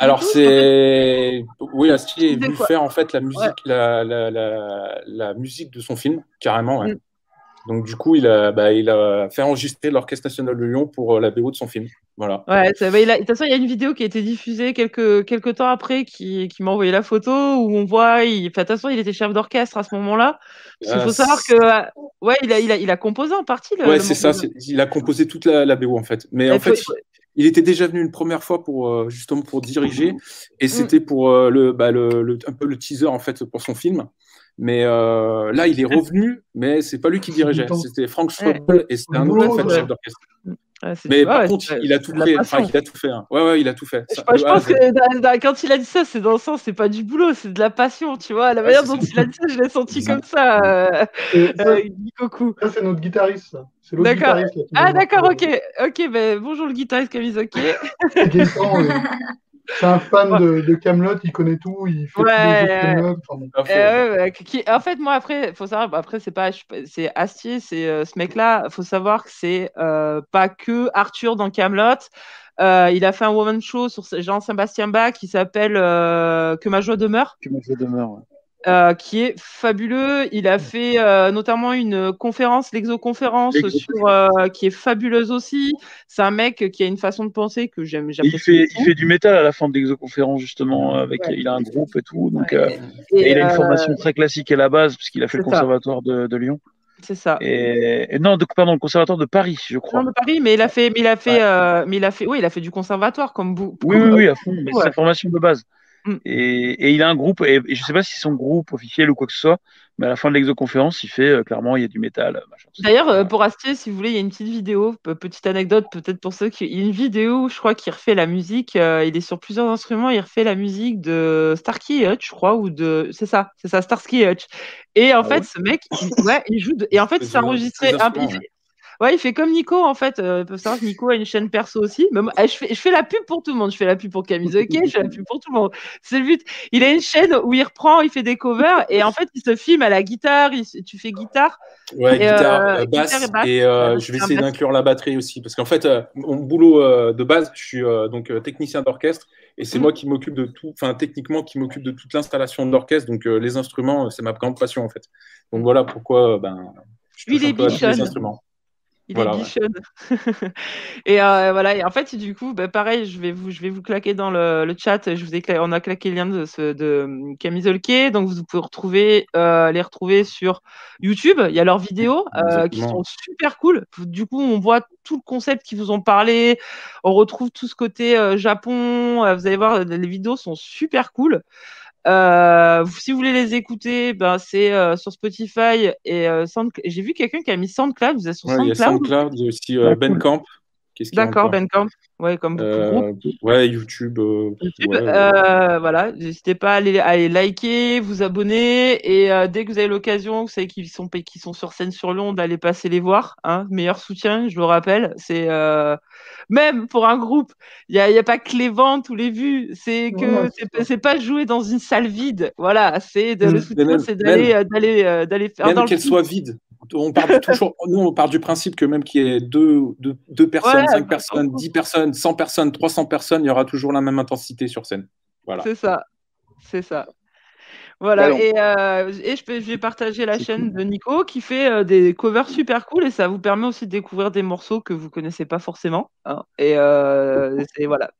Alors c'est oui, Astier est venu faire en fait la musique, Ouais. la, la, la, la musique de son film carrément. ouais. Mm. Donc du coup, il a, bah, il a fait enregistrer l'Orchestre national de Lyon pour euh, la BO de son film. Voilà. Ouais, ça, bah, il a- de toute façon, il y a une vidéo qui a été diffusée quelques, quelques temps après qui, qui m'a envoyé la photo où on voit, il, enfin, de toute façon, il était chef d'orchestre à ce moment-là. Qu'il Euh, faut savoir que, euh, ouais, il a, il a, il a composé en partie le. Ouais, le c'est ça. Il a composé toute la, la BO en fait. Mais en Il faut- fait, il, il était déjà venu une première fois pour euh, justement pour diriger, Mm. et c'était pour euh, le, bah, le, le- un peu le teaser en fait pour son film. Mais euh, là, il est revenu, mais c'est pas lui qui dirigeait. C'était Frank Ouais. Schwab et c'était un autre en fait, Ouais. chef d'orchestre. Mais par ouais, contre, il a tout fait. il a tout fait. hein. Ouais, ouais, il a tout fait. Je, pense que dans- dans- quand il a dit ça, c'est dans le sens, c'est pas du boulot, c'est de la passion, tu vois. La manière dont ça. il a dit ça, je l'ai senti comme ça, euh, ça, euh, ça, c'est notre guitariste. C'est l'autre D'accord. guitariste. Ah, d'accord, ok. Ok, ben, bonjour le guitariste Gaëtan, euh, <laughs> c'est un fan de, de Camelot, il connaît tout, il fait tous les Ouais. jeux de Camelot. Enfin. Euh, ouais, qui- en fait, moi, après, faut savoir, bah, après, c'est pas, c'est Astier, c'est euh, ce mec-là. Faut savoir que c'est euh, pas que Arthur dans Camelot. Euh, il a fait un woman show sur Jean-Sébastien Bach qui s'appelle euh, Que ma joie demeure, Que je demeure. ouais. Euh, qui est fabuleux. Il a fait euh, notamment une conférence, l'exoconférence, sur euh, qui est fabuleuse aussi. C'est un mec qui a une façon de penser que j'aime, Il fait, il fait du métal à la fin de l'exoconférence, justement. Avec, Ouais. Il a un groupe et tout. Donc, Ouais. euh, Et, et il a une formation très classique à la base, puisqu'il a fait le conservatoire de, de Lyon. C'est ça. Et, et non, de, pardon, le conservatoire de Paris, je crois. Non, de Paris, mais il a fait, mais il a fait, euh, mais il a fait, oui, il a fait du conservatoire comme vous. Oui, oui, oui, à fond, mais Ouais. c'est sa formation de base. Mm. Et, et il a un groupe, et, et je sais pas si c'est son groupe officiel ou quoi que ce soit, mais à la fin de l'exoconférence, il fait euh, clairement, il y a du métal. Machin. D'ailleurs, euh, pour Astier, si vous voulez, il y a une petite vidéo, pe- petite anecdote peut-être pour ceux qui. Il y a une vidéo, je crois, qui refait la musique. euh, il est sur plusieurs instruments. Il refait la musique de Starsky et Hutch, je crois, ou de. C'est ça, c'est ça, Starsky et Hutch. Et en Ah fait, ouais ce mec, il... ouais, il joue. de- Et en fait, Des- c'est enregistré. un- il ouais. Il fait comme Nico en fait. Euh, faut savoir que Nico a une chaîne perso aussi. Mais moi, eh, je, fais, je fais la pub pour tout le monde. Je fais la pub pour Kamizoki, je fais la pub pour tout le monde. C'est le but. Il a une chaîne où il reprend, il fait des covers et en fait, il se filme à la guitare. il- tu fais guitare. Ouais, Et, guitare, euh, euh, basse, guitare et basse. et euh, je vais essayer d'inclure la batterie aussi, parce qu'en fait, mon boulot de base, je suis donc technicien d'orchestre, et c'est Mm. moi qui m'occupe de tout, enfin techniquement qui m'occupe de toute l'installation de l'orchestre, donc les instruments, c'est ma grande passion en fait. Donc voilà pourquoi, ben, je Lui, touche il un est peu à tous les instruments. Il Voilà, est ouais. bichonne. <laughs> et euh, voilà. Et en fait, du coup, bah, pareil, je vais vous, je vais vous claquer dans le, le chat. Je vous ai cla- on a claqué le lien de, ce, de hum, Camisolke. Donc, vous pouvez retrouver, euh, les retrouver sur YouTube. Il y a leurs vidéos euh, qui sont super cool. Du coup, on voit tout le concept qu'ils vous ont parlé. On retrouve tout ce côté Japon. Vous allez voir, les vidéos sont super cool. Euh, si vous voulez les écouter, ben c'est euh, sur Spotify et euh, Soundcloud. J'ai vu quelqu'un qui a mis SoundCloud. Vous êtes sur Ouais, il y a SoundCloud? SoundCloud, il y a aussi Ah, Ben cool. Camp, D'accord, Bandcamp. Ouais, comme. Euh, ouais, YouTube. euh, YouTube. ouais. Euh, voilà, n'hésitez pas à aller, à aller liker, vous abonner et euh, dès que vous avez l'occasion, vous savez qu'ils sont qu'ils sont sur scène sur Lyon, d'aller passer les voir. Hein, meilleur soutien, je le rappelle. C'est euh, même pour un groupe, il y a, y a pas que les ventes ou les vues, c'est que Ouais, c'est pas- c'est pas jouer dans une salle vide. Voilà, c'est de, le Mais soutien, même- c'est d'aller même- d'aller d'aller faire Même le qu'elle soit vide. On part du- toujours, <laughs> nous, on part du principe que même qu'il y ait deux, deux, deux personnes, Ouais, cinq bah, personnes, dix personnes, 100 personnes, 300 personnes, il y aura toujours la même intensité sur scène. Voilà. C'est ça, c'est ça. Voilà, Allons. et, euh, et je, vais partager la chaîne de Nico qui fait euh, des covers super cool et ça vous permet aussi de découvrir des morceaux que vous connaissez pas forcément. hein. et, euh, et voilà.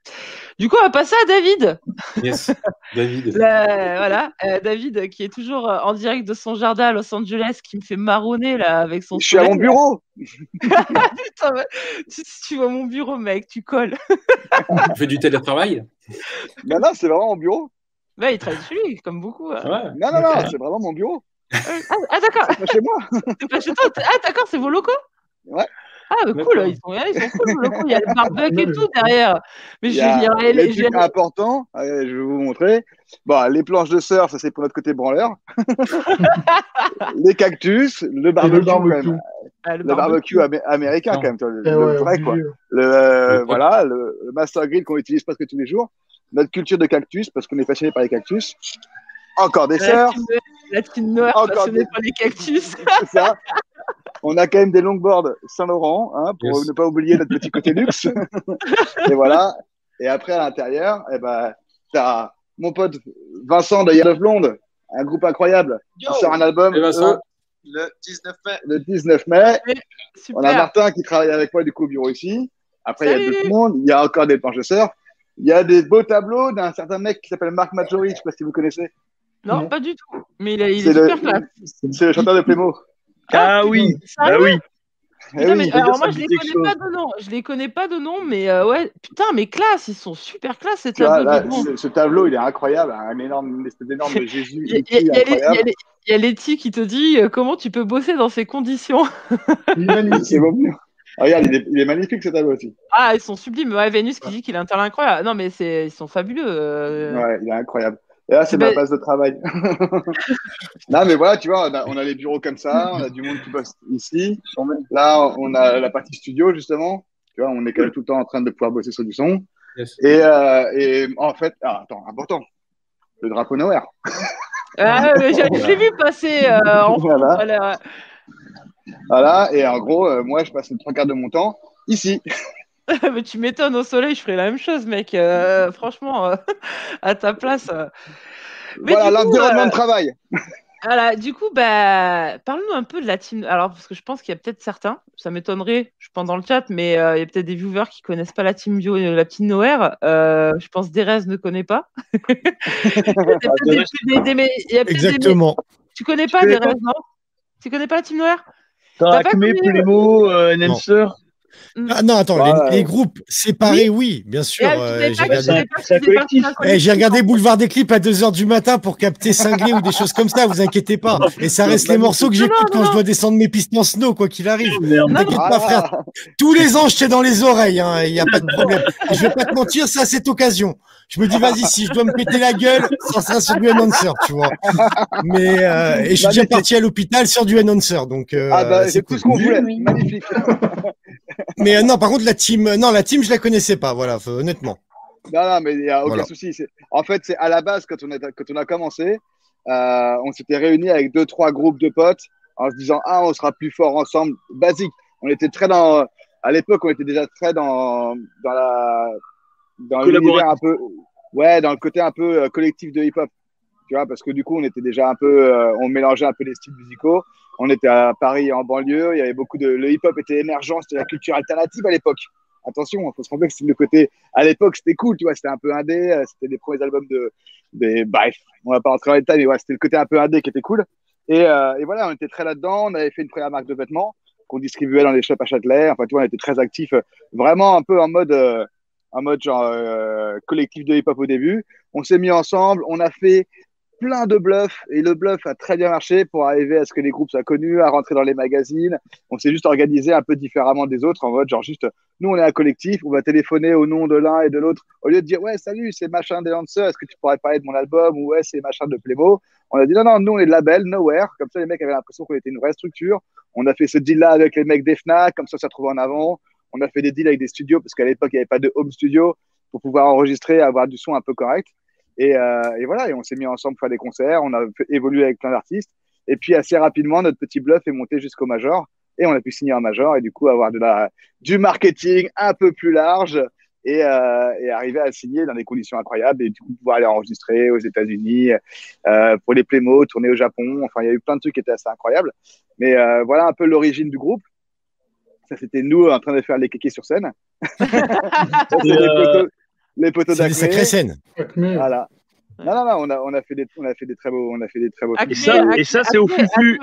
Du coup, on va passer à David. Yes, David. <laughs> La- voilà, euh, David qui est toujours en direct de son jardin à Los Angeles, qui me fait marronner là avec son. Je suis à mon bureau. Putain, <laughs> tu, tu vois mon bureau, mec, tu colles. On fait du télétravail? Non, non, c'est vraiment mon bureau. Ouais, il travaille chez lui, comme beaucoup. hein. Ouais. Non, non, non, c'est vraiment mon bureau. Ah, ah, d'accord. C'est pas chez moi. <laughs> C'est pas chez toi. Ah, d'accord, c'est vos locaux? Ouais. Ah, mais D'accord. cool, ils sont, ils sont cool, vos locaux. Il y a le barbecue et <laughs> tout derrière. Mais Il je y a vais dire, les les- je vais- trucs importants, euh, je vais vous montrer. Bon, les planches de surf, ça c'est pour notre côté branleur. <laughs> les cactus, le barbecue, le quand barbecue. même. Ah, le barbecue amé- américain Non. quand même, vois, le, Eh le ouais, vrai quoi. Le, euh, Le- voilà, le, le master grill qu'on utilise presque tous les jours. Notre culture de cactus, parce qu'on est passionné par les cactus. Encore des team, la team noire Encore passionnée des- par les cactus. <laughs> c'est ça. On a quand même des longboards Saint-Laurent, hein, pour Yes. ne pas oublier notre petit côté luxe. <laughs> et voilà. Et après, à l'intérieur, eh ben, t'as mon pote Vincent de Yard of Blonde, un groupe incroyable, qui sort un album Et Vincent eux, Le 19 mai. le 19 mai. Super. On a Martin qui travaille avec moi du coup au bureau ici. Après, il y a d'autres monde. Il y a encore des planches de surf. Il y a des beaux tableaux d'un certain mec qui s'appelle Marc Majori. Je sais pas si vous connaissez. Non, Non. pas du tout. Mais il est, il est C'est le- super classe. C'est le chanteur de Playmo. Ah oui, Sérieux oui. Eh Putain, oui. mais, veux alors moi je les connais pas de nom, je les connais pas de nom, mais euh, ouais, putain, mais classe, ils sont super classe ces tableaux là, ce, ce tableau, il est incroyable. Un énorme, une espèce d'énorme <laughs> Jésus. Il y a, y y Letty qui te dit euh, comment tu peux bosser dans ces conditions. C'est bon. <laughs> Ah, regarde, il est, il est magnifique ce tableau aussi. Ah, ils sont sublimes. Ouais, Vénus qui dit qu'il a un talent incroyable. Non, mais c'est, ils sont fabuleux. euh. Ouais, il est incroyable. Et là, c'est ma ba- base de travail. <laughs> non, mais voilà, tu vois, on a, on a les bureaux comme ça, on a du monde qui bosse ici. Là, on a la partie studio, justement. Tu vois, on est quand même tout le temps en train de pouvoir bosser sur du son. Yes. Et, euh, et en fait, ah, attends, important, le drapeau Nowhere. Ah, j'ai- je l'ai vu passer euh, en <laughs> Voilà. voilà. Voilà, et en gros, euh, moi, je passe le trois quarts de mon temps ici. <laughs> mais tu m'étonnes au soleil, je ferais la même chose, mec. Euh, franchement, euh, <laughs> à ta place. euh. Mais voilà, l'environnement euh, de travail. Voilà, du coup, bah, parle-nous un peu de la team. Alors, parce que je pense qu'il y a peut-être certains, ça m'étonnerait, je pense dans le chat, mais euh, il y a peut-être des viewers qui connaissent pas la team bio, et la petite Noër. Euh, je pense Derez ne connaît pas. <laughs> Exactement. Tu connais pas connais Derez, non? Tu connais pas la team Noër T'as Acme, connu- Plémo, euh, Nancer. Ah non, attends, les, les groupes séparés, oui, bien sûr. Euh, j'ai regardé, Eh, j'ai regardé Boulevard des clips à 2h du matin pour capter cinglé ou des choses comme ça, vous inquiétez pas. Et ça reste les morceaux que j'écoute quand non. je dois descendre mes pistes en snow, quoi qu'il arrive. T'inquiète pas, frère. Tous les ans, je t'ai dans les oreilles, il n'y a pas de problème. Et je vais pas te mentir, c'est à cette occasion. Je me dis, vas-y, si je dois me péter la gueule, ça sera sur du announcer, tu vois. Mais, euh, et je suis déjà parti à l'hôpital sur du announcer, donc, euh, ah bah, c'est tout cool. ce qu'on voulait. Magnifique. <laughs> Mais euh, non, par contre, la team, non, la team, je la connaissais pas, voilà, honnêtement. Non, non, mais il n'y a aucun Voilà. souci. En fait, c'est à la base, quand on a, quand on a commencé, euh, on s'était réunis avec deux, trois groupes de potes en se disant, ah, on sera plus fort ensemble. Basique. On était très dans, à l'époque, on était déjà très dans, dans la, dans l'univers un peu, ouais, dans le côté un peu euh, collectif de hip-hop. Parce que du coup, on était déjà un peu, euh, on mélangeait un peu les styles musicaux. On était à Paris en banlieue. Il y avait beaucoup de, le hip-hop était émergent. C'était la culture alternative à l'époque. Attention, il faut se rappeler que le côté à l'époque, c'était cool, tu vois, c'était un peu indé, euh, c'était les premiers albums de, des, bref, on va pas rentrer dans les détails, mais ouais, c'était le côté un peu indé qui était cool. Et, euh, et voilà, on était très là-dedans, on avait fait une première marque de vêtements qu'on distribuait dans les shops à Châtelet, enfin, tu vois, on était très actifs, vraiment un peu en mode, euh, en mode genre collectif de hip-hop au début. On s'est mis ensemble, on a fait plein de bluffs et le bluff a très bien marché pour arriver à ce que les groupes soient connus, à rentrer dans les magazines. On s'est juste organisé un peu différemment des autres en mode genre juste nous on est un collectif, on va téléphoner au nom de l'un et de l'autre au lieu de dire ouais salut c'est machin des lancers, est-ce que tu pourrais parler de mon album? Ou ouais c'est machin de Playmo. On a dit non non nous on est de label Nowhere comme ça les mecs avaient l'impression qu'on était une vraie structure. On a fait ce deal là avec les mecs des Fnac comme ça ça trouve en avant. On a fait des deals avec des studios parce qu'à l'époque il n'y avait pas de home studio pour pouvoir enregistrer, avoir du son un peu correct. Et, euh, et, voilà, et on s'est mis ensemble pour faire des concerts, on a évolué avec plein d'artistes. Et puis assez rapidement, notre petit bluff est monté jusqu'au major. Et on a pu signer un major et du coup avoir de la, du marketing un peu plus large et, euh, et arriver à signer dans des conditions incroyables et du coup pouvoir aller enregistrer aux États-Unis, euh, pour les Playmo, tourner au Japon. Enfin, il y a eu plein de trucs qui étaient assez incroyables. Mais voilà un peu l'origine du groupe. Ça, c'était nous en train de faire les kékés sur scène. <laughs> Ça, les poteaux, les poteaux C'est des d'Acme. sacrées scènes. Voilà. Non, non, non, on a, on a fait des, on a fait des très beaux, on a fait des très beaux Acme, Et ça, Acme, et ça c'est au fufu.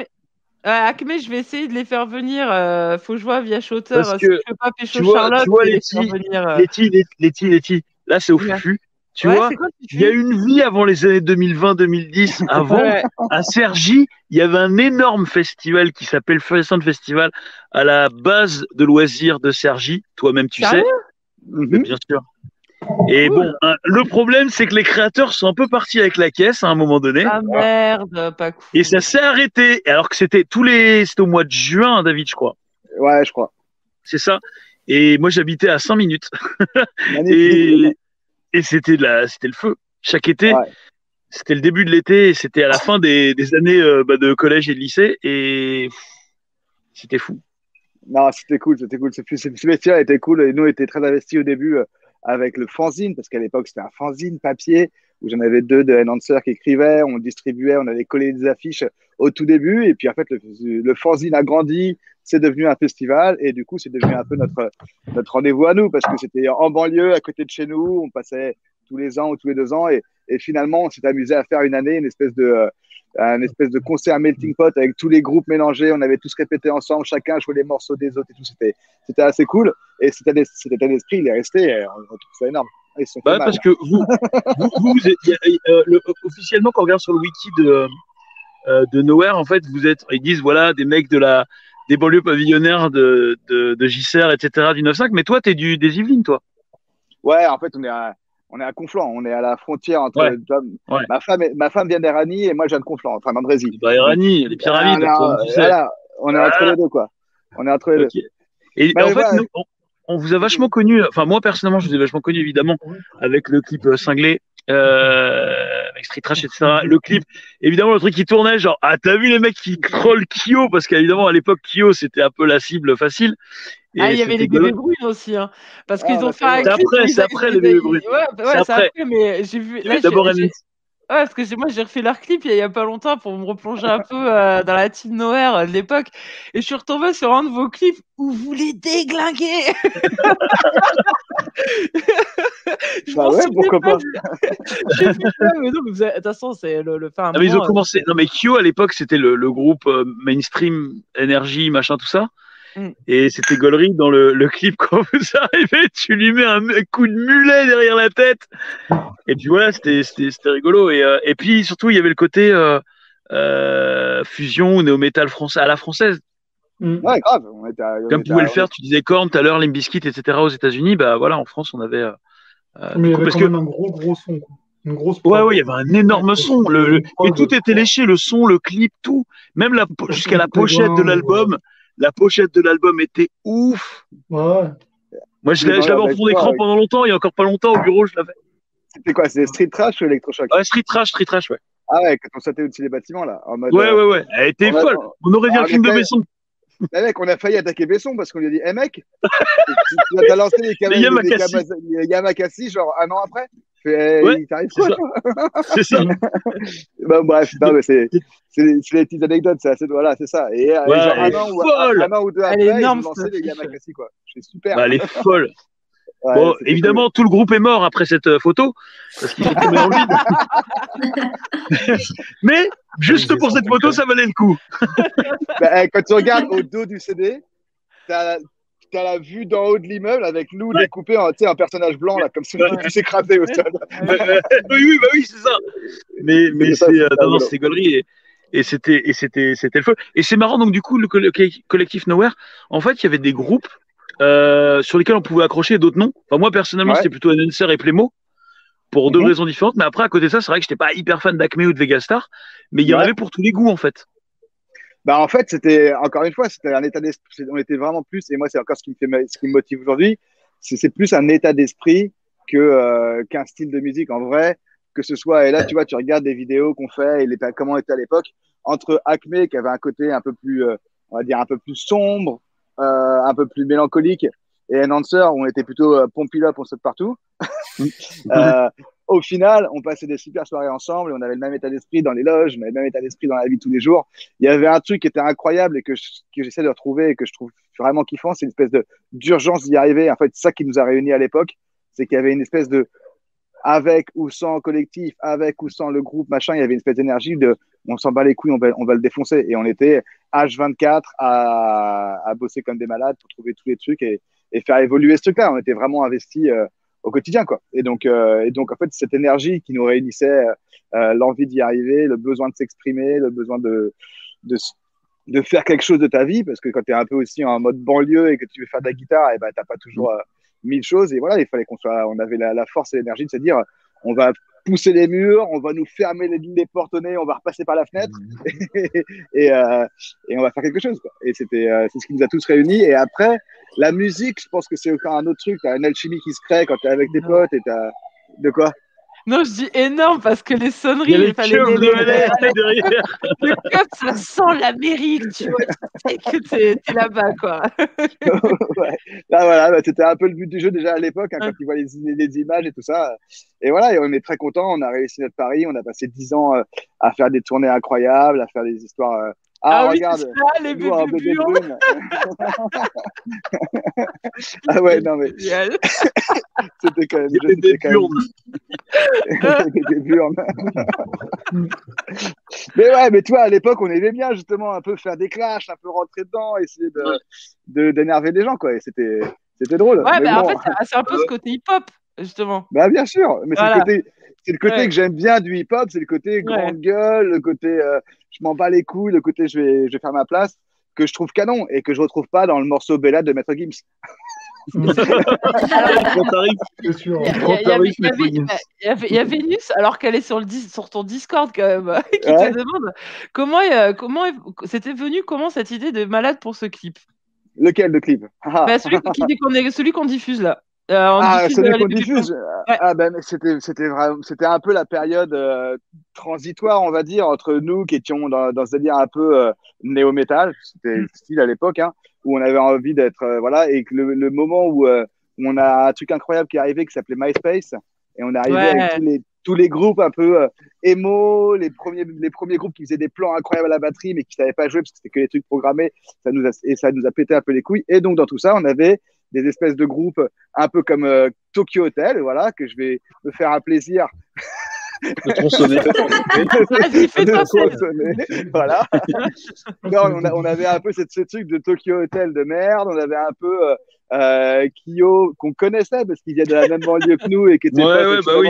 Acme. Je vais essayer de les faire venir. euh, faut que je vois via Shooter. Parce euh, que si je peux pas pécho tu vois- Charlotte, tu vois, les Letty, faire venir. euh. Letty, Letty, Letty, Letty. Là, c'est au Ouais. fufu. Tu Ouais, vois, il y a une vie avant les années 2020-2010. <laughs> Avant, Ouais. à Cergy, il y avait un énorme festival qui s'appelle Florissant Festival à la base de loisirs de Cergy. Toi-même, tu Sérieux? sais. Mais bien sûr. Et bon, hein, le problème, c'est que les créateurs sont un peu partis avec la caisse à un moment donné. Ah merde, pas cool. Et ça s'est arrêté. Alors que c'était tous les, c'était au mois de juin, David, je crois. Ouais, je crois. C'est ça. Et moi, j'habitais à 5 minutes. <laughs> Et, et c'était de la, c'était le feu. Chaque été, Ouais. c'était le début de l'été, et c'était à la fin des, des années euh, bah, de collège et de lycée, et c'était fou. Non, c'était cool, c'était cool. Ce, ce, ce vestiaire était cool et nous, on était très investis au début euh, avec le fanzine, parce qu'à l'époque, c'était un fanzine papier où j'en avais deux de Enhancer qui écrivaient, on distribuait, on allait coller des affiches au tout début. Et puis, en fait, le, fanzine a grandi, c'est devenu un festival et du coup, c'est devenu un peu notre, rendez-vous à nous parce que c'était en banlieue, à côté de chez nous. On passait tous les ans ou tous les deux ans et, et finalement, on s'est amusé à faire une année, une espèce de. Un espèce de concert melting pot avec tous les groupes mélangés. On avait tous répété ensemble, chacun jouait les morceaux des autres et tout. C'était, c'était assez cool. Et cet état, d'esprit, il est resté. on trouve ça énorme. Ils sont Bah, mal. parce que vous, vous, vous, vous êtes- il y a- euh, le- officiellement, quand on regarde sur le wiki de, euh, de Nowhere, en fait, vous êtes, ils disent, voilà, des mecs de la, des banlieues pavillonnaires de, de, de JCR, etc., du 9-5, mais toi, t'es du, des Yvelines, toi? Ouais, en fait, on est à, on est à Conflans. On est à la frontière entre. Ouais. Ouais. Ma, femme, est- ma femme vient d'Eranie et moi, je viens de Conflans, enfin d'Andrézy. Bah, Irani, les pyramides, on, est, toi, tu sais. voilà, on est entre les deux, quoi. On est entre les deux. Et Bah, en fait, nous, on, on vous a vachement connu, enfin, moi, personnellement, je vous ai vachement connu, évidemment, avec le clip euh, cinglé, euh, avec Street Trash, etc. Le clip, évidemment, le truc qui tournait, genre, ah, t'as vu les mecs qui trollent Kyo, parce qu'évidemment, à l'époque, Kyo, c'était un peu la cible facile. Et Ah, il y avait les bébés brunes aussi, hein. Parce Ah, qu'ils bah, ont c'est fait un après, c'est après les bébés brunes. Ouais, ouais, C'est après. mais j'ai vu. D'abord. Ouais, parce que moi j'ai refait leur clip il y a- pas longtemps pour me replonger un peu euh, dans la team Nowhere euh, de l'époque et je suis retombée sur un de vos clips où vous les déglinguez. <laughs> je Bah ouais, pourquoi pas. J'ai fait ça, mais non, mais vous avez- de toute façon c'est le, le Non, mais ils ont euh, commencé. Non, mais Kyo, à l'époque, c'était le, le groupe euh, mainstream, énergie, machin, tout ça. Mm. Et c'était Gollery dans le, le clip. <laughs> Quand vous arrivez, tu lui mets un, coup de mulet derrière la tête. Et puis voilà, c'était c'était- c'était rigolo. Et, euh, et puis surtout, il y avait le côté euh, euh, fusion ou néo-metal français à la française. Mm. Ouais, grave. On était à- on Comme était pouvait à- le faire, tu disais Korn tout à l'heure, Limp Bizkit, etc. aux États-Unis. Bah voilà, en France, on avait. euh, Mais il y avait parce quand que même un gros, gros son. Quoi. Une grosse Ouais, ouais, il y avait un énorme son. Le, le- mais tout était léché, le son, le clip, tout. Même la, jusqu'à la pochette de l'album. La pochette de l'album était ouf. Ouais. Moi, je l'avais la en fond d'écran ouais. pendant longtemps. Il y a encore pas longtemps, au bureau, je l'avais. C'était quoi C'était Street Trash ou Electrochoc? Ouais, Street Trash, Street Trash, ouais. Ah ouais, quand on sautait au-dessus des bâtiments, là. En mode, Ouais, euh, ouais, ouais. Elle était folle. On aurait dit un film de Besson. Eh mec, on a failli attaquer Besson parce qu'on lui a dit, hé mec, <laughs> tu tu as lancé les, les Yamakasi genre un an après? Fais, Ouais, il t'arrive c'est quoi ça. <laughs> C'est ça. <laughs> Bah, bref, non, mais c'est des petites anecdotes, c'est assez voilà, c'est ça. Et, Ouais, genre elle un est an, ou, folle. un an ou deux Elle après, est ils énorme, ont lancé cette les affiche. Yamakasi quoi. Je fais super. Bah, elle est <laughs> folle. Ouais, Bon, c'était évidemment, tout le groupe est mort après cette euh, photo. Parce qu'ils sont tombés dans le vide. Mais, juste pour cette photo, ça valait le coup. Bah, eh, quand tu regardes au dos du CD, t'as t'as la vue d'en haut de l'immeuble avec nous découpé en, un personnage blanc, là, comme ça, qui s'écrasait au sol. <laughs> oui, oui, bah oui, c'est ça. Mais, mais c'est, euh, non, non, gaulerie et, et c'était, le feu. Et c'est marrant, donc, du coup, le coll- collectif Nowhere, en fait, il y avait des groupes, euh, sur lesquels on pouvait accrocher d'autres non. Enfin, moi, personnellement, Ouais. c'était plutôt Announcer et Playmo. Pour deux Mhm. raisons différentes. Mais après, à côté de ça, c'est vrai que j'étais pas hyper fan d'Acme ou de Vegastar. Mais il y en Ouais. avait pour tous les goûts, en fait. Bah, en fait, c'était, encore une fois, c'était un état d'esprit. On était vraiment plus, et moi, c'est encore ce qui me fait, ce qui me motive aujourd'hui. C'est plus un état d'esprit que, euh, qu'un style de musique. En vrai, que ce soit, et là, tu vois, tu regardes des vidéos qu'on fait et les, comment était à l'époque, entre Acme, qui avait un côté un peu plus, euh, on va dire, un peu plus sombre, euh, un peu plus mélancolique, et Enhancer, où on était plutôt euh, pompil up, on saute partout. <laughs> Au final, on passait des super soirées ensemble, on avait le même état d'esprit dans les loges, on avait le même état d'esprit dans la vie de tous les jours. Il y avait un truc qui était incroyable et que je- que j'essaie de retrouver et que je trouve vraiment kiffant, c'est une espèce d'urgence d'y arriver. En fait, ça qui nous a réunis à l'époque, c'est qu'il y avait une espèce de avec ou sans collectif, avec ou sans le groupe, machin, il y avait une espèce d'énergie de on s'en bat les couilles, on va, le défoncer. Et on était H24 à, à bosser comme des malades pour trouver tous les trucs et, et faire évoluer ce truc-là. On était vraiment investis euh, au quotidien, quoi. Et donc, euh, et donc, en fait, cette énergie qui nous réunissait, euh, l'envie d'y arriver, le besoin de s'exprimer, le besoin de, de, faire quelque chose de ta vie, parce que quand tu es un peu aussi en mode banlieue et que tu veux faire de la guitare, et ben, t'as pas toujours euh, mille choses. Et voilà, il fallait qu'on soit, on avait la, la force et l'énergie de se dire, on va pousser les murs, on va nous fermer les, les portes au nez, on va repasser par la fenêtre et, <laughs> et, euh, et on va faire quelque chose. Quoi. Et c'était, euh, c'est ce qui nous a tous réunis. Et après, la musique, je pense que c'est encore un autre truc. T'as une alchimie qui se crée quand t'es avec tes potes et t'as de quoi? Non, je dis énorme parce que les Il sonneries, y a les il fallait les, derrière. <laughs> le code, ça sent l'Amérique, tu vois. Tu sais que t'es t'es là-bas, quoi. <laughs> ouais. Là, voilà, bah, c'était un peu le but du jeu déjà à l'époque, hein, quand tu vois les, images et tout ça. Et voilà, et on est très content. On a réussi notre pari. On a passé dix ans euh, à faire des tournées incroyables, à faire des histoires. euh, Ah, oui, regarde, ça, les nous, un bébés bébé brune. <laughs> ah ouais, non mais c'était quand même. Avait c'était des quand même- burnes. <laughs> burnes. <laughs> mais ouais, mais toi, à l'époque, on aimait bien justement un peu faire des clashs, un peu rentrer dedans, essayer de, de- d'énerver les gens, quoi. Et c'était, drôle. Ouais, Mais bah, en fait, c'est- un peu ce côté hip-hop, justement. Bah bien sûr, mais c'est le côté, c'est le côté Ouais. que j'aime bien du hip-hop, c'est le côté grande gueule, le côté euh, je m'en bats les couilles, le côté je vais, je vais faire ma place, que je trouve canon et que je retrouve pas dans le morceau Bella de Maître Gims. <laughs> Quand t'arrives, C'est sûr. Il y, a- Vénus, alors qu'elle est sur, le dis- sur ton Discord quand même, <laughs> qui Ouais. te demande comment, euh, comment c'était venu comment cette idée de malade pour ce clip? Lequel de clip? Ah. bah, Celui qu'on est- celui qu'on diffuse là. Euh, Ah, celui euh, qu'on les diffuse. Ouais. Ah ben c'était c'était vraiment c'était un peu la période euh, transitoire on va dire entre nous qui étions dans, dans ce délire un peu euh, néo métal c'était Mm. le style à l'époque hein, où on avait envie d'être voilà et que le, le moment où, où on a un truc incroyable qui est arrivé qui s'appelait MySpace et on est arrivé Ouais. avec tous les tous les groupes un peu émo, les premiers les premiers groupes qui faisaient des plans incroyables à la batterie mais qui savaient pas jouer parce que c'était que les trucs programmés, ça nous a, et ça nous a pété un peu les couilles. Et donc dans tout ça, on avait des espèces de groupes un peu comme euh, Tokyo Hotel, voilà, que je vais me faire un plaisir. Tronçonner. <laughs> De tronçonner, <laughs> voilà. <laughs> Non, on, a- on avait un peu ce, ce truc de Tokyo Hotel de merde. On avait un peu euh, euh, Kyo qu'on connaissait parce qu'il vient de la même banlieue que nous et qui était Ouais, pote, ouais, bah oui.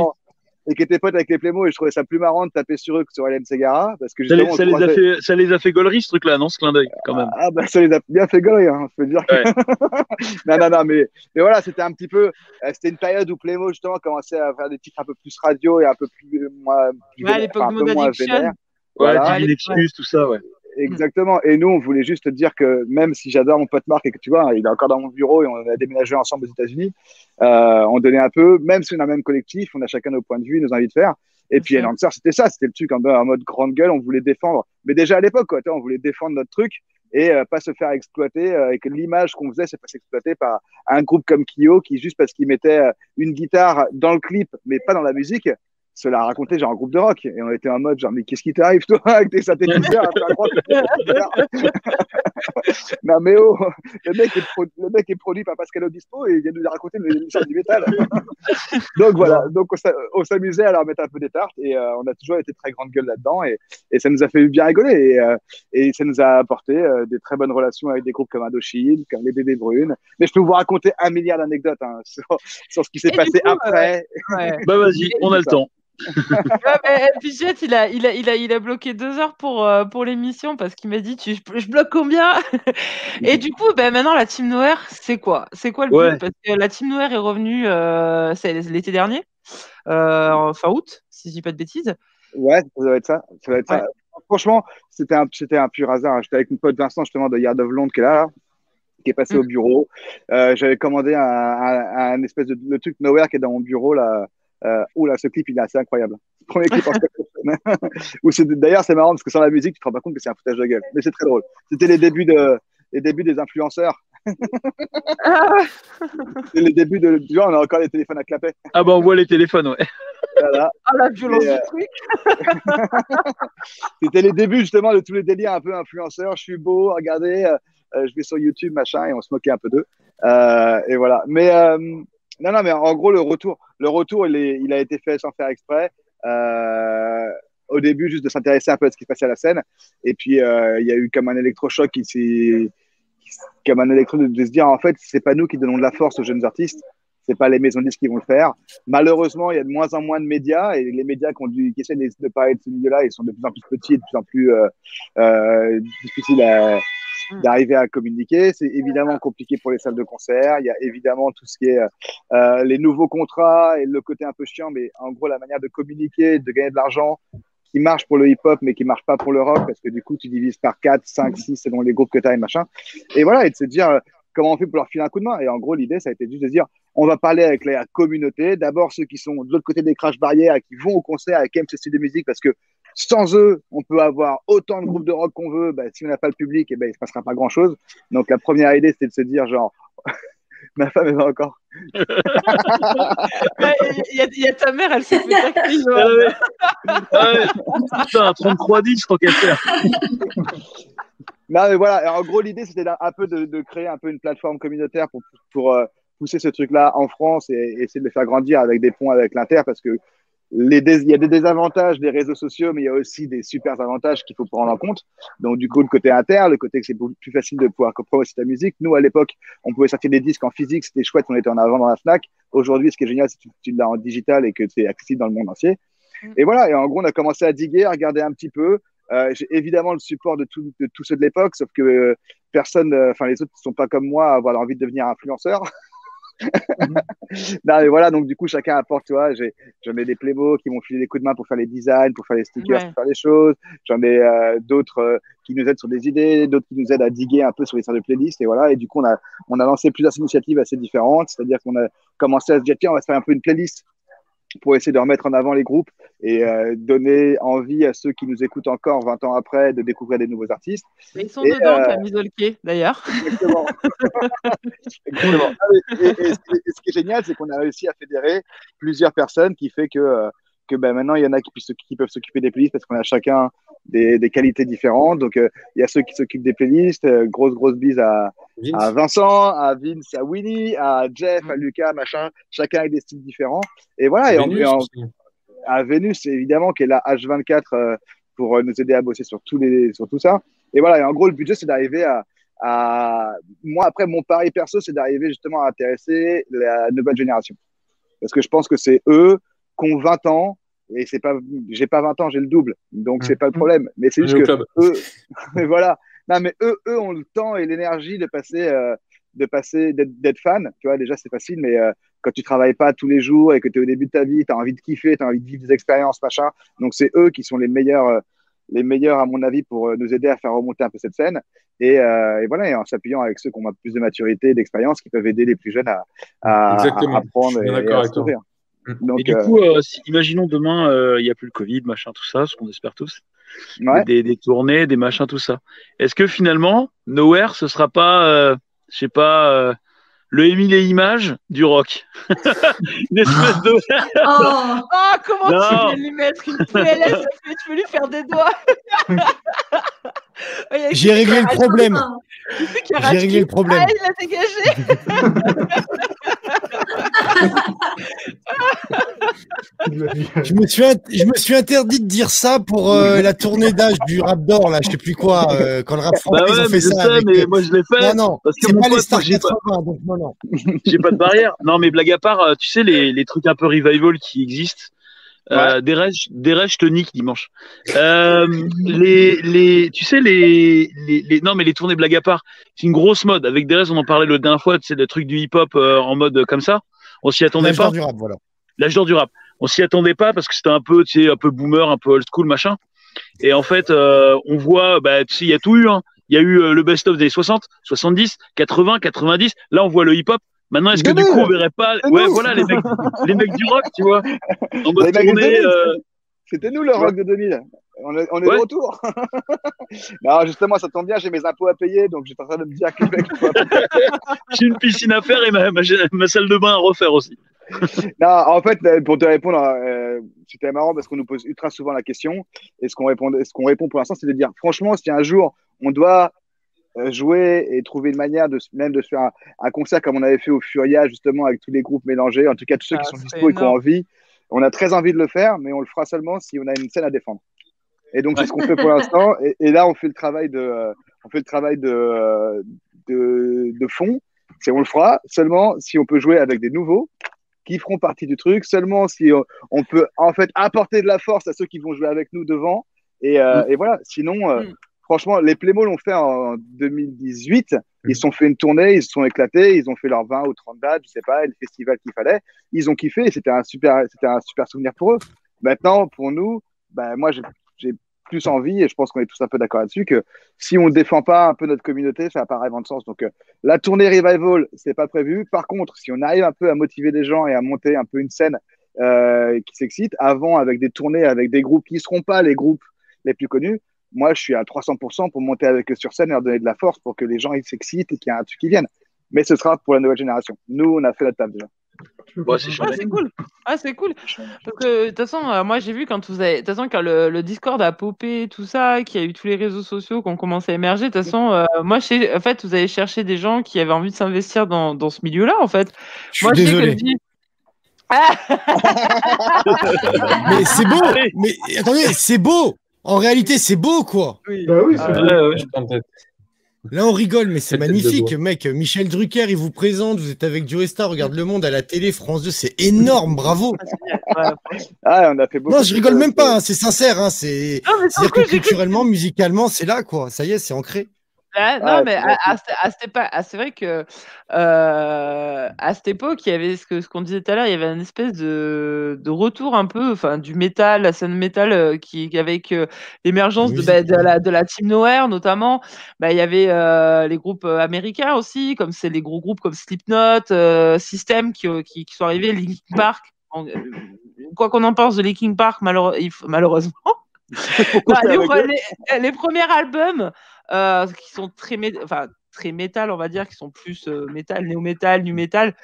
Et qui était pote avec les Plémo. Et je trouvais ça plus marrant de taper sur eux que sur Hélène Segara parce que Ça les, ça a fait, ça les a fait gaulerie, ce truc-là, non, ce clin d'œil, quand même? Ah bah ça les a bien fait gueuler, hein, je peux dire. que- <laughs> non non non mais mais voilà c'était un petit peu euh, c'était une période où Playmo justement commençait à faire des titres un peu plus radio et un peu plus euh, moins plus Ouais, à vénère, l'époque enfin, de Mode Addiction. Ouais, Voilà. Divine Excuse, tout ça, ouais. Exactement. Et nous, on voulait juste te dire que même si j'adore mon pote Marc et que tu vois, il est encore dans mon bureau et on a déménagé ensemble aux États-Unis, euh, on donnait un peu, même si on a le même collectif, on a chacun nos points de vue, nos envies de faire. Et puis, sûr. Enhancer, c'était ça, c'était le truc en, en mode grande gueule, on voulait défendre. Mais déjà à l'époque, on voulait défendre notre truc et euh, pas se faire exploiter euh, et que l'image qu'on faisait, c'est pas s'exploiter par un groupe comme Kyo qui, juste parce qu'il mettait euh, une guitare dans le clip, mais pas dans la musique, se l'a raconté genre un groupe de rock. Et on était en mode genre, mais qu'est-ce qui t'arrive, toi, avec tes synthétiseurs <laughs> non, mais oh, le mec, est pro- le mec est produit par Pascal Obispo et il vient nous raconter l'histoire du métal. <laughs> donc voilà, donc on s'a- on s'amusait à leur mettre un peu des tartes et euh, on a toujours été très grande gueule là-dedans et, et ça nous a fait bien rigoler et, euh, et ça nous a apporté euh, des très bonnes relations avec des groupes comme Indochine, comme les Bébés Brunes. Mais je peux vous raconter un milliard d'anecdotes hein, sur, sur ce qui s'est passé coup, après. Ouais. Bah vas-y, on a le temps. <laughs> Ouais, Pichette, il a, il, a, il, a, il a bloqué deux heures pour, euh, pour l'émission parce qu'il m'a dit tu, je bloque combien? <laughs> Et du coup, ben, maintenant, la Team Noir, c'est quoi? C'est quoi le Ouais. but? Parce que la Team Noir est revenue euh, c'est l'été dernier, euh, en fin août, si je dis pas de bêtises. Ouais, ça doit être ça. ça, doit être ça. Franchement, c'était un, un pur hasard. J'étais avec mon pote Vincent, justement, de Yard of Londres, qui est là, là, qui est passé au bureau. Euh, J'avais commandé un, un, un espèce de le truc Nowhere qui est dans mon bureau, là. Euh, oh là, ce clip, il est assez incroyable. Premier clip en <laughs> D'ailleurs, c'est marrant parce que sans la musique, tu te rends pas compte que c'est un foutage de gueule. Mais c'est très drôle. C'était les débuts de, les débuts des influenceurs. C'est les débuts de, tu vois, on a encore les téléphones à clapet. Ah bah on voit les téléphones, ouais. Voilà. <laughs> Ah, la violence euh, du truc <laughs> C'était les débuts justement de tous les délires un peu influenceurs. Je suis beau, regardez, euh, euh, je vais sur YouTube, machin, et on se moquait un peu d'eux. Euh, et voilà. Mais euh, non, non, mais en gros, le retour, le retour, il, a été fait sans faire exprès. Euh, au début, juste de s'intéresser un peu à ce qui se passait à la scène. Et puis, euh, il y a eu comme un électrochoc qui comme un électro de, de se dire en fait, c'est pas nous qui donnons de la force aux jeunes artistes. C'est pas les maisons de disques qui vont le faire. Malheureusement, il y a de moins en moins de médias et les médias qui, ont dû, qui essaient de, de parler de ce milieu-là, ils sont de plus en plus petits et de plus en plus euh, difficiles à, d'arriver à communiquer. C'est évidemment compliqué pour les salles de concert. Il y a évidemment tout ce qui est euh, les nouveaux contrats et le côté un peu chiant, mais en gros, la manière de communiquer, de gagner de l'argent qui marche pour le hip-hop, mais qui marche pas pour le rock, parce que du coup, tu divises par 4, 5, 6 selon les groupes que tu as et machin. Et voilà, et de se dire euh, comment on fait pour leur filer un coup de main. Et en gros, l'idée, ça a été juste de dire on va parler avec la communauté. D'abord, ceux qui sont de l'autre côté des crash barrières qui vont au concert et qui aiment ce style de musique, parce que sans eux, on peut avoir autant de groupes de rock qu'on veut. Bah, si on n'a pas le public, eh ben, il se passera pas grand chose. Donc, la première idée, c'était de se dire, genre, <laughs> ma femme, elle va encore. <laughs> Il y, a- il y a ta mère, elle s'est fait tacler. Ah ouais. Ah. Putain, 33-10, tant qu'à faire. Non, mais voilà. En gros, l'idée, c'était un peu de, de créer un peu une plateforme communautaire pour, pour euh, pousser ce truc-là en France et, et essayer de le faire grandir avec des ponts avec l'Inter parce que les dés- il y a des désavantages des réseaux sociaux, mais il y a aussi des super avantages qu'il faut prendre en compte. Donc, du coup, le côté inter, le côté que c'est beaucoup plus facile de pouvoir promouvoir ta musique. Nous, à l'époque, on pouvait sortir des disques en physique, c'était chouette, on était en avant dans la Fnac. Aujourd'hui, ce qui est génial, c'est que tu, l'as en digital et que c'est accessible dans le monde entier. Et voilà, et en gros, on a commencé à diguer, à regarder un petit peu. Euh, j'ai évidemment le support de, tout, de tous ceux de l'époque, sauf que euh, personne, euh, enfin les autres ne sont pas comme moi à avoir envie de devenir influenceur. <laughs> non, mais voilà, donc du coup, chacun apporte, tu vois, j'en ai des playboys qui m'ont filé des coups de main pour faire les designs, pour faire les stickers, Ouais. pour faire les choses. J'en ai euh, d'autres euh, qui nous aident sur des idées, d'autres qui nous aident à diguer un peu sur les sortes de playlists. Et voilà, et du coup, on a, on a lancé plusieurs initiatives assez différentes, c'est-à-dire qu'on a commencé à se dire, tiens, on va se faire un peu une playlist pour essayer de remettre en avant les groupes et euh, donner envie à ceux qui nous écoutent encore 20 ans après de découvrir des nouveaux artistes. Mais ils sont Et, dedans, euh, d'ailleurs. Exactement. <laughs> Exactement. Ah, Et, et- et ce qui est- et ce qui est génial, c'est qu'on a réussi à fédérer plusieurs personnes qui fait que, euh, que ben, maintenant, il y en a qui, peuvent s'occuper des playlists parce qu'on a chacun des, des qualités différentes. Donc, euh, il y a ceux qui s'occupent des playlists. euh, grosse, grosse bise à, Vince. à Vincent, à Vince, à Winnie, à Jeff, à Lucas, machin. Chacun avec des styles différents. Et voilà. Et en- Vénus en- aussi. à Vénus, évidemment, qui est là H24 euh, pour euh, nous aider à bosser sur, tous les, sur tout ça. Et voilà, et en gros, le budget, c'est d'arriver à, à. Moi, après, mon pari perso, c'est d'arriver justement à intéresser la nouvelle génération. Parce que je pense que c'est eux qui ont 20 ans. Et c'est pas, j'ai pas 20 ans, j'ai le double. Donc, c'est pas le problème. Mais c'est juste Mmh. Que eux, mais <laughs> voilà. Non, mais eux, eux ont le temps et l'énergie de passer, euh, de passer, d'être, fan. Tu vois, déjà, c'est facile, mais euh, quand tu travailles pas tous les jours et que tu es au début de ta vie, tu as envie de kiffer, tu as envie de vivre des expériences, machin. Donc, c'est eux qui sont les meilleurs, euh, les meilleurs, à mon avis, pour nous aider à faire remonter un peu cette scène. Et, et voilà, et en s'appuyant avec ceux qui ont plus de maturité d'expérience, qui peuvent aider les plus jeunes à, à, Exactement. à apprendre et, à s'ouvrir. Donc, Et du euh, coup, euh, si- imaginons demain, euh, il n'y a plus le Covid, machin, tout ça, ce qu'on espère tous. ouais. Des, des tournées, des machins, tout ça. Est-ce que finalement, Nowhere, ce sera pas, euh, je sais pas, euh, le Émile et Images du rock? <laughs> Une espèce de. <laughs> Oh, Oh, comment Non. tu viens de lui mettre une PLS Tu peux lui faire des doigts? <laughs> J'ai réglé le problème. J'ai raté réglé le problème. Ah, il a dégagé. <laughs> Je me suis, je me suis interdit de dire ça pour euh, la tournée d'âge du rap d'or, là, je sais plus quoi, euh, quand le rap français, Bah ouais, mais fait ça. sais, avec, mais euh, moi je l'ai fait. Non, non, parce que pas les stars moi, j'ai pas- 80, donc non, non. <laughs> J'ai pas de barrière. Non, mais blague à part, euh, tu sais, les, les trucs un peu revival qui existent. Euh, des des je te nique dimanche. Euh, <laughs> les, les, tu sais, les, les, les, non, mais les tournées blague à part, c'est une grosse mode. Avec des rêves, on en parlait le dernière fois, c'est le truc du hip-hop euh, en mode comme ça. On s'y attendait L'âge pas. d'or du rap, voilà. L'âge d'or du rap. On s'y attendait pas parce que c'était un peu, tu sais, un peu boomer, un peu old school, machin. Et en fait, euh, on voit, bah, tu sais, il y a tout eu. Hein. Il y a eu euh, le best-of des 60, 70, 80, 90. Là, on voit le hip-hop. Maintenant, est-ce que du coup, on verrait pas, ouais, voilà, les mecs, les mecs du rock, tu vois, <laughs> en mode Les mecs de tournée, 2000. euh, C'était nous le rock de 2000. On est, on est Ouais. de retour. <laughs> non, justement, ça tombe bien, j'ai mes impôts à payer, donc j'étais en train de me dire que <laughs> j'ai une piscine à faire et ma, ma, ma salle de bain à refaire aussi. Non, en fait, euh, pour te répondre, euh, c'était marrant parce qu'on nous pose ultra souvent la question. Et ce qu'on répond, ce qu'on répond pour l'instant, c'est de dire, franchement, si un jour on doit euh, jouer et trouver une manière de même de se faire un, un concert comme on avait fait au Furia, justement, avec tous les groupes mélangés, en tout cas tous ceux Ah, qui sont ce serait dispo et qui ont envie, on a très envie de le faire, mais on le fera seulement si on a une scène à défendre. Et donc, c'est ce qu'on fait pour <laughs> l'instant. Et, et là, on fait le travail de, euh, on fait le travail de, euh, de, de fond. C'est on le fera seulement si on peut jouer avec des nouveaux qui feront partie du truc, seulement si on, on peut en fait apporter de la force à ceux qui vont jouer avec nous devant. Et, euh, et voilà. Sinon, euh, Mm. franchement, les Playmo l'ont fait en 2018. Ils se sont fait une tournée, ils se sont éclatés, ils ont fait leurs 20 ou 30 dates, je sais pas, le festival qu'il fallait. Ils ont kiffé et c'était un super, c'était un super souvenir pour eux. Maintenant, pour nous, ben, moi, j'ai plus envie, et je pense qu'on est tous un peu d'accord là-dessus, que si on ne défend pas un peu notre communauté, ça n'a pas vraiment de sens. Donc, euh, la tournée Revival, c'est pas prévu. Par contre, si on arrive un peu à motiver des gens et à monter un peu une scène euh, qui s'excite, avant, avec des tournées, avec des groupes qui ne seront pas les groupes les plus connus, moi, je suis à 300% pour monter avec eux sur scène et leur donner de la force pour que les gens ils s'excitent et qu'il y ait un truc qui vienne. Mais ce sera pour la nouvelle génération. Nous, on a fait la table déjà. Bon, c'est Ah, cool. Ah, c'est cool. Parce que de toute façon, euh, moi j'ai vu quand vous avez, de toute façon quand le, le Discord a popé, tout ça, qu'il y a eu tous les réseaux sociaux qui ont commencé à émerger. De toute façon, euh, moi, je sais- en fait, vous avez cherché des gens qui avaient envie de s'investir dans, dans ce milieu-là, en fait. Je suis moi, je sais que désolé. Ah <laughs> <laughs> Mais c'est beau. Mais attendez, c'est beau. En réalité, c'est beau, quoi. oui. Bah oui, c'est Ah, Ouais. Là, on rigole, mais c'est magnifique, mec. Michel Drucker, il vous présente. Vous êtes avec Joe Star, regarde le monde à la télé, France 2, c'est énorme, bravo. Ouais. Ah, on a fait beaucoup. Non, je rigole même pas, hein, c'est sincère. Hein, c'est c'est-à-dire que culturellement, musicalement, c'est là, quoi. Ça y est, c'est ancré. Ouais, non, Ah, mais à, à, cette- à cette époque, ah, c'est vrai que euh, à cette époque, il y avait ce qu'on disait tout à l'heure, il y avait une espèce de, de retour un peu, enfin, du métal, la scène métal euh, qui avec euh, l'émergence de, bah, de la de la Team Nowhere notamment. Bah, il y avait les groupes américains aussi, comme c'est les gros groupes comme Slipknot, System qui, qui qui sont arrivés, Linkin Park. En- Quoi qu'on en pense de Linkin Park, malheureusement. <laughs> Bah, les, premiers albums qui sont très, enfin, très métal, on va dire, qui sont plus euh, métal, néo-métal, nu métal.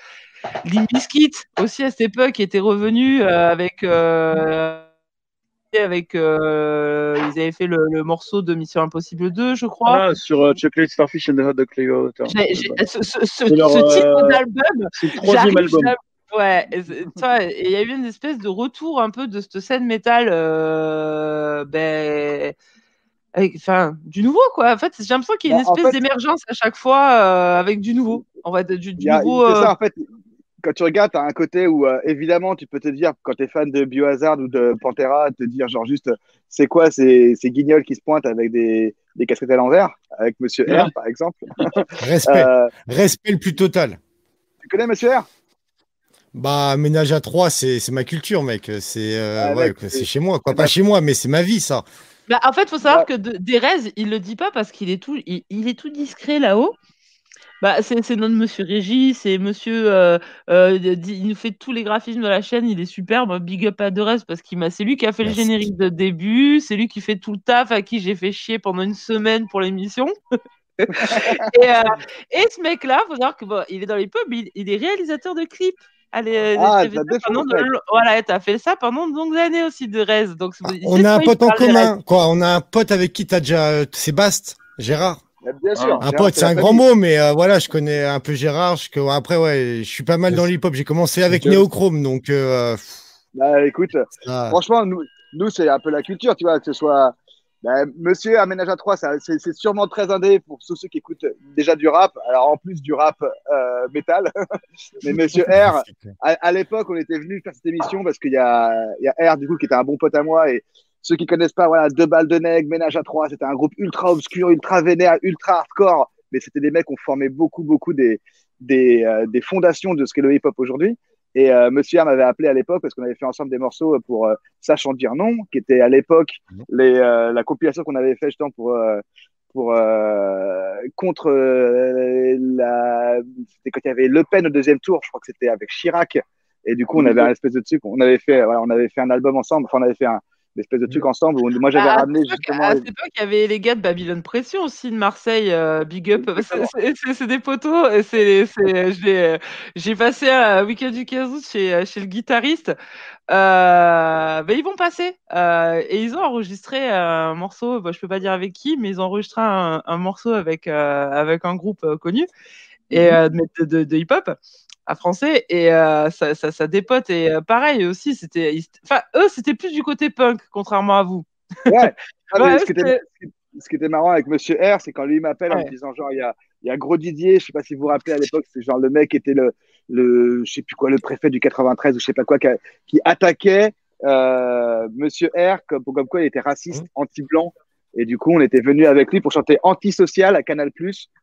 Limp Bizkit aussi à cette époque était revenu euh, avec euh, avec euh, ils avaient fait le, le morceau de Mission Impossible 2, je crois. Ah, sur euh, Chocolate Starfish and the Hot Dog j'ai- ce ce- ce- C'est leur, ce titre euh, d'album, C'est le troisième album. Ouais, il y a eu une espèce de retour un peu de cette scène métal, euh, ben, enfin, du nouveau quoi. En fait, j'ai l'impression qu'il y a une Bah, en espèce fait- d'émergence à chaque fois euh, avec du nouveau. En fait, du, a- nouveau. c'est euh, ça, en fait. Quand tu regardes, tu as un côté où, euh, évidemment, tu peux te dire, quand tu es fan de Biohazard ou de Pantera, te dire, genre, juste, c'est quoi ces, ces guignols qui se pointent avec des, des casquettes à l'envers, avec Monsieur R, par exemple. <laughs> Respect, Euh, respect le plus total. tu connais Monsieur R? Bah, ménage à trois, c'est ma culture, mec. C'est euh, Ah, ouais, chez moi, quoi. Pas chez moi, mais c'est ma vie, ça. Bah, en fait, faut savoir Ouais. que de, Derez, il le dit pas parce qu'il est tout, il, il est tout discret là-haut. Bah, c'est notre monsieur Régis, c'est monsieur, euh, euh, il nous fait tous les graphismes de la chaîne, il est superbe. Big up à Derez parce qu'il m'a, c'est lui qui a fait Merci. le générique de début, c'est lui qui fait tout le taf, à qui j'ai fait chier pendant une semaine pour l'émission. <laughs> et, euh, et ce mec-là, faut savoir que bon, il est dans les pubs, il, il est réalisateur de clips. Allez, Ah, t'as fait ça ça défonce, pendant de mec. lo- voilà, t'as fait ça pendant de longues années aussi de Rez. Donc, c'est- On a un pote en commun, quoi. On a un pote avec qui t'as déjà, euh, c'est Bast, Gérard. Bien sûr. Un Gérard, pote, c'est un grand mot, mais euh, voilà, je connais un peu Gérard. Je, après, ouais, je suis pas mal dans l'hip-hop. J'ai commencé avec Ok. Neochrome, donc euh, Bah, écoute, ça- franchement, nous, nous c'est un peu la culture, tu vois, que ce soit. Bah, Monsieur Aménage à 3, c'est sûrement très indé pour tous ceux qui écoutent déjà du rap. Alors, en plus du rap euh, métal. <laughs> Mais Monsieur <laughs> R, à, à l'époque, on était venu faire cette émission parce qu'il y a, il y a R, du coup, qui était un bon pote à moi. Et ceux qui connaissent pas, voilà, Deux balles de nègre, Ménage à 3, c'était un groupe ultra obscur, ultra vénère, ultra hardcore. Mais c'était des mecs qui ont formé beaucoup, beaucoup des, des, euh, des fondations de ce qu'est le hip-hop aujourd'hui. Et euh, Monsieur m'avait appelé à l'époque parce qu'on avait fait ensemble des morceaux pour euh, Sachant dire non, qui était à l'époque les, euh, la compilation qu'on avait fait justement pour euh, pour euh, contre euh, la c'était quand il y avait Le Pen au deuxième tour, je crois que c'était avec Chirac. Et du coup on avait un espèce de truc, on avait fait voilà, on avait fait un album ensemble, enfin on avait fait un une espèce de truc ensemble où moi j'avais Ah, à ramené justement À cette époque, il y avait les gars de Babylone Pression aussi de Marseille, euh, Big Up. <laughs> C'est- des poteaux. l'ai- J'ai passé un week-end du 15 août chez, chez le guitariste. Euh, ben, ils vont passer. Euh, et ils ont enregistré un morceau, bon, je peux pas dire avec qui, mais ils ont enregistré un, un morceau avec, euh, avec un groupe euh, connu et, euh, de, de- de hip-hop à français et euh, ça, ça, ça dépote et euh, pareil aussi c'était enfin eux c'était plus du côté punk contrairement à vous Ouais. <laughs> Ah, Ouais, ce, qui était, ce qui était marrant avec Monsieur R, c'est quand lui m'appelle en me disant genre il y a, il y a Gros Didier, je sais pas si vous vous rappelez à l'époque, c'est genre le mec qui était le, le je sais plus quoi, le préfet du 93 ou je sais pas quoi, qui, a- qui attaquait euh, Monsieur R comme, comme quoi il était raciste, anti-blanc. Et du coup, on était venu avec lui pour chanter Antisocial à Canal+,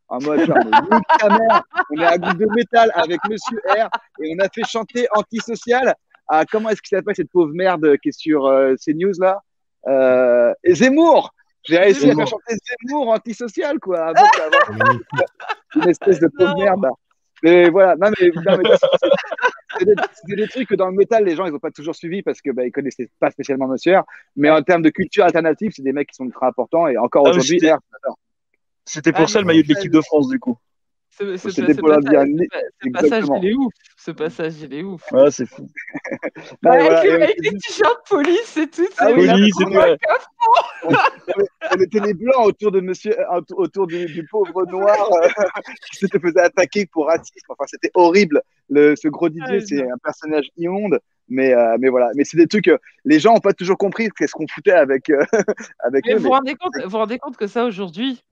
en mode genre, mais nique ta mère, on est un groupe de métal avec Monsieur R, et on a fait chanter Antisocial. À, comment est-ce qu'il s'appelle cette pauvre merde qui est sur euh, CNews là? Euh, et Zemmour! J'ai réussi à faire chanter Zemmour antisocial, quoi, avant une espèce de pauvre merde. Mais voilà, non, mais, non, mais c'est- des, trucs que dans le métal, les gens, ils n'ont pas toujours suivi parce que bah, ils connaissaient pas spécialement Monsieur R. Mais en termes de culture alternative, c'est des mecs qui sont ultra importants et encore Ah, aujourd'hui, R. C'était pour Ah, ça le maillot de l'équipe de France, du coup. Ce, ce- C'était ce pour ni- ce passage, il est ouf. Ce passage, il est ouf. Ouais, c'est fou. <laughs> Ouais, avec voilà, le- avec les t-shirts police et tout. Ah c'est- oui, Police et on était les blancs autour de monsieur, euh, autour du, du pauvre <laughs> noir euh, <laughs> qui se faisait attaquer pour racisme. Enfin, c'était horrible. Le, ce gros Didier, Ouais, c'est un personnage immonde. Mais, euh, mais voilà. Mais c'est des trucs que les gens n'ont pas toujours compris qu'est-ce qu'on foutait avec, euh, avec Mais eux. vous mais- rendez compte, vous rendez compte que ça aujourd'hui,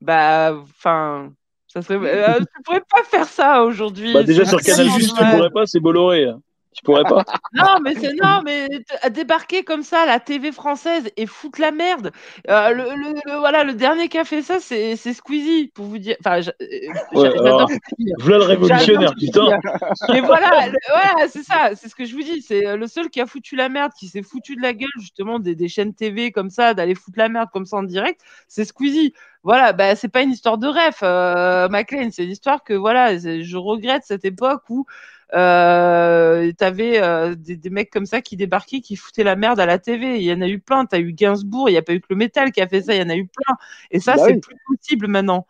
bah, enfin, ça serait, euh, <laughs> tu pourrais pas faire ça aujourd'hui. Bah, déjà sur Canal+, tu pourrais pas, c'est Bolloré. Tu pourrais pas? <laughs> Non, mais c'est non, mais débarquer comme ça à la TV française et foutre la merde. Euh, le, le- le- voilà, le dernier qui a fait ça, c'est c'est Squeezie pour vous dire. Enfin, euh, Ouais, alors. Voilà le révolutionnaire, putain. Mais voilà, voilà, c'est ça, c'est ce que je vous dis. C'est euh, le seul qui a foutu la merde, qui s'est foutu de la gueule justement des, des chaînes TV comme ça, d'aller foutre la merde comme ça en direct, c'est Squeezie. Voilà, bah c'est pas une histoire de rêve, euh, McLean, c'est une histoire que voilà, je regrette cette époque où euh, t'avais euh, des, des mecs comme ça qui débarquaient, qui foutaient la merde à la TV. Il y en a eu plein. T'as eu Gainsbourg, il n'y a pas eu que le métal qui a fait ça, il y en a eu plein. Et ça, Bah c'est oui. plus possible maintenant.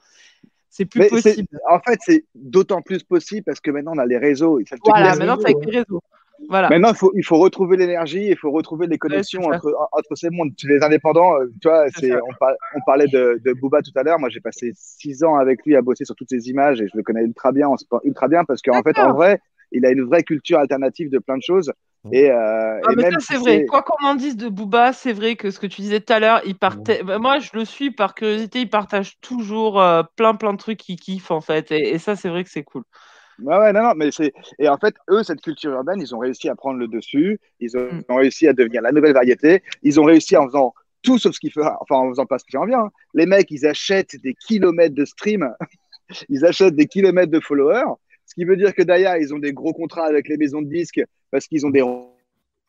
C'est plus Mais possible. en fait, c'est d'autant plus possible parce que maintenant, on a les réseaux. Ça Voilà, maintenant c'est avec les réseaux. Voilà. Maintenant, il faut, il faut retrouver l'énergie, il faut retrouver les connexions entre, entre ces mondes. Les indépendants, euh, tu vois, on, par- on parlait de, de Booba tout à l'heure. Moi, j'ai passé six ans avec lui à bosser sur toutes ces images et je le connais ultra bien, on se parle ultra bien parce qu'en fait, en vrai, il a une vraie culture alternative de plein de choses. Et, euh, Ah, et mais même ça, si c'est vrai. Quoi qu'on en dise de Booba, c'est vrai que ce que tu disais tout à l'heure, il partait. bah, moi, je le suis par curiosité. Il partage toujours euh, plein, plein de trucs qu'il kiffe en fait. Et, et ça, c'est vrai que c'est cool. Ouais, ouais, non, non, mais c'est. Et en fait, eux, cette culture urbaine, ils ont réussi à prendre le dessus. Ils ont, Mm. ont réussi à devenir la nouvelle variété. Ils ont réussi en faisant tout sauf ce qu'ils font. Enfin, en faisant pas ce qui en vient. hein. Les mecs, ils achètent des kilomètres de stream. <laughs> ils achètent des kilomètres de followers. Ce qui veut dire que derrière, ils ont des gros contrats avec les maisons de disques parce qu'ils ont des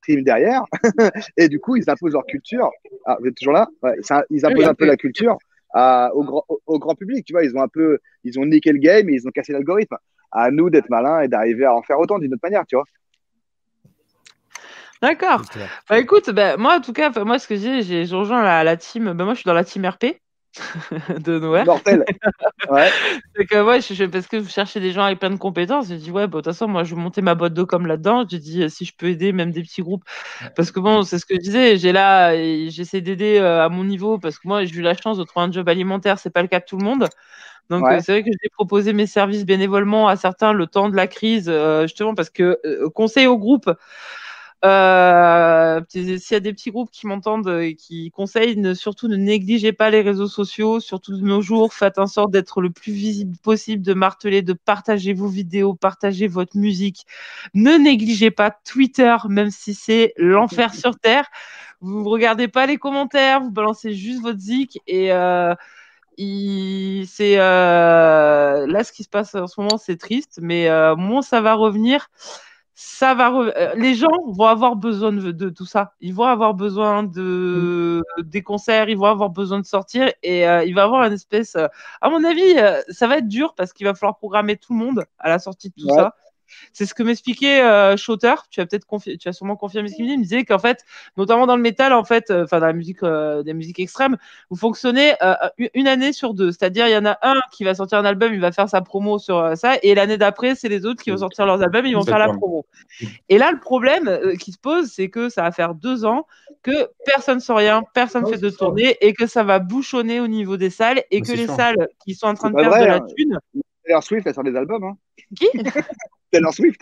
streams derrière. <laughs> et du coup, ils imposent leur culture. Ah, vous êtes toujours là? Ouais, ça- Ils imposent un peu la culture à- au, grand, au, au grand public. Tu vois, ils ont un peu. Ils ont niqué le game et ils ont cassé l'algorithme à nous d'être malins et d'arriver à en faire autant d'une autre manière, tu vois. D'accord. Bah écoute, bah, moi en tout cas, moi ce que j'ai, j'ai j'ai rejoint la, la team. Bah, moi, je suis dans la team RP. <laughs> de Noël. Mortel. Ouais. <laughs> C'est que, ouais, je, je- parce que vous cherchez des gens avec plein de compétences. J'ai dit, ouais, bah, de toute façon, moi, je vais monter ma boîte de com là-dedans. J'ai dit, euh, si je peux aider même des petits groupes. Parce que bon, c'est ce que je disais. J'ai là, j'essaie d'aider euh, à mon niveau parce que moi, j'ai eu la chance de trouver un job alimentaire. C'est pas le cas de tout le monde. Donc, Ouais. euh, c'est vrai que j'ai proposé mes services bénévolement à certains le temps de la crise, euh, justement parce que conseil au groupe. Euh, S'il y a des petits groupes qui m'entendent et qui conseillent, ne, surtout ne négligez pas les réseaux sociaux, surtout de nos jours. Faites en sorte d'être le plus visible possible, de marteler, de partager vos vidéos, partager votre musique. Ne négligez pas Twitter, même si c'est l'enfer sur Terre. Vous ne regardez pas les commentaires, vous balancez juste votre zik et euh, c'est euh, là ce qui se passe en ce moment, c'est triste, mais euh, moins ça va revenir, ça va. re- euh, Les gens vont avoir besoin de, de tout ça. Ils vont avoir besoin de des concerts, ils vont avoir besoin de sortir et euh, il va avoir une espèce. euh, à mon avis, euh, ça va être dur parce qu'il va falloir programmer tout le monde à la sortie de tout Ouais. ça. C'est ce que m'expliquait euh, Shooter. Tu as peut-être confi- tu as sûrement confirmé ce qu'il me dit. Il me disait qu'en fait, notamment dans le métal, en fait, euh, enfin dans la musique, euh, des musiques extrêmes, vous fonctionnez euh, une- une année sur deux. C'est-à-dire, il y en a un qui va sortir un album, il va faire sa promo sur euh, ça, et l'année d'après, c'est les autres qui vont sortir leurs albums, ils vont faire la promo. Et là, le problème euh, qui se pose, c'est que ça va faire deux ans que personne ne sait rien, personne ne fait de tournée, et que ça va bouchonner au niveau des salles, et que les sûr. salles qui sont en train C'est de perdre de la hein. Taylor Swift, elle sort des albums. Hein. Qui? <laughs> Taylor Swift.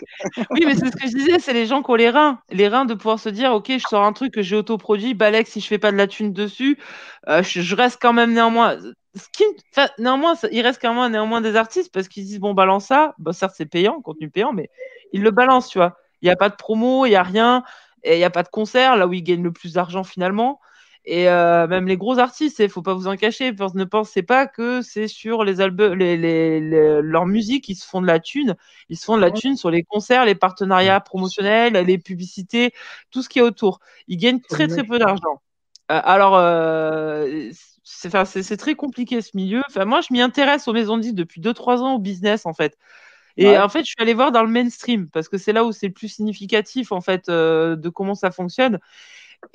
Oui, mais c'est ce que je disais, c'est les gens qui ont les reins. Les reins de pouvoir se dire, OK, je sors un truc que j'ai autoproduit, Balek, si je fais pas de la thune dessus, euh, je, je reste quand même néanmoins. Ce qui, enfin, néanmoins, ça- il reste quand même néanmoins des artistes parce qu'ils disent, bon, balance ça. Bon, certes, c'est payant, contenu payant, mais ils le balancent, tu vois. Il n'y a pas de promo, il n'y a rien, et il n'y a pas de concert, là où ils gagnent le plus d'argent finalement. Et euh, même les gros artistes, il faut pas vous en cacher. Ne pensez pas que c'est sur les albums, les, les, les- leur musique qui se font de la thune. Ils se font de la thune sur les concerts, les partenariats promotionnels, les publicités, tout ce qui est autour. Ils gagnent très très peu d'argent. Euh, alors, euh, c'est enfin, très compliqué ce milieu. Enfin, moi, je m'y intéresse aux maisons de disques depuis 2-3 ans au business en fait. Et Ouais. en fait, je suis allée voir dans le mainstream parce que c'est là où c'est le plus significatif en fait euh, de comment ça fonctionne.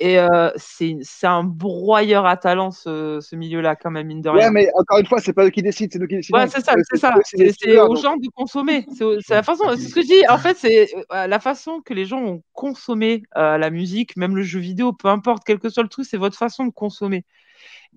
Et euh, c'est un broyeur à talent ce, ce milieu-là quand même mine de rien. Ouais, mais encore une fois, c'est pas eux qui décident, c'est nous qui décidons. Ouais, c'est ça, Eux, c'est ça. c'est aux donc. gens de consommer. C'est la façon. C'est ce que je dis. En fait, c'est euh, la façon que les gens ont consommé euh, la musique, même le jeu vidéo, peu importe, quel que soit le truc, c'est votre façon de consommer.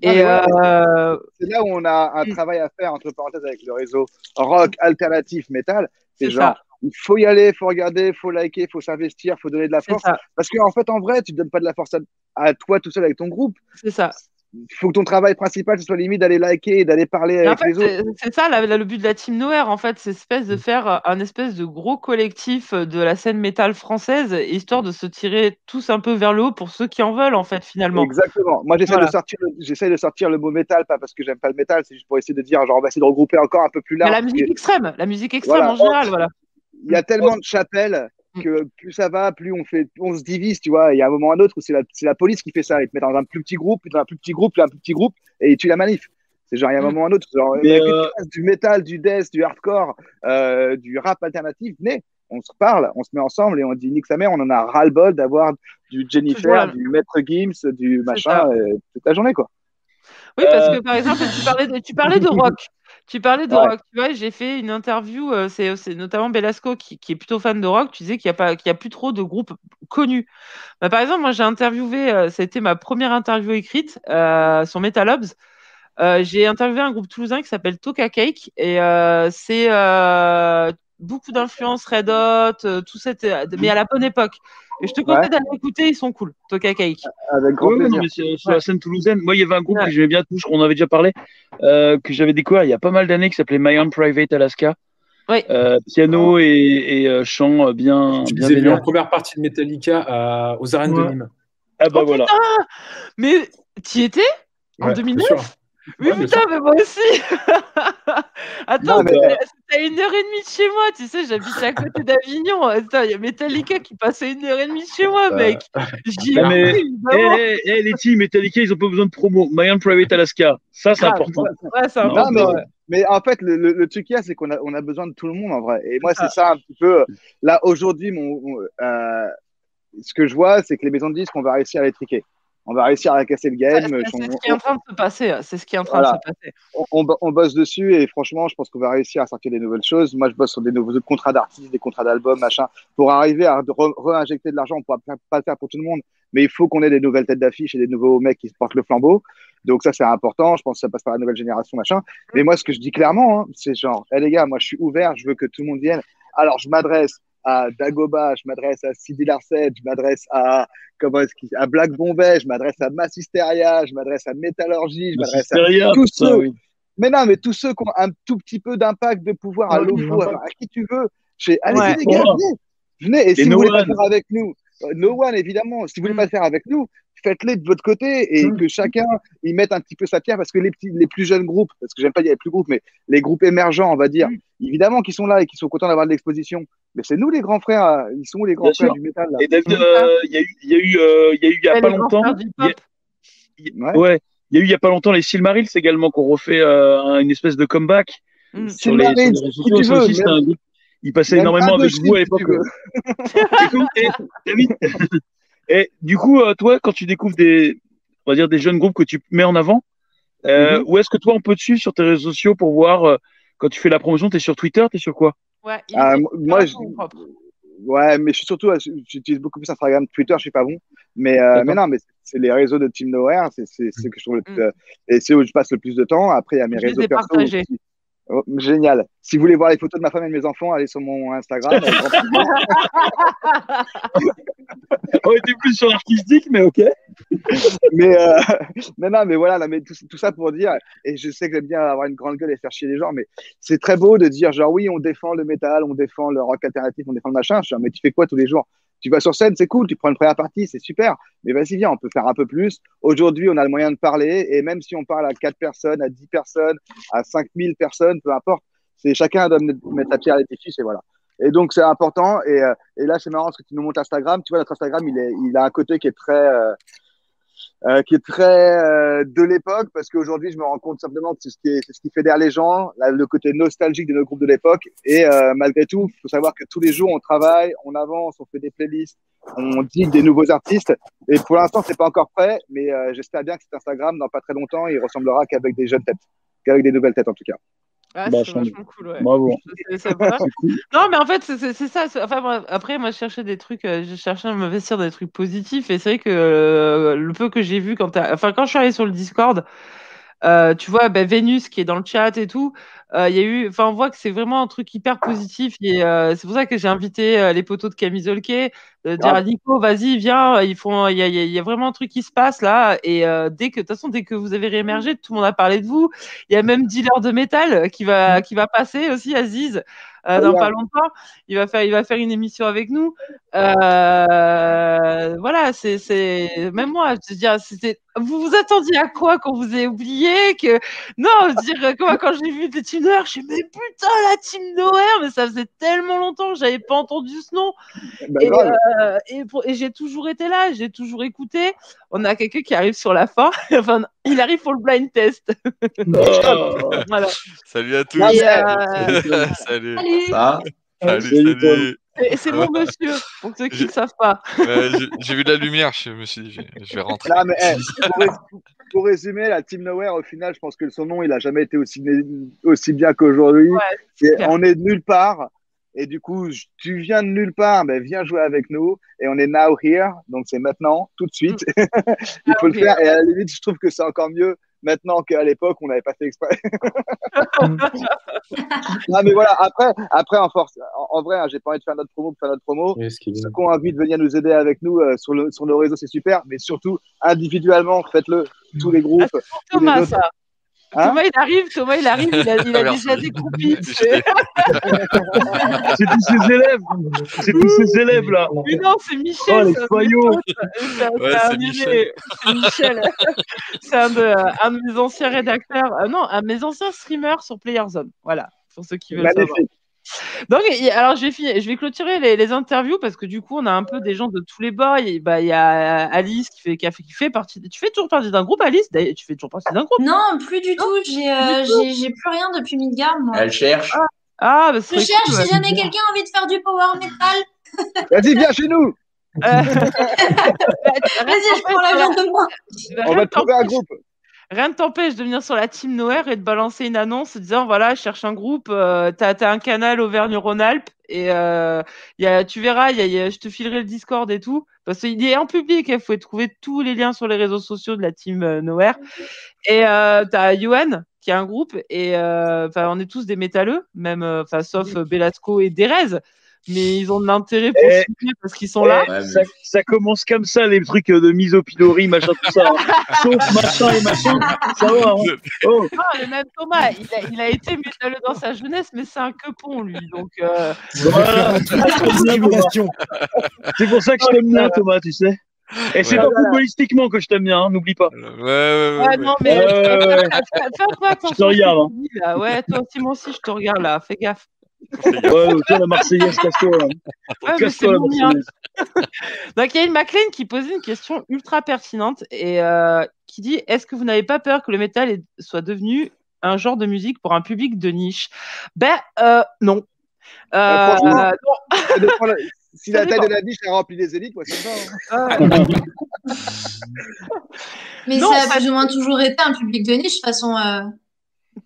Non, Et ouais, euh, C'est là où on a un Mm. travail à faire, entre parenthèses, avec le réseau rock, alternatif, métal. C'est c'est genre, ça, il faut y aller, il faut regarder, il faut liker, il faut s'investir, il faut donner de la force. Parce qu'en fait, en vrai, tu ne donnes pas de la force à, à toi tout seul avec ton groupe. c'est ça. Il faut que ton travail principal, ce soit limite d'aller liker et d'aller parler en avec fait, les autres. c'est ça la- la- le but de la Team Nowhere, en fait, c'est espèce de faire euh, un espèce de gros collectif euh, de la scène métal française, histoire de se tirer tous un peu vers le haut pour ceux qui en veulent, en fait, finalement. Exactement. Moi, j'essaie Voilà. de sortir, le- de sortir le mot métal, pas parce que j'aime pas le métal, c'est juste pour essayer de dire, genre, on va essayer de regrouper encore un peu plus Mais large. la musique que extrême, la musique extrême Voilà. en général, voilà. Il y a tellement de chapelles Mm. que plus ça va, plus on fait, on se divise, tu vois. Il y a un moment ou un autre où c'est la, police qui fait ça. Ils te mettent dans un plus petit groupe, puis dans un plus petit groupe, puis un plus petit groupe, et ils tuent la manif. C'est genre, il y a un Mm. moment ou un autre, genre, il y a euh, du métal, du death, du hardcore, euh, du rap alternatif. Venez, on se parle, on se met ensemble et on dit, nique sa mère, on en a ras-le-bol d'avoir du Jennifer, du Maître Gims, du machin, euh, toute la journée, quoi. Oui, parce Euh. que par exemple, tu parlais de, tu parlais de <laughs> rock. Tu parlais de Ouais. rock. Tu vois, j'ai fait une interview, euh, c'est c'est notamment Belasco qui, qui est plutôt fan de rock. Tu disais qu'il n'y a, pas- y a plus trop de groupes connus. Bah, par exemple, moi, j'ai interviewé, euh, a été ma première interview écrite euh, sur Metalobs. Euh, j'ai interviewé un groupe toulousain qui s'appelle Toka Cake et euh, c'est euh, beaucoup d'influence Red Hot, euh, tout cette, mais à la bonne époque. Et je te conseille Ouais. d'aller écouter, ils sont cool, Toka Cake. Avec grand Ouais, plaisir. non, sur Ouais. la scène toulousaine. Moi, il y avait un groupe Ouais. que j'aimais bien, je crois qu'on en avait déjà parlé, euh, que j'avais découvert il y a pas mal d'années, qui s'appelait My Own Private Alaska. Euh, piano et, et euh, chant euh, bien, Je bien vus en première partie de Metallica à- aux arènes Ouais. de Nîmes. Ah bah Oh, voilà. putain Mais tu y étais? En Ouais, 2009 bien sûr. Oui, Ouais, bien putain, mais moi aussi <laughs> Attends, mais- c'était c'était à une heure et demie de chez moi, tu sais, j'habite à côté d'Avignon. Attends, il y a Metallica qui passait une heure et demie de chez moi, Euh, mec. J'y ai Ah, mais- cru, Eh, évidemment. eh, eh, les teams Metallica, ils ont pas besoin de promo. My Own Private Alaska. Ça, c'est important. Ouais, c'est Non, important. mais- ouais. Mais en fait, le, le, le truc qu'il y a, c'est qu'on a, on a besoin de tout le monde en vrai. Et moi, C'est ça un petit peu. Là, aujourd'hui, mon, mon- euh, ce que je vois, c'est que les maisons de disques, on va réussir à les triquer. On va réussir à casser le game. C'est c'est ce qui est en train de se passer. C'est ce qui est en train Voilà. de se passer. on, on bo- on bosse dessus et franchement, je pense qu'on va réussir à sortir des nouvelles choses. Moi, je bosse sur des nouveaux contrats d'artistes, des contrats d'albums, machin, pour arriver à réinjecter de l'argent. On pourra pas- le faire pour tout le monde, mais il faut qu'on ait des nouvelles têtes d'affiche et des nouveaux mecs qui se portent le flambeau. Donc ça, c'est important. Je pense que ça passe par la nouvelle génération, machin. Mais moi, ce que je dis clairement, hein, c'est genre, hé les gars, moi, je suis ouvert, je veux que tout le monde vienne. Alors, je m'adresse à Dagoba, je m'adresse à Sidi Larset, je m'adresse à comment est-ce qu'il- à Black Bombay, je m'adresse à Massisteria, je m'adresse à Métallurgie, je m'adresse à tous ceux, oui. mais non, mais tous ceux qui ont un tout petit peu d'impact de pouvoir à Ouais, l'OFO, l'impact. à qui tu veux, chez allez Ouais. les gars, venez, venez. Et si vous no voulez pas one. le faire avec nous, euh, no one évidemment, si vous voulez pas le faire avec nous, faites-les de votre côté et Mm. que chacun y mette un petit peu sa pierre parce que les petits, les plus jeunes groupes, parce que j'aime pas dire les plus groupes, mais les groupes émergents, on va dire, Mm. évidemment qu'ils sont là et qu'ils sont contents d'avoir de l'exposition. Mais c'est nous les grands frères, euh, ils sont où les grands Bien frères sûr. du métal là Et David, euh, il y a eu, il y a eu, euh, il y a eu il y a Et pas longtemps. y a-. Ouais. Ouais, il y a eu il y a pas longtemps les Silmarils également qu'on refait euh, un- une espèce de comeback Mm. sur les, sur les Silmarils, réseaux sociaux. tu Ça veux, aussi, c'était même- un groupe. Il passait énormément avec vous à l'époque. tu eh, David, et du coup, toi, quand tu découvres des, on va dire des jeunes groupes que tu mets en avant, euh, Mhm. où est-ce que toi on peut te suivre sur tes réseaux sociaux pour voir euh, quand tu fais la promotion, t'es sur Twitter, t'es sur quoi? Ouais, il Ah, moi, je-. Ouais, mais je suis surtout, j'utilise beaucoup plus Instagram, Twitter, je suis pas bon. Mais, euh, mais non, mais c'est les réseaux de Team Nowhere, c'est c'est ce que je trouve le plus, Mm. euh, et c'est où je passe le plus de temps. Après, il y a mes Je réseaux perso. partagés. aussi. Oh, génial. Si vous voulez voir les photos de ma femme et de mes enfants, allez sur mon Instagram. <laughs> On était plus sur l'artistique, mais ok. mais, euh, <laughs> mais non, mais voilà, là, mais tout, tout ça pour dire, et je sais que j'aime bien avoir une grande gueule et faire chier les gens, mais c'est très beau de dire genre oui, on défend le métal, on défend le rock alternatif, on défend le machin. Je suis genre, mais tu fais quoi tous les jours? Tu vas sur scène, c'est cool, tu prends une première partie, c'est super, mais vas-y, viens, on peut faire un peu plus. Aujourd'hui, on a le moyen de parler, et même si on parle à 4 personnes, à 10 personnes, à 5000 personnes, peu importe, c'est chacun doit mettre sa pierre à l'édifice, et voilà. Et donc, c'est important. Et, euh, et là, c'est marrant parce que tu nous montres Instagram. Tu vois, notre Instagram, il a un côté qui est très, euh, euh, qui est très euh, de l'époque parce qu'aujourd'hui, je me rends compte simplement que c'est ce qui, est, ce fédère les gens, le côté nostalgique de nos groupes de l'époque. Et euh, malgré tout, il faut savoir que tous les jours, on travaille, on avance, on fait des playlists, on dit des nouveaux artistes. Et pour l'instant, c'est pas encore prêt, mais j'espère bien que cet Instagram, dans pas très longtemps, il ressemblera qu'avec des jeunes têtes, qu'avec des nouvelles têtes en tout cas. Ah, Bah, c'est vachement cool, ouais. Bravo. <laughs> C'est cool. Non, mais en fait, c'est- ça. Enfin, moi, après, moi, je cherchais des trucs, euh, je cherchais à m'investir dans des trucs positifs. Et c'est vrai que euh, le peu que j'ai vu quand, enfin, quand je suis allée sur le Discord, euh, tu vois, ben, Vénus qui est dans le chat et tout, euh, y a eu, enfin, on voit que c'est vraiment un truc hyper positif. Et c'est pour ça que j'ai invité les poteaux de Camille Zolke, de dire à Nico, vas-y, viens, ils font, il y a, y y vraiment un truc qui se passe là. Et euh, dès que, de toute façon, dès que vous avez réémergé, tout le monde a parlé de vous. Il y a même Dealer de métal qui va, qui va passer aussi, Aziz, euh, dans pas longtemps. Il va faire, il va faire une émission avec nous. Euh, voilà, c'est, même moi, je veux dire, c'était, vous vous attendiez à quoi qu'on vous ait oublié que, non, je veux dire, comment, quand j'ai vu des tuners, je me mais putain, la team Nowhere, mais ça faisait tellement longtemps que j'avais pas entendu ce nom. Bah, Et. Euh, et, j'ai toujours été là, j'ai toujours écouté. On a quelqu'un qui arrive sur la fin, <laughs> enfin, il arrive pour le blind test. Oh. <laughs> voilà. Salut à tous. Et, mais- euh, <laughs> salut. Salut Ça Salut, Salut, salut. et c'est mon monsieur, pour ceux qui ne savent pas. J'ai- vu de la lumière, je me suis dit, je vais- rentrer. Non, mais eh, pour, rés- pour résumer, la Team Nowhere, au final, je pense que son nom, il a jamais été aussi, aussi bien qu'aujourd'hui. Ouais, on est de nulle part. Et du coup, je- tu viens de nulle part, ben viens jouer avec nous. Et on est now here. Donc, c'est maintenant, tout de suite. <laughs> il faut le faire. Et à la limite, je trouve que c'est encore mieux maintenant qu'à l'époque, on n'avait pas fait exprès. <laughs> non, mais voilà. Après, après en force, en, en vrai, hein, j'ai pas envie de faire notre promo pour faire notre promo. Kevin. Ceux qui ont envie de venir nous aider avec nous euh, sur, le, sur nos réseaux, c'est super. Mais surtout, individuellement, faites-le. Tous les groupes. tous les Thomas, autres. ça. Hein Thomas, il arrive, Thomas, il arrive, il a, il a Merci. déjà. <laughs> J'étais- C'est tous ces élèves. C'est tous ces élèves là. Mais non, c'est Michel. Oh, les c'est Ouais, Michel. C'est Michel. <laughs> C'est un de, un de mes anciens rédacteurs. euh, non, un de mes anciens streamers sur Playerzone. Voilà, pour ceux qui veulent savoir. Donc, alors, je vais, finir, je vais clôturer les, les interviews parce que du coup, on a un peu des gens de tous les bords. Il y a, bah, il y a Alice qui fait, qui, a fait, qui fait partie. Tu fais toujours partie d'un groupe, Alice? D'ailleurs, Tu fais toujours partie d'un groupe? Non, plus du tout. J'ai euh, plus rien depuis Midgard, moi. Elle cherche. Ah, bah, Je cherche cool, si jamais quelqu'un a envie de faire du power metal. <laughs> Vas-y, viens chez nous. <laughs> <laughs> Vas-y, je prends l'avion de moi. On va trouver un groupe. Rien ne t'empêche de venir sur la team Nowhere et de balancer une annonce disant voilà, je cherche un groupe, euh, t'as as un canal Auvergne-Rhône-Alpes et euh, y a, tu verras, y a, y a- je te filerai le Discord et tout. Parce qu'il est en public, il faut trouver tous les liens sur les réseaux sociaux de la team euh, Nowhere. Et euh, t'as Yohan qui a un groupe et euh, on est tous des métalleux, même enfin sauf Belasco et Derez. Mais ils ont de l'intérêt pour Eh, parce qu'ils sont là. Eh, ça, ça commence comme ça, les trucs euh, de misopidorie, machin, tout ça. <laughs> Sauf machin et machin, ça va. hein. <laughs> Oh. Non, et même Thomas, il a, il a été métalleux dans sa jeunesse, mais c'est un quepon, lui. Donc, euh, Voilà. C'est pour ça que je t'aime bien, Thomas, tu sais. Et c'est Ouais. pas footballistiquement que je t'aime bien, hein, n'oublie pas. Ouais, ouais, ouais. ouais, ouais. non, mais fais peu attention. Je te regarde, hein. là. Ouais, toi aussi, moi aussi, je te regarde là. Fais gaffe. Ouais, toi, la Marseillaise, casse-toi. Casse-toi, la. Marseillaise. <laughs> Donc, il y a une McLean qui posait une question ultra pertinente et euh, qui dit Est-ce que vous n'avez pas peur que le métal soit devenu un genre de musique pour un public de niche? Ben, euh, non. Euh, non. <laughs> Si la taille de la niche a rempli des élites, ouais, ça va. hein. Euh, <laughs> Mais Non, ça a plus ou moins toujours été un public de niche, de toute façon.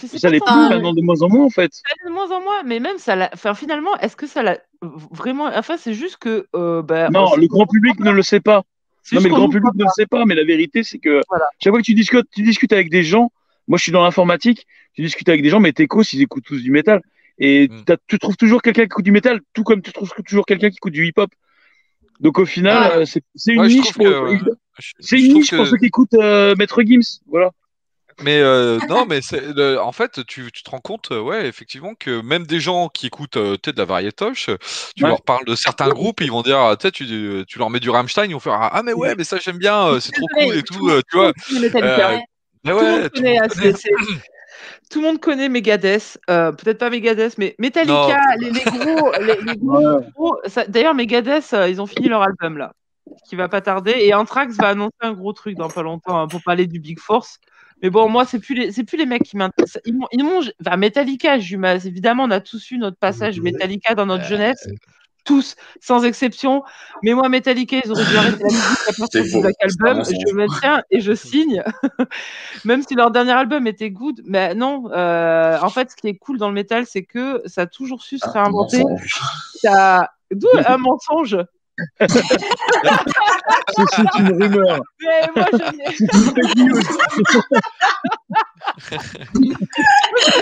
Euh, Ça l'est plus maintenant, de moins en moins, en fait. Ça de moins en moins, mais même ça l'a. Enfin, finalement, est-ce que ça l'a vraiment. Enfin, c'est juste que. euh, bah, Non, on- le grand public ne le sait pas. Non, mais le grand public ne le sait pas. Mais la vérité, c'est que Voilà. chaque fois que tu discutes, tu discutes avec des gens, moi je suis dans l'informatique, tu discutes avec des gens, mais tes cos, ils écoutent tous du métal. Et Mm. tu trouves toujours quelqu'un qui écoute du métal, tout comme tu trouves toujours quelqu'un qui écoute du hip-hop. Donc au final, euh, c'est une Ouais, niche pour, que, euh, je- c'est je une niche pour ceux qui écoutent euh, Maître Gims. Voilà. Mais euh, non, mais c'est le- en fait, tu, tu te rends compte, euh, ouais, effectivement, que même des gens qui écoutent euh, peut-être de la variétoche, tu Ouais. leur parles de certains groupes, ils vont dire, ah, tu tu, tu leur mets du Rammstein, ils vont faire, ah mais ouais, mais ça j'aime bien, euh, c'est trop cool et tout, euh, tu vois. Tout le monde connaît mais ouais, tout ah, <clears throat> tout le monde Megadeth, euh, peut-être pas Megadeth, mais Metallica, les, les gros, les, les <laughs> gros, gros- D'ailleurs, Megadeth, euh, ils ont fini leur album là, qui va pas tarder, et Anthrax va annoncer un gros truc dans pas longtemps hein, pour parler du Big Force. Mais bon, moi, c'est plus les, c'est plus les mecs qui m'intéressent. Ils m'ont, ils m'ont, enfin, Metallica, évidemment, on a tous eu notre passage Metallica dans notre jeunesse, tous, sans exception. Mais moi, Metallica, ils auraient dû arrêter la musique à partir Album. Je me tiens et je signe. <laughs> Même si leur dernier album était good, mais non. euh, en fait, ce qui est cool dans le métal, c'est que ça a toujours su se Ah, réinventer. Ça... D'où <laughs> un mensonge. C'est une rumeur. Mais moi, je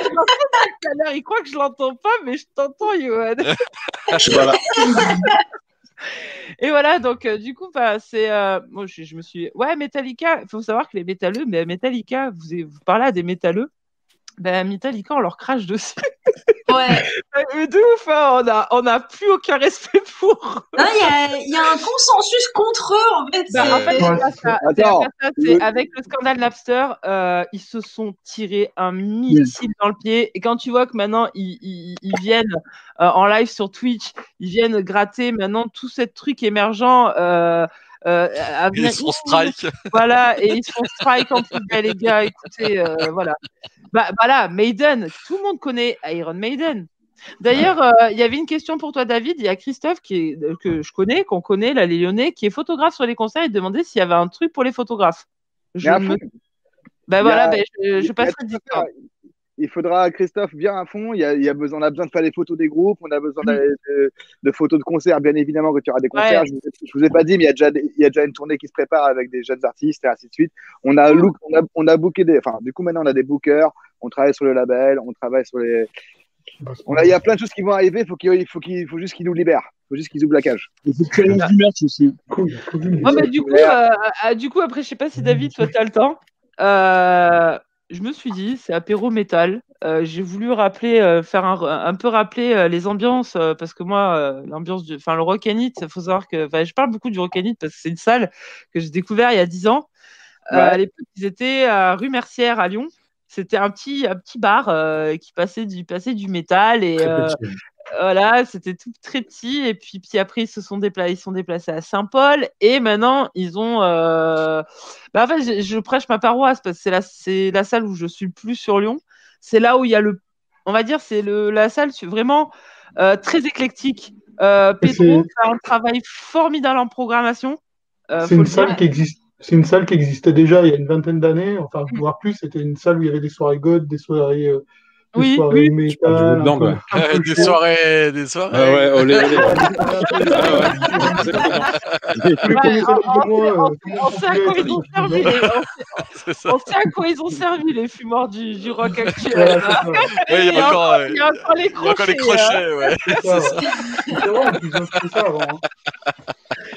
tout à l'heure, il croit que je l'entends pas, mais je t'entends, Johan. Voilà. Et voilà, donc euh, du coup, bah, c'est. euh, moi, je, je me suis. Ouais, Metallica, il faut savoir que les métalleux, mais Metallica, vous, vous parlez à des métalleux, ben Metallica, on leur crache dessus. <laughs> Ouais. Euh, de ouf, hein, on a, on a plus aucun respect pour. Non, Il y a, il y a un consensus contre eux, en fait. Bah, en fait, Ouais, ça. Attends, le- avec le scandale Napster, euh, ils se sont tirés un missile dans le pied. Et quand tu vois que maintenant ils, ils- ils viennent euh, en live sur Twitch, ils viennent gratter maintenant tout ce truc émergent. Euh, euh, à venir- Ils sont strike. Voilà, et ils se font strike en plus. Les gars, écoutez, euh, voilà. Bah, voilà, Maiden, tout le monde connaît Iron Maiden. D'ailleurs, euh, il y avait une question pour toi, David. Il y a Christophe qui est, euh, que je connais, qu'on connaît, là, les Lyonnais, qui est photographe sur les concerts. Il demandait s'il y avait un truc pour les photographes. Je me-. Bah y voilà, a- ben, je, je passerai Il faudra Christophe bien à fond. Il y a, il y a besoin, on a besoin de faire les photos des groupes. On a besoin Mm. de, de photos de concerts, bien évidemment, que tu auras des concerts. Ouais. Je, vous ai, je vous ai pas dit, mais il y, a déjà, des- il y a déjà une tournée qui se prépare avec des jeunes artistes et ainsi de suite. On a, Mm. look, on a, on a booké des, enfin, du coup, maintenant, on a des bookers. On travaille sur le label. On travaille sur les, on a, il y a plein de choses qui vont arriver. Faut qu'il, il faut qu'il, faut juste qu'ils nous libèrent. Il faut juste qu'ils ouvrent la cage. Il faut que tu annonces du merch aussi. Cool, cool. Ouais, mais du coup, euh, euh, du coup, après, je sais pas si David, toi, t'as le temps. Euh, je me suis dit, c'est apéro métal. Euh, J'ai voulu rappeler, euh, faire un, un peu rappeler euh, les ambiances, parce que moi, l'ambiance du, enfin, le Rock It, faut savoir que, enfin, je parle beaucoup du Rock It parce que c'est une salle que j'ai découvert il y a 10 ans. Ouais. à l'époque, ils étaient à rue Mercière à Lyon. C'était un petit, un petit bar qui passait du, passait du métal et. Voilà, c'était tout très petit. Et puis, puis après, ils se sont déplacés, ils sont déplacés à Saint-Paul. Et maintenant, ils ont. euh, Bah, en fait, je, je prêche ma paroisse parce que c'est la, c'est la salle où je suis le plus sur Lyon. C'est là où il y a le. On va dire, c'est le, la salle, vraiment. euh, très éclectique. Euh, Pedro un travail formidable en programmation. euh, C'est une salle qui existe. C'est une salle qui existait déjà il y a une vingtaine d'années, enfin voire plus. C'était une salle où il y avait des soirées God, des soirées, euh, Oui, soirées oui. métal, woodland, peu- ouais. <laughs> des soirées, des soirées. Ah ouais, olé, olé. On- euh, on sait à quoi ils ont servi les, on, sait à quoi ils ont servi les fumeurs du, du rock <laughs> actuel. Il y a encore, encore- euh, il y a encore les crochets, hein. ouais. C'est ça, avant. hein.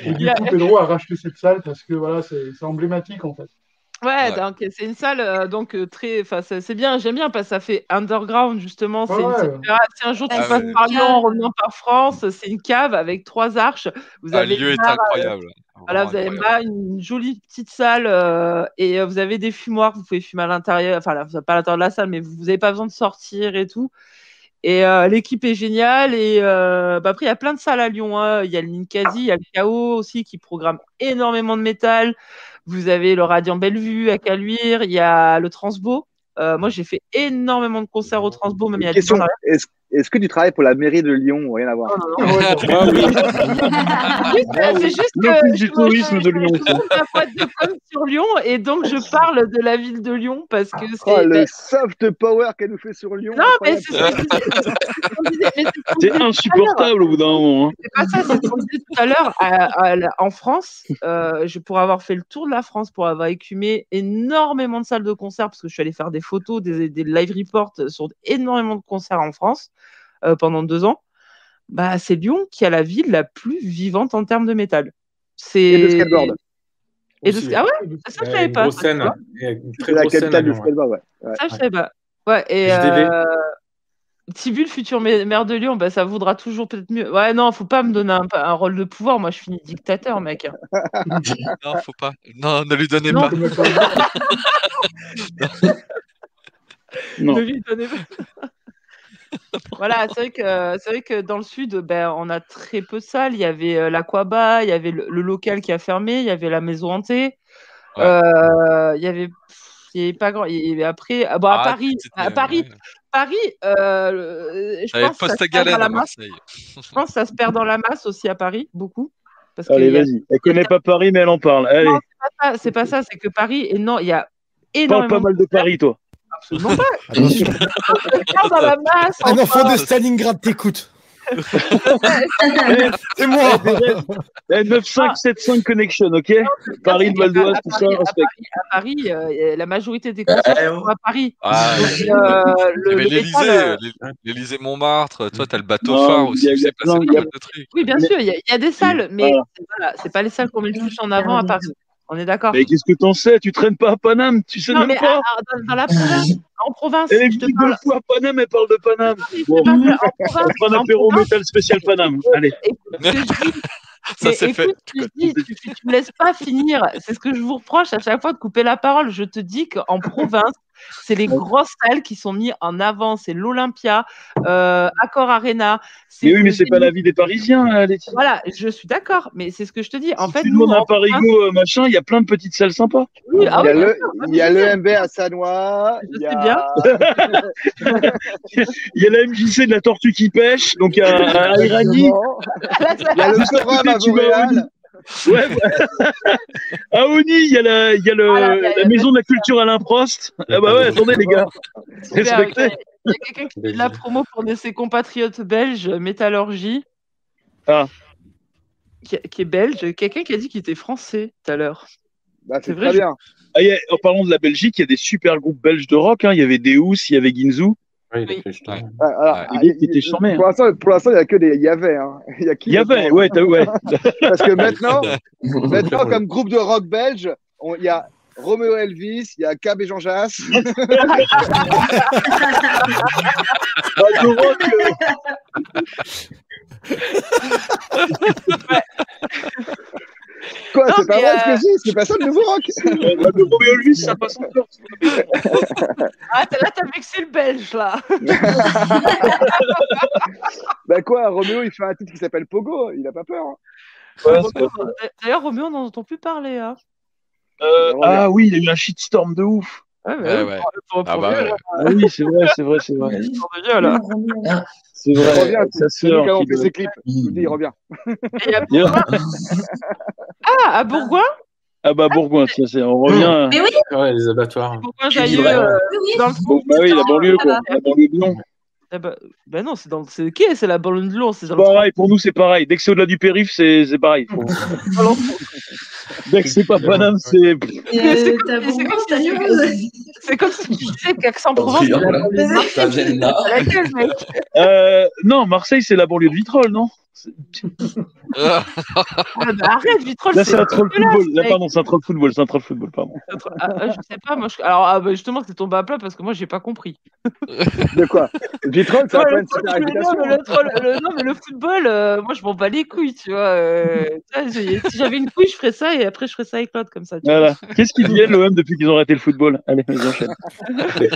Et du coup, Pedro a racheté cette salle parce que voilà, c'est emblématique en fait. Ouais, Ouais. donc c'est une salle euh, donc euh, très, enfin c'est bien, j'aime bien parce que ça fait underground justement. C'est Ouais, c'est ouais. une- ah, si un jour tu Ah, passes par Lyon en revenant par France, c'est une cave avec trois arches. Vous Ah, avez le lieu une est euh, incroyable. Voilà, vous avez là une jolie petite salle euh, et euh, vous avez des fumoirs, vous pouvez fumer à l'intérieur, enfin là, pas à l'intérieur de la salle, mais vous n'avez pas besoin de sortir et tout. Et euh, l'équipe est géniale. Et euh, bah, après, il y a plein de salles à Lyon. hein. Il y a le Ninkasi, il y a le KO aussi qui programme énormément de métal. Vous avez le Radiant Bellevue à Caluire, il y a le Transbo. Euh, moi, j'ai fait énormément de concerts au Transbo, même il y a 10 Question est-ce est-ce que tu travailles pour la mairie de Lyon Rien à voir? Non, non, non. Ah ouais, Ah oui. <laughs> Juste, euh, c'est juste que du tourisme me- de Lyon, je boîte de com sur Lyon et donc je parle de la ville de Lyon parce que c'est. Oh, le soft power qu'elle nous fait sur Lyon. non, mais c'est ce insupportable au bout d'un moment. hein. C'est pas ça, c'est ce qu'on disait tout à l'heure. En France, euh, je pourrais avoir fait le tour de la France pour avoir écumé énormément de salles de concert parce que je suis allée faire des photos, des, des live reports sur énormément de concerts en France euh, pendant deux ans. Bah, c'est Lyon qui a la ville la plus vivante en termes de métal. C'est Et de skateboard. Et de Ah ouais, ça, je a savais une pas. grosse scène. vois. Il y a une très la capitale du skateboard, ouais. ouais. Ça, je savais pas. Ouais, et euh, le futur ma- maire de Lyon, bah, ça vaudra toujours peut-être mieux. Ouais, non, faut pas me donner un, un rôle de pouvoir. Moi, je finis dictateur, mec. <laughs> Non, faut pas. Non, ne lui donnez Non. pas. <laughs> Non. Ne lui donnez pas. <laughs> <laughs> voilà, c'est vrai que c'est vrai que dans le sud, ben, on a très peu de salles. Il y avait euh, l'Aquaba, il y avait le, le local qui a fermé, il y avait la maison hantée. Ouais. Euh, il y avait, il y avait pas grand. il y avait après, ah, bon, à Ah, Paris, à Paris, ouais. Paris, euh, je pense que ça se perd dans la masse. Je pense que ça se perd dans la masse aussi à Paris, beaucoup. Parce Allez, y a- vas-y. Elle connaît pas Paris, mais elle en parle. Allez, Non, c'est pas ça, c'est pas ça, c'est que Paris, et non, il y a parle énormément pas mal de Paris, toi. Absolument pas. Dans la masse. Un enfin. enfant de Stalingrad t'écoute. <laughs> C'est moi. Eh, 9575 Connection, ok Paris, Val d'Oise, tout ça, respect. À Paris, euh, la majorité des concerts sont à Paris. Ah, euh, le, euh, l'Élysée Montmartre. Toi, t'as le bateau Non, phare aussi. c'est passé plein- de trucs. Oui, bien sûr, il y, a- il y a des salles, mais voilà, c'est pas les salles qu'on met le plus en avant à Paris. On est d'accord Mais qu'est-ce que t'en sais? Tu traînes pas à Paname Tu sais Non, même mais pas à- à- dans, dans la province, <laughs> en province, Elle est venue parle. deux fois à Paname, elle parle de Paname. Bon, on prend un apéro métal spécial Paname. Allez. écoute ce que je dis. Ça, Mais c'est fait. dis, tu me laisses pas finir. C'est ce que je vous reproche à chaque fois de couper la parole. Je te dis qu'en province, c'est les grosses salles qui sont mises en avant. C'est l'Olympia, euh, Accor Arena. Mais oui, mais c'est pas la vie des Parisiens, hein, Laetitia. Voilà, je suis d'accord, mais c'est ce que je te dis. En Si fait, tu nous, à Parigo, euh, machin, il y a plein de petites salles sympas. Oui, ah Il y a oui, le, bien sûr, il y a je sais. le MB à Sanois. Je Il y sais a... bien. <laughs> Il y a la MJC de la tortue qui pêche, donc à, à Irani. Il y a <laughs> le forum à tu Ouais, ouais. <laughs> à Oni, il y a la, il y a le, Ah, là, y a- la maison de la culture Alain Prost. Ah bah ouais, attendez les gars. Respectez. Il y a quelqu'un qui fait de la promo pour de ses compatriotes belges, Métallurgie. Ah. Qui, qui est belge. Quelqu'un qui a dit qu'il était français tout à l'heure. Bah, C'est c'est vrai, très je- bien. Ah, a- en parlant de la Belgique, il y a des super groupes belges de rock. hein. Il y avait Deus, il y avait Ginzu. Il Oui. gars qui étaient charmés, Pour l'instant, pour l'instant, il n'y a que des. Il y avait. Hein. <laughs> Il y a qui Il y avait, ouais, <laughs> t'as- ouais. <laughs> Parce que maintenant, maintenant comme groupe de rock belge, on- il y a Romeo Elvis, il y a Cab et Jean Jass. Euh, Quoi, c'est pas vrai ce que euh, je dis, c'est pas ça le nouveau rock. <laughs> de Romeo Elvis, ça passe encore. <laughs> Ah, t'as- là, t'as vexé le belge, là. <laughs> bah quoi, Romeo, il fait un titre qui s'appelle Pogo, il a pas peur. hein. Roméo, pas- D'ailleurs, Roméo, on n'en entend plus parler. Hein. Euh, ah oui, il y a eu un shitstorm de ouf. Ah bah Ah oui, c'est vrai, c'est vrai, c'est vrai. là. C'est Il vrai. revient, Sa c'est lui sœur qui a qui fait doit- ses clips. Je vous dis, il revient. Il y a- Bourgoin- Ah, à Bourgoin Ah bah Bourgoin, tiens, c'est- on revient. Mais oui, Ouais, les abattoirs. Bourgoin Jailleux, vrai. euh, oui, oui. dans le bah oui, la banlieue, quoi. La banlieue de Lyon. Ah bah, bah non, c'est dans c'est ok, c'est la banlieue de Lyon, c'est Pareil, pour nous, c'est pareil. Dès que c'est au-delà du périph', c'est c'est pareil. <laughs> Dès que c'est pas Paname, c'est. Euh, comme- c'est comme si- Mulhouse. C'est comme si tu disais de Marseille. Ça vient là. Euh, non, Marseille, c'est la banlieue de Vitrolles, non? Ah bah arrête, Vitrolles, Là, c'est un troll football. Là, pardon, c'est un troll football. C'est un troll football, pardon. Ah, ah, je sais pas, moi, je... alors ah, bah, justement, c'est tombé à plat parce que moi, j'ai pas compris. De quoi? Vitrolles, ça une super troll- réputation. non, mais le, troll- le- non, mais le football, euh, moi, je m'en bats les couilles, tu vois. euh, si j'avais une couille, je ferais ça et après, je ferais ça avec l'autre, comme ça. Voilà. Qu'est-ce qu'ils deviennent, l'OM, depuis qu'ils ont arrêté le football? Allez, vas-y, enchaîne. <laughs>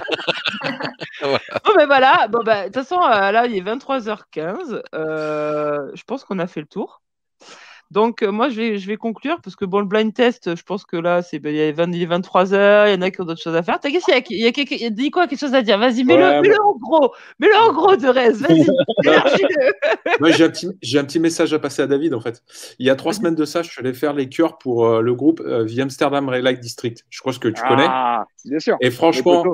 Bon, ben voilà, bon, bah, de toute façon, euh, là, il est 23h15. euh, je pense qu'on a fait le tour. Donc, euh, moi, je vais, je vais conclure parce que, bon, le blind test, je pense que là, c'est, ben, il, y a 20 il est 23h, il y en a qui ont d'autres choses à faire. Y a, il y a, y a dit quoi, quelque chose à dire? Vas-y, mets-le Ouais, mets-le en gros, mets-le en gros de reste, vas-y. <laughs> Moi, j'ai un, petit, j'ai un petit message à passer à David, en fait. Il y a trois semaines de ça, je suis allé faire les chœurs pour euh, le groupe euh, The Amsterdam Red Light District. Je crois que tu connais. Ah, bien sûr. Et franchement,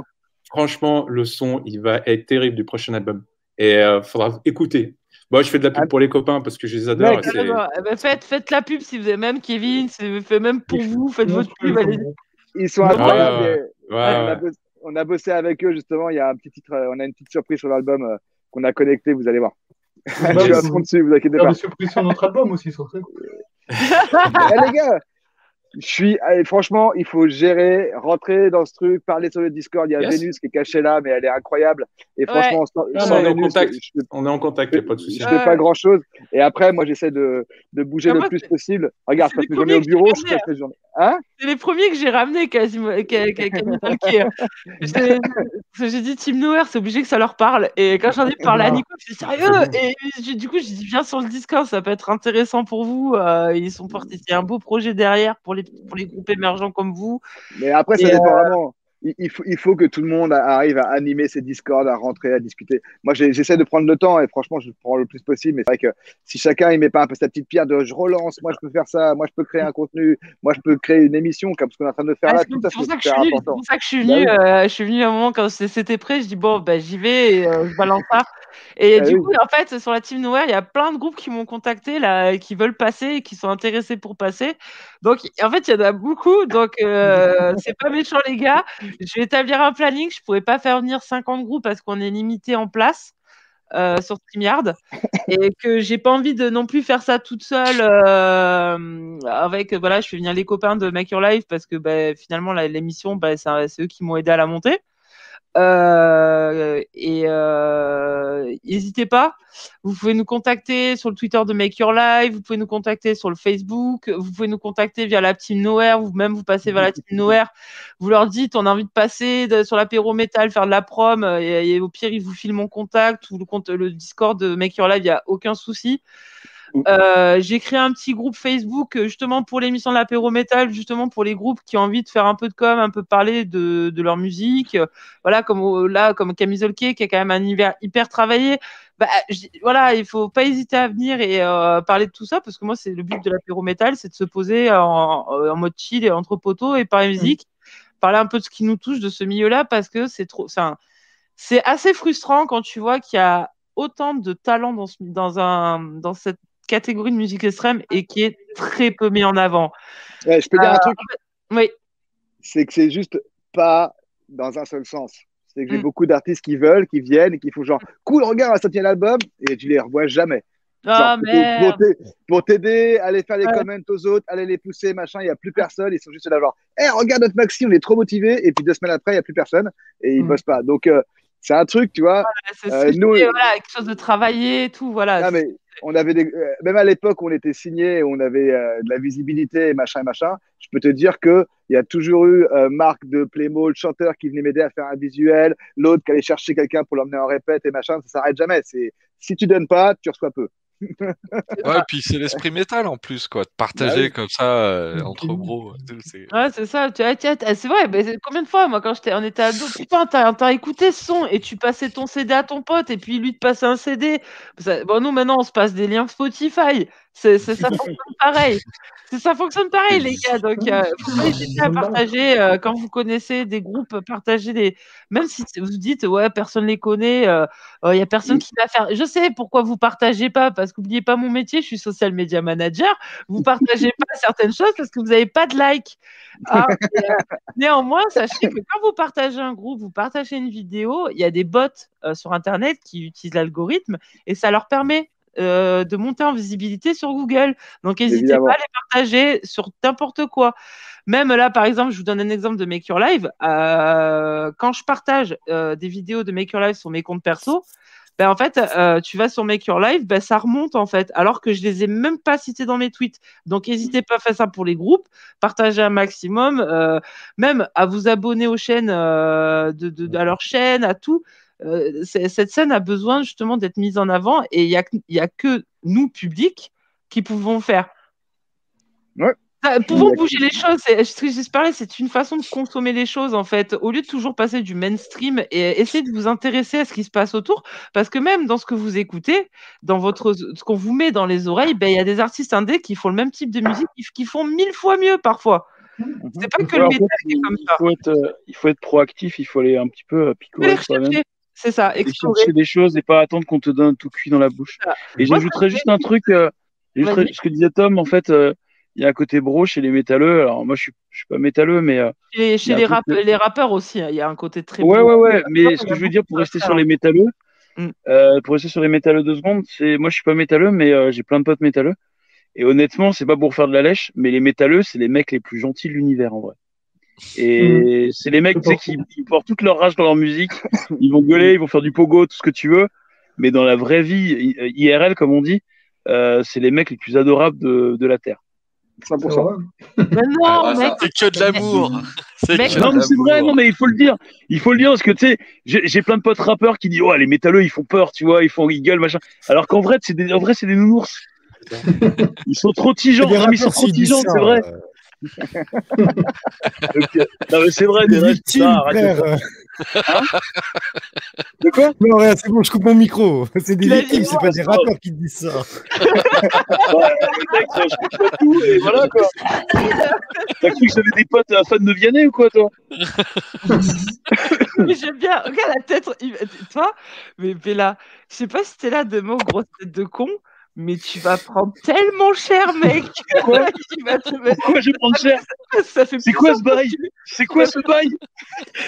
franchement, le son, il va être terrible du prochain album. Et il faudra écouter. Moi, je fais de la pub Ah. pour les copains parce que je les adore. Eh ben, faites, faites la pub si vous avez même Kevin, c'est- fait même pour vous, faites votre pub, allez Ils sont incroyables. ouais, ouais, on, a ouais. bossé, on a bossé avec eux justement. Il y a un petit titre, euh, on a une petite surprise sur l'album euh, qu'on a connecté. Vous allez voir. Bah, <laughs> Je suis à fond dessus, vous inquiétez pas. des surprises sur notre album aussi, ça serait cool. Eh, les gars, je suis. allez, franchement, il faut gérer, rentrer dans ce truc, parler sur le Discord. Il y a Yes. Vénus qui est cachée là, mais elle est incroyable. Et franchement, sans, sans on est en contact. je, je, On est en contact, il n'y a pas de souci. je fais pas grand chose. Et après, moi, j'essaie de, de bouger Ah, le moi, plus possible. Regarde, je passe les mes journées au que bureau, je passe mes journées. Hein? C'est les premiers que j'ai ramenés quasiment, <laughs> parce que J'ai dit Team Nowhere, c'est obligé que ça leur parle. Et quand j'en ai parlé à Nico, je suis sérieux? Et du coup, j'ai dit viens sur le Discord, ça peut être intéressant pour vous. Euh, ils sont partis. C'est un beau projet derrière pour les, pour les groupes émergents comme vous. Mais après, ça Et, dépend vraiment. Il, il faut, il faut que tout le monde arrive à animer ses Discord, à rentrer, à discuter. Moi, j'essaie de prendre le temps et franchement, je prends le plus possible. Mais c'est vrai que si chacun il met pas un peu sa petite pierre de je relance, moi je peux faire ça, moi je peux créer un contenu, moi je peux créer une émission comme ce qu'on est en train de faire Ah, là, c'est pour ça que je suis venue. C'est important. pour ça que je suis Bah venue. oui. euh, je suis venue à un moment quand c'était prêt. Je dis bon, bah, j'y vais et euh, je balance ça. Et Ah du oui. coup, en fait, sur la Team Nowhere, il y a plein de groupes qui m'ont contacté là, qui veulent passer, et qui sont intéressés pour passer. Donc, en fait, il y en a beaucoup. Donc, euh, <laughs> c'est pas méchant les gars. Je vais établir un planning. Je pourrais pas faire venir 50 groupes parce qu'on est limité en place. euh, sur StreamYard et que j'ai pas envie de non plus faire ça toute seule euh, avec voilà je fais venir les copains de Make Your Life parce que bah, finalement l'émission bah, c'est c'est eux qui m'ont aidé à la monter euh, et euh, n'hésitez pas. Vous pouvez nous contacter sur le Twitter de Make Your Life vous pouvez nous contacter sur le Facebook vous pouvez nous contacter via la Team Nowhere vous même vous passez vers la Team Nowhere. Vous leur dites on a envie de passer sur l'apéro métal faire de la prom euh, et, au pire ils vous filent mon contact ou le, le Discord de Make Your Life il y a aucun souci euh, j'ai créé un petit groupe Facebook euh, justement pour l'émission de l'apéro métal, justement pour les groupes qui ont envie de faire un peu de com, un peu parler de, de leur musique. Voilà, comme euh, là, comme Camisolke qui a quand même un univers hyper travaillé. Bah, voilà, il faut pas hésiter à venir et euh, parler de tout ça parce que moi, c'est le but de l'apéro métal, c'est de se poser en, en mode chill et entre poteaux et parler musique, parler un peu de ce qui nous touche de ce milieu-là parce que c'est trop, c'est assez frustrant quand tu vois qu'il y a autant de talent dans, ce- dans, un, dans cette catégorie de musique extrême et qui est très peu mis en avant. Ouais, je peux dire Euh, un truc, Oui, c'est que c'est juste pas dans un seul sens. C'est que j'ai Mm. beaucoup d'artistes qui veulent, qui viennent et qui font genre cool, regarde, ça tient l'album et tu les revois jamais. Genre, ah pour- merde. pour t'aider- aller faire les Ouais. comments aux autres, aller les pousser, machin, il n'y a plus personne, ils sont juste là genre, hé, regarde notre maxi, on est trop motivés, et puis deux semaines après, il n'y a plus personne, et ils Mm. bossent pas. Donc, euh, c'est un truc, tu vois, C'est euh, voilà, quelque chose de travailler tout, voilà. mais on avait des, euh, même à l'époque où on était signé, on avait euh, de la visibilité, et machin, et machin, je peux te dire que il y a toujours eu euh, Marc de Playmo, le chanteur qui venait m'aider à faire un visuel, l'autre qui allait chercher quelqu'un pour l'emmener en répète et machin, ça s'arrête jamais. C'est, si tu donnes pas, tu reçois peu. Ouais, puis c'est l'esprit métal en plus, quoi. De partager Bah comme ça euh, entre bros. sais, c'est- Ouais, c'est ça. Tu c'est vrai. Mais combien de fois, moi, quand j'étais, on était ado, putain, t'as, t'as écouté ce son et tu passais ton CD à ton pote et puis lui te passait un CD. Ça- bon, nous, maintenant, on se passe des liens Spotify. C'est, ça fonctionne pareil. Ça fonctionne pareil, les gars. Donc, euh, faut pas hésiter à partager euh, quand vous connaissez des groupes, partagez des. Même si vous dites, ouais, personne les connaît, il y a personne qui va faire. Je sais pourquoi vous partagez pas, parce qu'oubliez pas mon métier, je suis social media manager. Vous partagez pas <laughs> certaines choses parce que vous n'avez pas de like. Ah, euh, néanmoins, sachez que quand vous partagez un groupe, vous partagez une vidéo, il y a des bots euh, sur Internet qui utilisent l'algorithme et ça leur permet euh, de monter en visibilité sur Google. Donc, n'hésitez pas à les partager sur n'importe quoi. Même là, par exemple, je vous donne un exemple de Make Your Live. Euh, quand je partage euh, des vidéos de Make Your Live sur mes comptes perso, ben, en fait, euh, tu vas sur Make Your Live, ben, ça remonte en fait, alors que je les ai même pas cités dans mes tweets. Donc, n'hésitez pas à faire ça pour les groupes, partagez un maximum, euh, même à vous abonner aux chaînes, euh, de, de- à leur chaîne, à tout. Euh, cette scène a besoin justement d'être mise en avant et il y a, que- a nous, public, qui pouvons faire. Ouais. Pouvons bouger les choses, que j'espérais, c'est une façon de consommer les choses en fait, au lieu de toujours passer du mainstream et essayer de vous intéresser à ce qui se passe autour, parce que même dans ce que vous écoutez, dans votre, ce qu'on vous met dans les oreilles, ben il y a des artistes indés qui font le même type de musique, qui, font mille fois mieux parfois. C'est pas que le métal qui est comme il ça. faut être, euh, il faut être proactif, il faut aller un petit peu euh, picorer soi-même. C'est ça, Et explorer. chercher des choses et pas attendre qu'on te donne tout cuit dans la bouche. Et j'ajouterais juste un truc, euh, ce que disait Tom, en fait, euh, il y a un côté bro chez les métalleux. Alors moi, je suis, je suis pas métalleux, mais euh, y chez les, truc rap- de- les rappeurs aussi, hein, il y a un côté très Ouais, beau. ouais, ouais. Mais ce que je veux dire, pour rester sur les métalleux, Mm. euh, pour rester sur les métalleux deux secondes, c'est moi, je suis pas métalleux, mais j'ai plein de potes métalleux. Et honnêtement, c'est pas pour faire de la lèche, mais les métalleux, c'est les mecs les plus gentils de l'univers, en vrai. Et c'est les mecs, tu sais, qui ils portent toute leur rage dans leur musique. Ils vont gueuler, ils vont faire du pogo, tout ce que tu veux. Mais dans la vraie vie, I- IRL, comme on dit, euh, c'est les mecs les plus adorables de, de la Terre. 100%. Mais non, Ah, mec. C'est que de l'amour. <laughs> C'est Non, mais c'est vrai, non, mais il faut le dire. Il faut le dire parce que tu sais, j'ai plein de potes rappeurs qui disent, oh, les métalleux, ils font peur, tu vois, ils font, ils gueulent, machin. Alors qu'en vrai, c'est des, en vrai, c'est des nounours. <laughs> Ils sont trop tigeants, Les non, mais ils sont trop tigeants, c'est vrai. euh, <laughs> Donc, non, mais c'est vrai, des restes, victimes, ça, arrête de quoi Non, ouais, c'est bon, je coupe mon micro. C'est des victimes, c'est pas des rappeurs qui te disent ça. Ouais, mec, je tout, et voilà, quoi. T'as cru que j'avais des potes euh, fans de Vianney ou quoi, toi? <laughs> Mais j'aime bien. Regarde la tête. il- Toi, mais Bella, je sais pas si t'es là demain, grosse tête de con, mais tu vas prendre tellement cher, mec. <laughs> Quoi <laughs> Tu vas te mettre- Pourquoi je vais prendre cher Ça fait C'est quoi ce bail tu- C'est quoi ce bail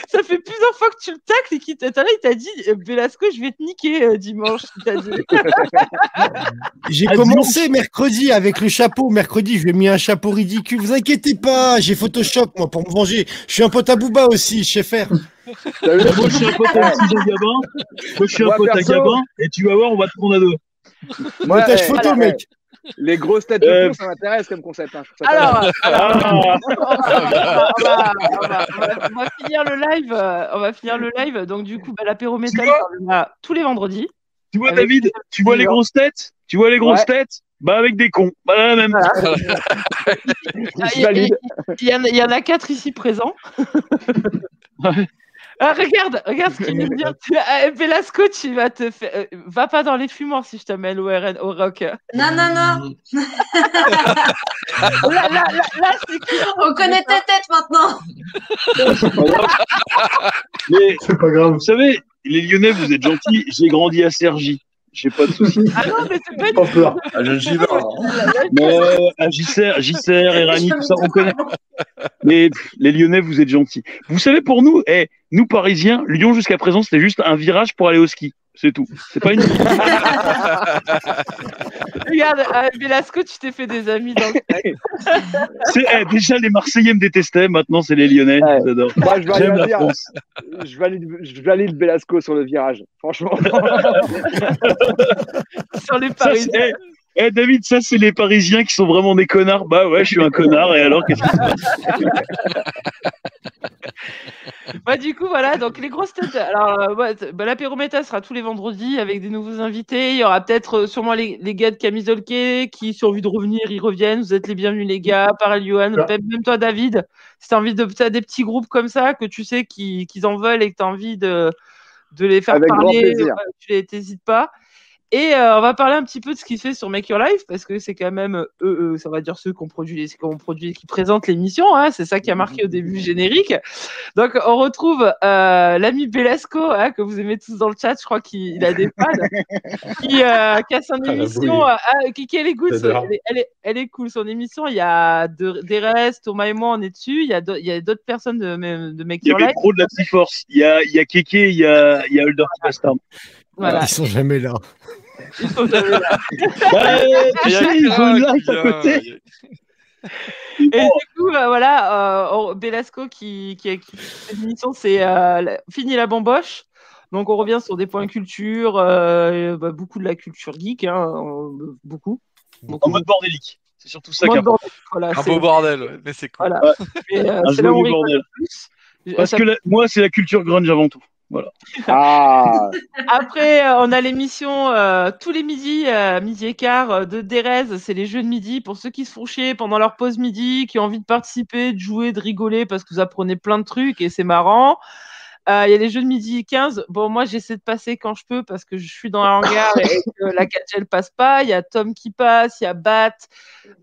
Ça fait plusieurs fois que tu le tacles et qu'il t'a tout à l'heure, il t'a dit euh, Velasco, je vais te niquer euh, dimanche. <laughs> J'ai commencé mercredi avec le chapeau. Mercredi, je lui ai mis un chapeau ridicule. Vous inquiétez pas, j'ai Photoshop, moi, pour me venger. Je suis un pote à Booba aussi, je sais faire. Moi, je suis un pote à Gabin. Moi, je suis un pote à Gabin. Et tu vas voir, on va te prendre à deux. Moi, Montage eh, photo, mec. Les grosses têtes de Euh, con, ça m'intéresse comme concept. hein. Je trouve ça Alors, Ah, on va, finir le live. euh, on va finir le live. Donc, du coup, bah, l'apéro métal, reviendra tous les vendredis. tu vois, David, tu vois les grosses têtes? Tu vois les grosses Ouais. têtes? Bah, avec des cons. Bah, même. Ah, Il y, a- <laughs> y en a quatre ici présents. Ouais. Ah, regarde, regarde ce qu'il vient de dire. Tu- <laughs> ah, Velasco, tu vas te faire. euh, va pas dans les fumoirs si je t'amène au RN, au rock. Non, non, non. <laughs> Là, là, là, là, c'est clair. <laughs> On connaît ta tête maintenant. Mais, C'est pas grave. vous savez, les Lyonnais, vous êtes gentils. J'ai grandi à Cergy. J'ai pas de soucis. Ah non, mais c'est pas une Pas peur. Ah, je suis hein. <laughs> Euh, à JCR, JCR, Erani, tout ça, on connaît. Mais pff, les Lyonnais, vous êtes gentils. Vous savez, pour nous, eh, nous Parisiens, Lyon jusqu'à présent, c'était juste un virage pour aller au ski. C'est tout. C'est pas une. <laughs> Regarde, euh, Velasco, tu t'es fait des amis dans le <laughs> C'est- eh, déjà, les Marseillais me détestaient. Maintenant, c'est les Lyonnais. Ouais. Moi, je vais J'aime rien la dire. France. Je valide, je valide Belasco sur le virage. Franchement. <laughs> sur les Ça, Parisiens. c'est- eh, David, ça, c'est les Parisiens qui sont vraiment des connards. Bah ouais, je suis un connard. Et alors, qu'est-ce qui se passe? <laughs> Bah, du coup, voilà, donc les grosses têtes. Alors, euh, ouais, bah, l'apéro méta sera tous les vendredis avec des nouveaux invités. Il y aura peut-être euh, sûrement les, les gars de Camisole Quai qui, si ont envie de revenir, ils reviennent. Vous êtes les bienvenus, les gars. Pareil, Johan, même, même toi, David. Si tu as envie de. t'as des petits groupes comme ça que tu sais qu'ils en veulent et que tu as envie de, de les faire Avec grand parler, tu les- t'hésites pas. Et euh, on va parler un petit peu de ce qui se fait sur Make Your Life parce que c'est quand même euh, eux, eux, ça va dire ceux qui ont produit, les, qui ont produit, qui présentent l'émission. Hein, c'est ça qui a marqué au début <laughs> générique. Donc on retrouve euh, l'ami Belasco hein, que vous aimez tous dans le chat. Je crois qu'il il a des fans <laughs> qui, euh, qui a son la émission. euh, ah, qui, qui elle est good, J'adore. elle, est, elle, est, elle est cool. Son émission, il y a de, Derez, Thomas et moi, on est dessus. Il y a d'au- il y a d'autres personnes de, de Make Il y Your avait Life. trop de la Triforce. Il y a, il y a Keke, il y a, il y a qui Bastard. Voilà. Ils sont jamais là. Ils sont jamais là. Bah, <laughs> tu Il y a sais, ils ont une life il y à a- côté. Et du coup, bah, voilà, euh, Belasco qui, qui, qui cette émission, c'est euh, la- fini la bamboche. Donc on revient sur des points culture, euh, bah, beaucoup de la culture geek, hein, euh, beaucoup. En mode bordélique. C'est surtout ça qui bordel, voilà, Un c'est- beau bordel, ouais, mais c'est cool. Voilà. Ouais. Et, euh, Un c'est là où on bordel. plus. Parce Ça- que la- moi, c'est la culture grunge avant tout. Voilà. Ah, <laughs> Après, euh, on a l'émission euh, tous les midis, euh, midi et quart de Derez. C'est les jeux de midi pour ceux qui se font chier pendant leur pause midi, qui ont envie de participer, de jouer, de rigoler parce que vous apprenez plein de trucs et c'est marrant. Euh, Il y a les jeux de midi 15. Bon, moi, j'essaie de passer quand je peux parce que je suis dans un hangar et <laughs> que la 4G passe pas. Il y a Tom qui passe, il y a Bat,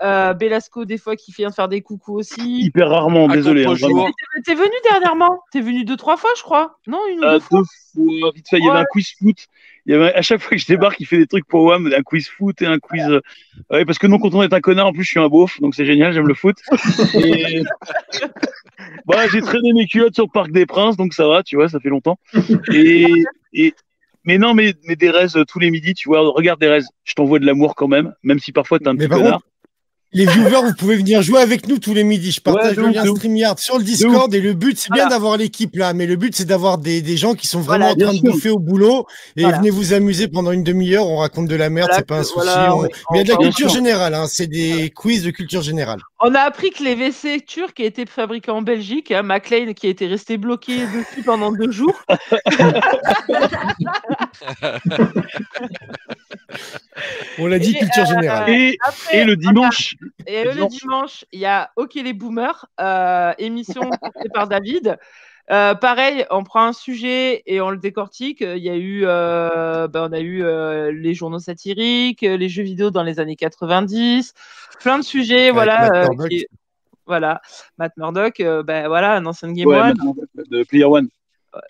euh, Belasco des fois qui vient faire des coucous aussi. Hyper rarement, désolé. hein. T'es- venu dernièrement? T'es venu deux, trois fois, je crois. Non, une ou Euh, deux fois deux fois, vite fait, il y avait Ouais. un quiz foot. Il y avait, à chaque fois que je débarque, il fait des trucs pour WAM, un quiz foot et un quiz. euh, Ouais, parce que non, quand on est un connard, en plus, je suis un beauf, donc c'est génial, j'aime le foot. <laughs> Et... Voilà, j'ai traîné mes culottes sur le Parc des Princes, donc ça va, tu vois, ça fait longtemps. Et, et... Mais non, mais, mais Derez, euh, tous les midis, tu vois, regarde Derez, je t'envoie de l'amour quand même, même si parfois t'es un Mais petit connard. contre, les viewers, vous pouvez venir jouer avec nous tous les midis. Je partage Ouais, le lien. StreamYard sur le Discord et le but, c'est bien d'avoir l'équipe là, mais le but, c'est d'avoir des, des gens qui sont vraiment Voilà, en train de bouffer au boulot et Voilà. venez vous amuser pendant une demi-heure. On raconte de la merde, c'est pas un souci. on- Mais il y a de la culture générale, hein. c'est des quiz de culture générale. On a appris que les WC turcs étaient fabriqués en Belgique. Hein, McLean qui a été resté bloqué <laughs> dessus pendant deux jours. <laughs> On l'a dit, Et, culture euh, générale. Et, Après, et le dimanche, et le dimanche. dimanche, il y a OK les boomers, euh, émission <laughs> portée par David. Euh, pareil, on prend un sujet et on le décortique. Il y a eu, euh, ben, on a eu euh, les journaux satiriques, les jeux vidéo dans les années 90, plein de sujets, voilà. Matt euh, Murdock. qui- voilà, Matt Murdock, euh, ben voilà, un ancien Game ouais, One. de Player One.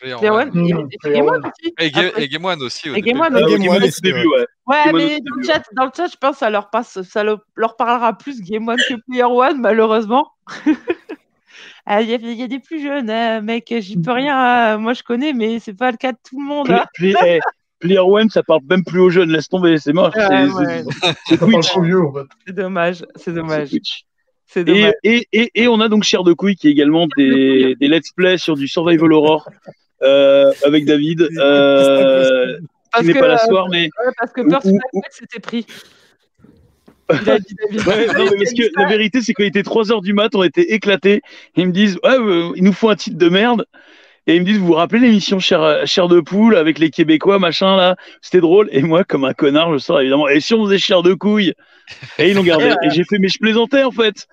Player Player One. One, il Mmh, était Player Game One aussi. Et, Ga- Après- et Game One aussi. au Et début. Game One Euh, Game Game One aussi, début, ouais. Ouais, Game One mais aussi, dans le, chat, dans le chat, je pense que ça leur, passe, ça le- leur parlera plus Game One que Player One, malheureusement. <laughs> Ah, Il y, a- il y a des plus jeunes, hein, mec, j'y peux rien. hein. Moi, je connais, mais c'est pas le cas de tout le monde. Play- hein. Play- eh, Player One, ça parle même plus aux jeunes, laisse tomber, c'est moche. Ouais, c'est- ouais. en fait. Dommage, c'est dommage. C'est Et, dommage. et, et, et on a donc Cher de Couille qui est également des, des let's play sur du Survival Horror euh, avec David, euh, qui Parce n'est que, pas là euh, ce soir, mais ouais, parce que Blackjack s'était pris. Il a dit David. Ouais, non, mais parce que la vérité, c'est qu'il était 3 heures du mat, on était éclatés. Ils me disent, ouais, euh, il nous faut un titre de merde. Et ils me disent, vous vous rappelez l'émission Cher, Cher de Poule avec les Québécois, machin, là? C'était drôle. Et moi, comme un connard, je sors évidemment, et si on faisait Cher de Couille? Et ils l'ont gardé. <laughs> Et j'ai fait, mais je plaisantais, en fait.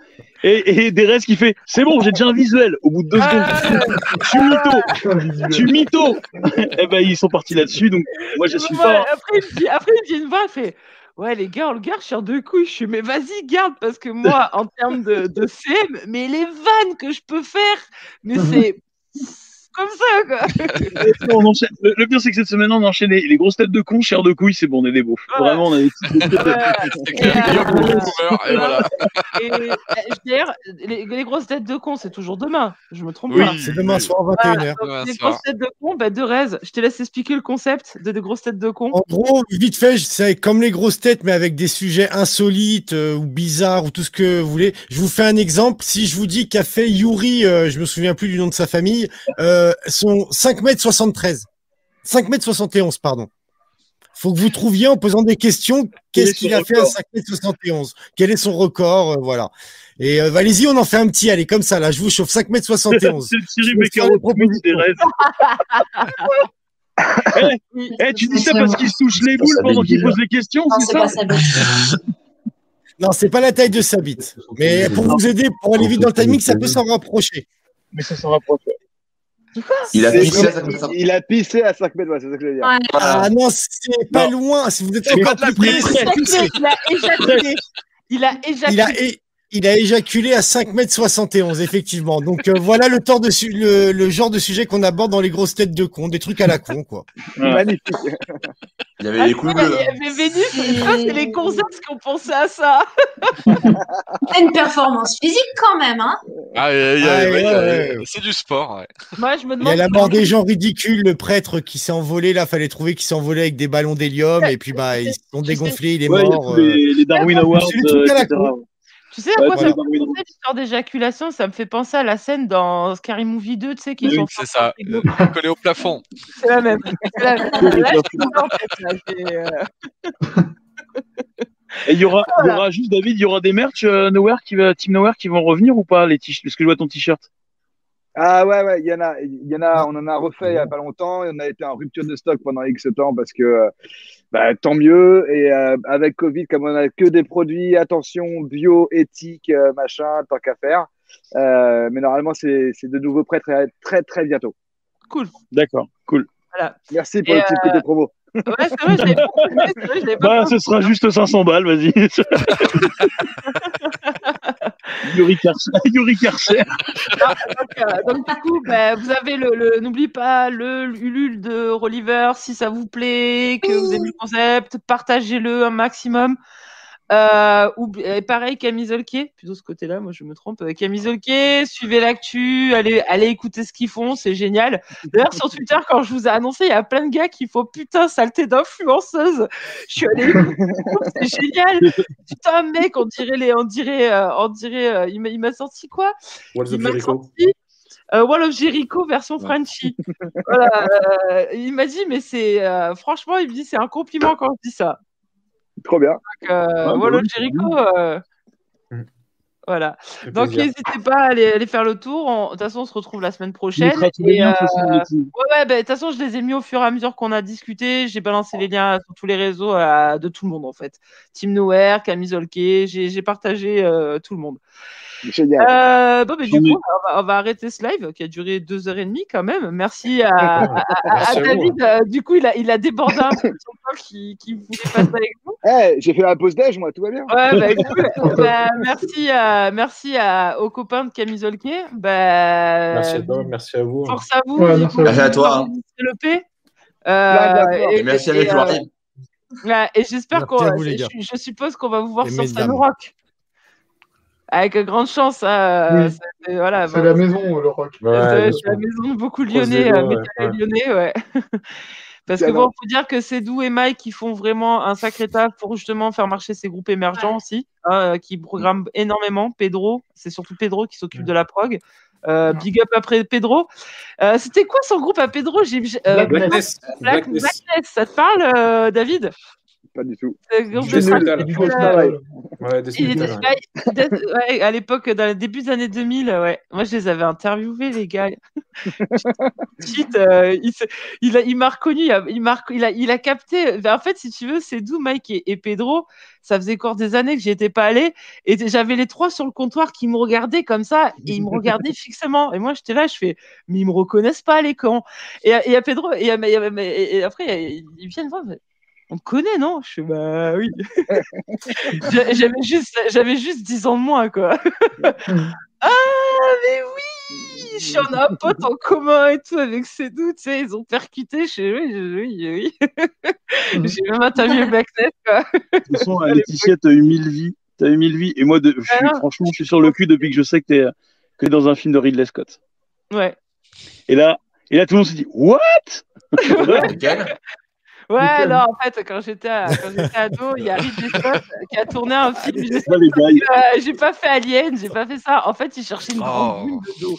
Et, et Derez qui fait, c'est bon, j'ai déjà un visuel. Au bout de deux Ah, secondes, je suis mytho, suis mytho. <laughs> Et ben, ils sont partis là-dessus, donc moi, je suis pas. Après, il me dit, après, il me dit une voix, il fait Ouais, les gars, on le garde sur deux couilles. Je suis Mais vas-y, garde, parce que moi, <laughs> en termes de, de CM, mais les vannes que je peux faire, mais <laughs> c'est comme ça, quoi. <laughs> On enchaîne. Le, le pire, c'est que cette semaine, on enchaîne les, les grosses têtes de con, chair de couilles, c'est bon, on est des. Ouais. Vraiment, on a des voilà. Et euh, d'ailleurs, <laughs> les, les grosses têtes de con, c'est toujours demain. Je me trompe Oui. pas. C'est demain soir, Voilà, 21h. donc, Demain les soir. grosses têtes de con, bah, de Rez, je te laisse expliquer le concept de des grosses têtes de con. En gros, vite fait, c'est comme les grosses têtes, mais avec des sujets insolites euh, ou bizarres ou tout ce que vous voulez. Je vous fais un exemple. Si je vous dis qu'a fait Yuri, euh, je me souviens plus du nom de sa famille, euh, son 5 mètres 73. 5 mètres 71, pardon. faut que vous trouviez en posant des questions Quel est qu'est-ce qu'il son a fait à record 5m71 Quel est son record? Euh, Voilà. Et euh, allez-y, on en fait un petit, allez, comme ça, là, je vous chauffe 5m71. <laughs> C'est Thierry Je vais faire Beccaro des rêves. <laughs> Eh, eh, tu dis ça parce qu'il se touche les boules pendant qu'il pose les questions, Non, c'est c'est pas ça. <laughs> Non, c'est pas la taille de sa bite. Mais pour vous aider, pour aller vite dans le timing, ça peut s'en rapprocher. Mais ça s'en rapproche. Il a pissé à il- 5 Il a pissé à 5 mètres, ouais, c'est ça que je veux dire. Ouais. Ah non, c'est pas loin. Si vous êtes encore plus près. Il a éjaculé. Il a éjaculé. Il a, é- il a éjaculé à 5m71, effectivement. Donc euh, voilà le, temps de su- le, le genre de sujet qu'on aborde dans les grosses têtes de con, des trucs à la con, quoi. Magnifique. Il avait les couilles Ah, bleues. mais Vénus, c'est les gonzesses qui ont pensé à ça. Une performance physique quand même, hein. Ah, il y a- il y a- Ah, ouais, ouais, il y a- ouais. C'est du sport. ouais. Moi, je me Il y demande. a la mort des gens ridicules, le prêtre qui s'est envolé, là, fallait trouver qui s'est envolé avec des ballons d'hélium, et puis bah, ils se sont dégonflés, il est Ouais, il y a mort. tous euh. les, les Darwin Awards, Tu sais à Ouais, quoi ça me fait penser l'histoire d'éjaculation? Ça me fait penser à la scène dans Scary Movie 2, tu sais, qui Oui, sont c'est ça, <laughs> collé au plafond. <laughs> C'est la même. C'est la <laughs> même. Là, je suis en fait, euh, Et il y aura juste David, il y aura des merch euh, Nowhere qui va, Team Nowhere qui vont revenir ou pas les t-shirts Parce que je vois ton t-shirt. Ah ouais, ouais, il y en a, il y en a, on en a refait il y a pas longtemps et on a été en rupture de stock pendant X temps parce que, euh, bah, tant mieux. Et euh, avec Covid, comme on a que des produits, attention, bio, éthique, euh, machin, tant qu'à faire. Euh, mais normalement, c'est c'est de nouveau prêt très, très, très bientôt. Cool. D'accord, cool. Voilà. Merci pour Et, le petit euh, côté promo. Ouais, c'est vrai, je l'avais pas pensé, c'est vrai, je l'avais pas Bah, ce sera juste 500 balles, vas-y. <laughs> Yuri Carcer. <laughs> Yuri Carcer. donc, euh, donc, du coup, bah, vous avez le, le- n'oubliez pas le Ulule de Rolliver si ça vous plaît, que vous aimez le concept, partagez-le un maximum. Euh, ou, pareil, Camille Zolke, plutôt ce côté-là, moi je me trompe. Euh, Camille Zolke, suivez l'actu, allez, allez écouter ce qu'ils font, c'est génial. D'ailleurs, sur Twitter, quand je vous ai annoncé, il y a plein de gars qui font putain, saleté d'influenceuse. Je suis allée écouter, c'est génial. Putain, mec, on dirait les, on dirait, euh, on dirait, euh, il m'a- sorti quoi? Il m'a sorti euh, Wall of Jericho version Frenchy. voilà, euh, il m'a dit, mais c'est euh, franchement, il me dit, c'est un compliment quand je dis ça. Trop bien. Donc, euh, bah oui, Jericho, euh, Mm. voilà. fait Donc n'hésitez pas à aller, aller faire le tour. On- De toute façon, on se retrouve la semaine prochaine. Et, euh. Ouais, bah, de toute façon, je les ai mis au fur et à mesure qu'on a discuté. J'ai balancé les liens sur tous les réseaux euh, de tout le monde, en fait. Team Nowhere, Camille Zolke, j'ai j'ai partagé euh, tout le monde. Génial. Euh, bon, mais du J'en ai- coup, on va, on va arrêter ce live qui a duré deux heures et demie quand même. Merci à, à- à- à Merci à vous. David. Euh, du coup, il a, il a débordé un peu de son temps qui, qui voulait passer avec nous. Eh, j'ai fait la pause déj, moi, tout va bien. Ouais, bah, cool. <laughs> Bah, merci, à, merci à, aux copains de Camille Zolke. Bah, Merci à toi, merci à vous. Force à vous. Ouais, merci à vous. Merci à toi. La force. Et merci euh, et j'espère qu'on. je, suppose qu'on va vous voir Et sur mesdames. Avec grande chance. hein, Oui. c'est- voilà, C'est bon, la maison, le rock. Ouais, c'est la maison de beaucoup Lyonnais, euh, ouais, ouais. lyonnais, ouais. <laughs> Parce que bon, faut dire que c'est Doux et Mike qui font vraiment un sacré taf pour justement faire marcher ces groupes émergents aussi, hein, euh, qui programment énormément. Pedro, c'est surtout Pedro qui s'occupe de la prog. Euh, big up après Pedro. Euh, C'était quoi son groupe à Pedro? Euh, Blackness. Black- Blackness. Blackness, ça te parle, euh, David? Pas du tout. Euh. <laughs> Ouais, à l'époque, dans le début des années 2000, ouais. Moi, je les avais interviewés, les gars. <laughs> Shit, euh, il, m'a reconnu, il a, il, m'a rec- il, a, il a capté. Ben, En fait, si tu veux, c'est d'où Mike et, et Pedro. Ça faisait encore des années que j'y étais pas allé. Et j'avais les trois sur le comptoir qui me regardaient comme ça. Et ils me regardaient <laughs> fixement. Et moi, j'étais là, je fais, mais ils me reconnaissent pas, les cons. Et, à- et à Pedro, à- et- et après, ils viennent voir. On te connaît, non? Je fais, bah oui. <laughs> J'a- J'avais juste, j'avais juste 10 ans de moins, quoi. <laughs> ah, mais oui Je suis en un pote en commun et tout avec ces doutes, tu sais, ils ont percuté. Je fais, oui, oui, oui. <laughs> J'ai même interviewé Blacknet, quoi. De toute façon, Laetitia, t'as eu mille vies. T'as eu mille vies. Et moi, de, je suis, Ah non. franchement, je suis sur le cul depuis que je sais que t'es que dans un film de Ridley Scott. Ouais. Et là, et là tout le monde se dit What? Ouais, Nickel. non, en fait, quand j'étais à- quand j'étais ado, il y a Ridley Scott qui a tourné un film. les gars, Euh, j'ai pas fait Alien, j'ai pas fait ça. En fait, il cherchait une grande Oh. boule de dos.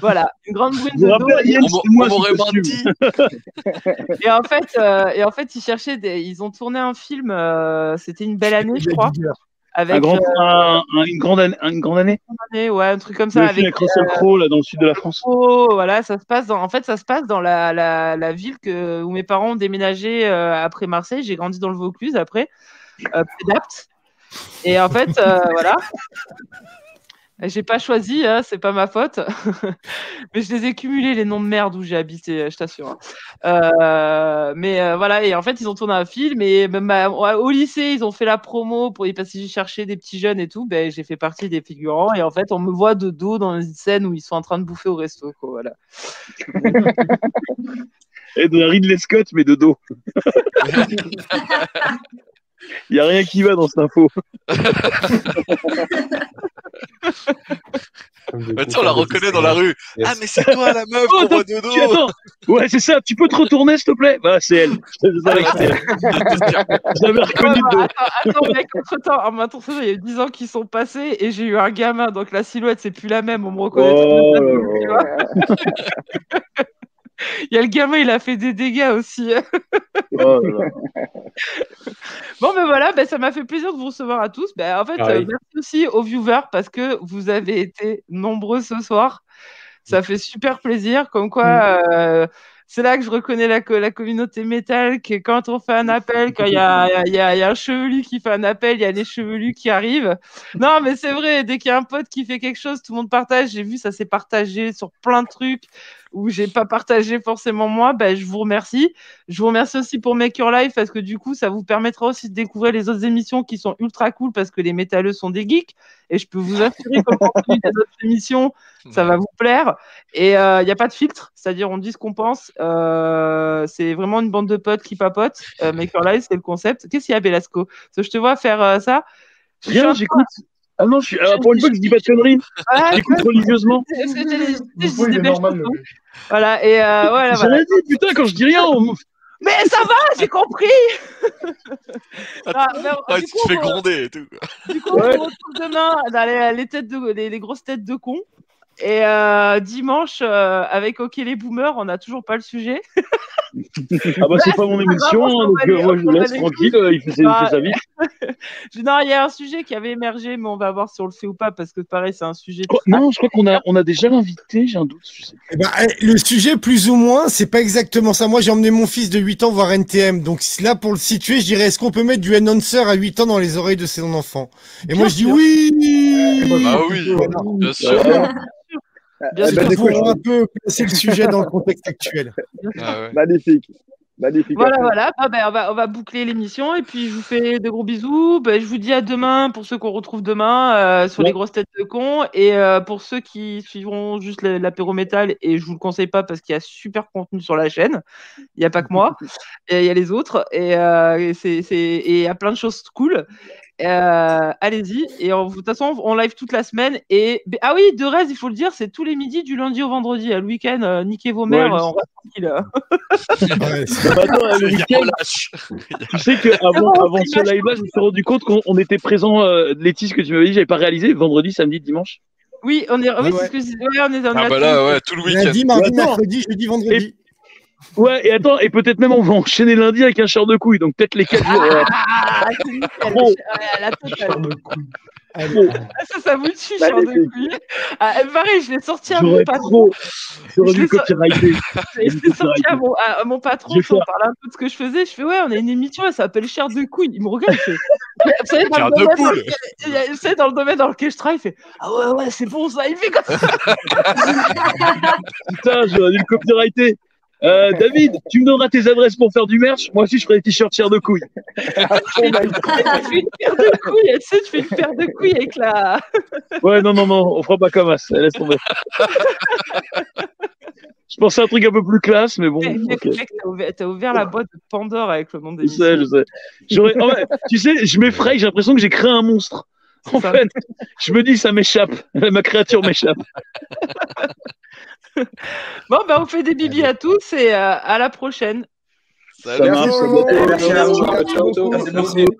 Voilà, une grande brune Vous de dos. On m'aurait menti. <laughs> Et en fait, euh, et en fait, ils cherchaient, des... ils ont tourné un film. euh, C'était une belle année, je crois, avec Un grand, euh, un- un- une, grande année, une grande année ouais, un truc comme ça, avec avec Russell Crowe, là, dans le sud de la France. Oh, voilà, ça se passe dans, en fait, ça se passe dans la, la, la ville que, où mes parents ont déménagé euh, après Marseille. J'ai grandi dans le Vaucluse après, euh. Et en fait, euh, voilà. J'ai pas choisi, hein, c'est pas ma faute. <laughs> mais je les ai cumulés, les noms de merde où j'ai habité, je t'assure. hein. Euh, mais euh, voilà, et en fait, ils ont tourné un film et même à- au lycée, ils ont fait la promo pour y passer chercher des petits jeunes et tout. Ben, j'ai fait partie des figurants et en fait, on me voit de dos dans une scène où ils sont en train de bouffer au resto. Quoi, voilà. <laughs> Et de Ridley Scott, mais de dos. <laughs> Il n'y a rien qui va dans cette info. Bah, tu sais, on la reconnaît dans la rue. Ah, mais c'est toi la meuf <laughs> Oh, qu'on voit attends, de tu- dos. attends. Ouais, c'est ça. Tu peux te retourner, s'il te plaît? Bah, c'est elle. Je l'avais reconnue de dos. Attends, attends, mec, entre-temps, en il y a eu 10 ans qui sont passés et j'ai eu un gamin, donc la silhouette, c'est plus la même, on me reconnaît. Oh très <laughs> Il y a le gamin, il a fait des dégâts aussi. <laughs> Oh là. Bon, ben voilà, ben, ça m'a fait plaisir de vous recevoir à tous. Ben, en fait, Pareil. euh, merci aussi aux viewers parce que vous avez été nombreux ce soir. Ça fait super plaisir. Comme quoi, euh, c'est là que je reconnais la, co- la communauté métal, que quand on fait un appel, quand il y a, il y, a, il y a un chevelu qui fait un appel, il y a les chevelus qui arrivent. Non, mais c'est vrai, dès qu'il y a un pote qui fait quelque chose, tout le monde partage. J'ai vu, ça s'est partagé sur plein de trucs où j'ai pas partagé forcément moi. Ben, je vous remercie. Je vous remercie aussi pour Make Your Life parce que du coup, ça vous permettra aussi de découvrir les autres émissions qui sont ultra cool parce que les métalleux sont des geeks. Et je peux vous assurer que le contenu des autres émissions, ça va vous plaire. Et il n'y a pas de filtre, c'est-à-dire on dit ce qu'on pense. Euh, c'est vraiment une bande de potes qui papotent. Euh, Make Your Life, c'est le concept. Qu'est-ce qu'il y a, Belasco? Parce que je te vois faire euh, ça. Rien, j'écoute. Ah non, je suis... alors, pour une fois que je dis pas de conneries, Ouais, j'écoute religieusement. c'est- normal. Voilà, et euh, voilà, J'ai voilà. dit, putain, quand je dis rien, on... Mais ça va, j'ai compris Ah, mais, Ouais, du tu coup, te fais on- gronder et tout. Du coup, on se retrouve demain dans les, les têtes de, les, les grosses têtes de cons. Et euh, dimanche, euh, avec OK les boomers, on n'a toujours pas le sujet. Ah bah, c'est pas mon émission, hein, donc euh, moi je le laisse tranquille, euh, il fait, ses- il fait sa vie. <laughs> Je- Non, il y a un sujet qui avait émergé, mais on va voir si on le fait ou pas, parce que pareil, c'est un sujet. Oh, non, je crois qu'on a, on a déjà l'invité, j'ai un doute. Eh ben, eh, le sujet, plus ou moins, c'est pas exactement ça. Moi, j'ai emmené mon fils de 8 ans voir NTM. Donc là, pour le situer, je dirais, est-ce qu'on peut mettre du announcer à 8 ans dans les oreilles de son enfant Et moi, je dis oui Bah oui, bien sûr. Bien Eh sûr. ben, coup, Pour un peu placer le sujet dans le contexte actuel. <laughs> Ah ouais. Magnifique. Magnifique. Voilà, voilà. Ah ben, on, va, on va boucler l'émission et puis je vous fais de gros bisous. Ben, je vous dis à demain pour ceux qu'on retrouve demain euh, sur Ouais. les grosses têtes de cons et euh, pour ceux qui suivront juste la- l'apéro métal et je vous le conseille pas parce qu'il y a super contenu sur la chaîne. Il n'y a pas que moi, <laughs> il y a les autres et, euh, et c'est, c'est- et il y a plein de choses cool. Euh, allez-y et on- de toute façon on live toute la semaine et ah oui de reste il faut le dire c'est tous les midis du lundi au vendredi le week-end euh, niquez vos mères Ouais, euh, on reste tranquille Ouais, <laughs> c'est- Bah, attends, le Il y a week-end, relâche. tu sais qu'avant <laughs> avant ce live-là, je me suis rendu compte qu'on on était présent, euh, Letty, ce que tu m'avais dit, j'avais pas réalisé, vendredi, samedi, dimanche. Oui, on est, oui, Ouais, c'est ouais. ce que je disais. Ouais, on est, on est Ah à bah tout. là, ouais, tout le week-end. Lundi, mardi, mercredi, jeudi, vendredi. Ouais, et attends, et peut-être même on va enchaîner lundi avec un char de couilles, donc peut-être les 4 jours. euh, Ah, c'est nickel. <laughs> Trop. Ouais, la totale. Allez. Ah, Ça, ça vous tue, genre de couilles. Ah, eh, pareil, je l'ai sorti à mon patron. trop. J'aurais Je dû l'ai so- copyrighter. <laughs> Je l'ai sorti à mon, à- à mon patron. On parlait un peu de ce que je faisais. Je fais, ouais, on a une émission, elle s'appelle Cher de couilles. Il me regarde, il fait. <laughs> Vous savez, dans le de domaine dans lequel- Vous savez, dans le domaine dans lequel je travaille, il fait, ah ouais, ouais, c'est bon ça. Il fait comme ça. Putain, j'aurais dû le copyrighter. Euh, David, tu me donneras tes adresses pour faire du merch. Moi aussi, je ferai des t-shirts chers de couilles. <laughs> Tu fais une paire de couilles. Tu sais, tu fais une paire de couilles avec la. Ouais, non, non, non, on fera pas comme ça. Laisse tomber. je pensais à un truc un peu plus classe, mais bon. Mec, ok. mec, t'as ouvert, ouvert la boîte de Pandore avec le nom des Je sais, je sais. Fait, tu sais, je m'effraie, j'ai l'impression que j'ai créé un monstre. En ça. fait, je me dis, ça m'échappe. <laughs> Ma créature m'échappe. <laughs> <laughs> Bon, ben, on fait des bibis à tous et euh, à la prochaine. Salut. marche, ça doit être- Merci à vous. Ciao, ciao. Merci beaucoup.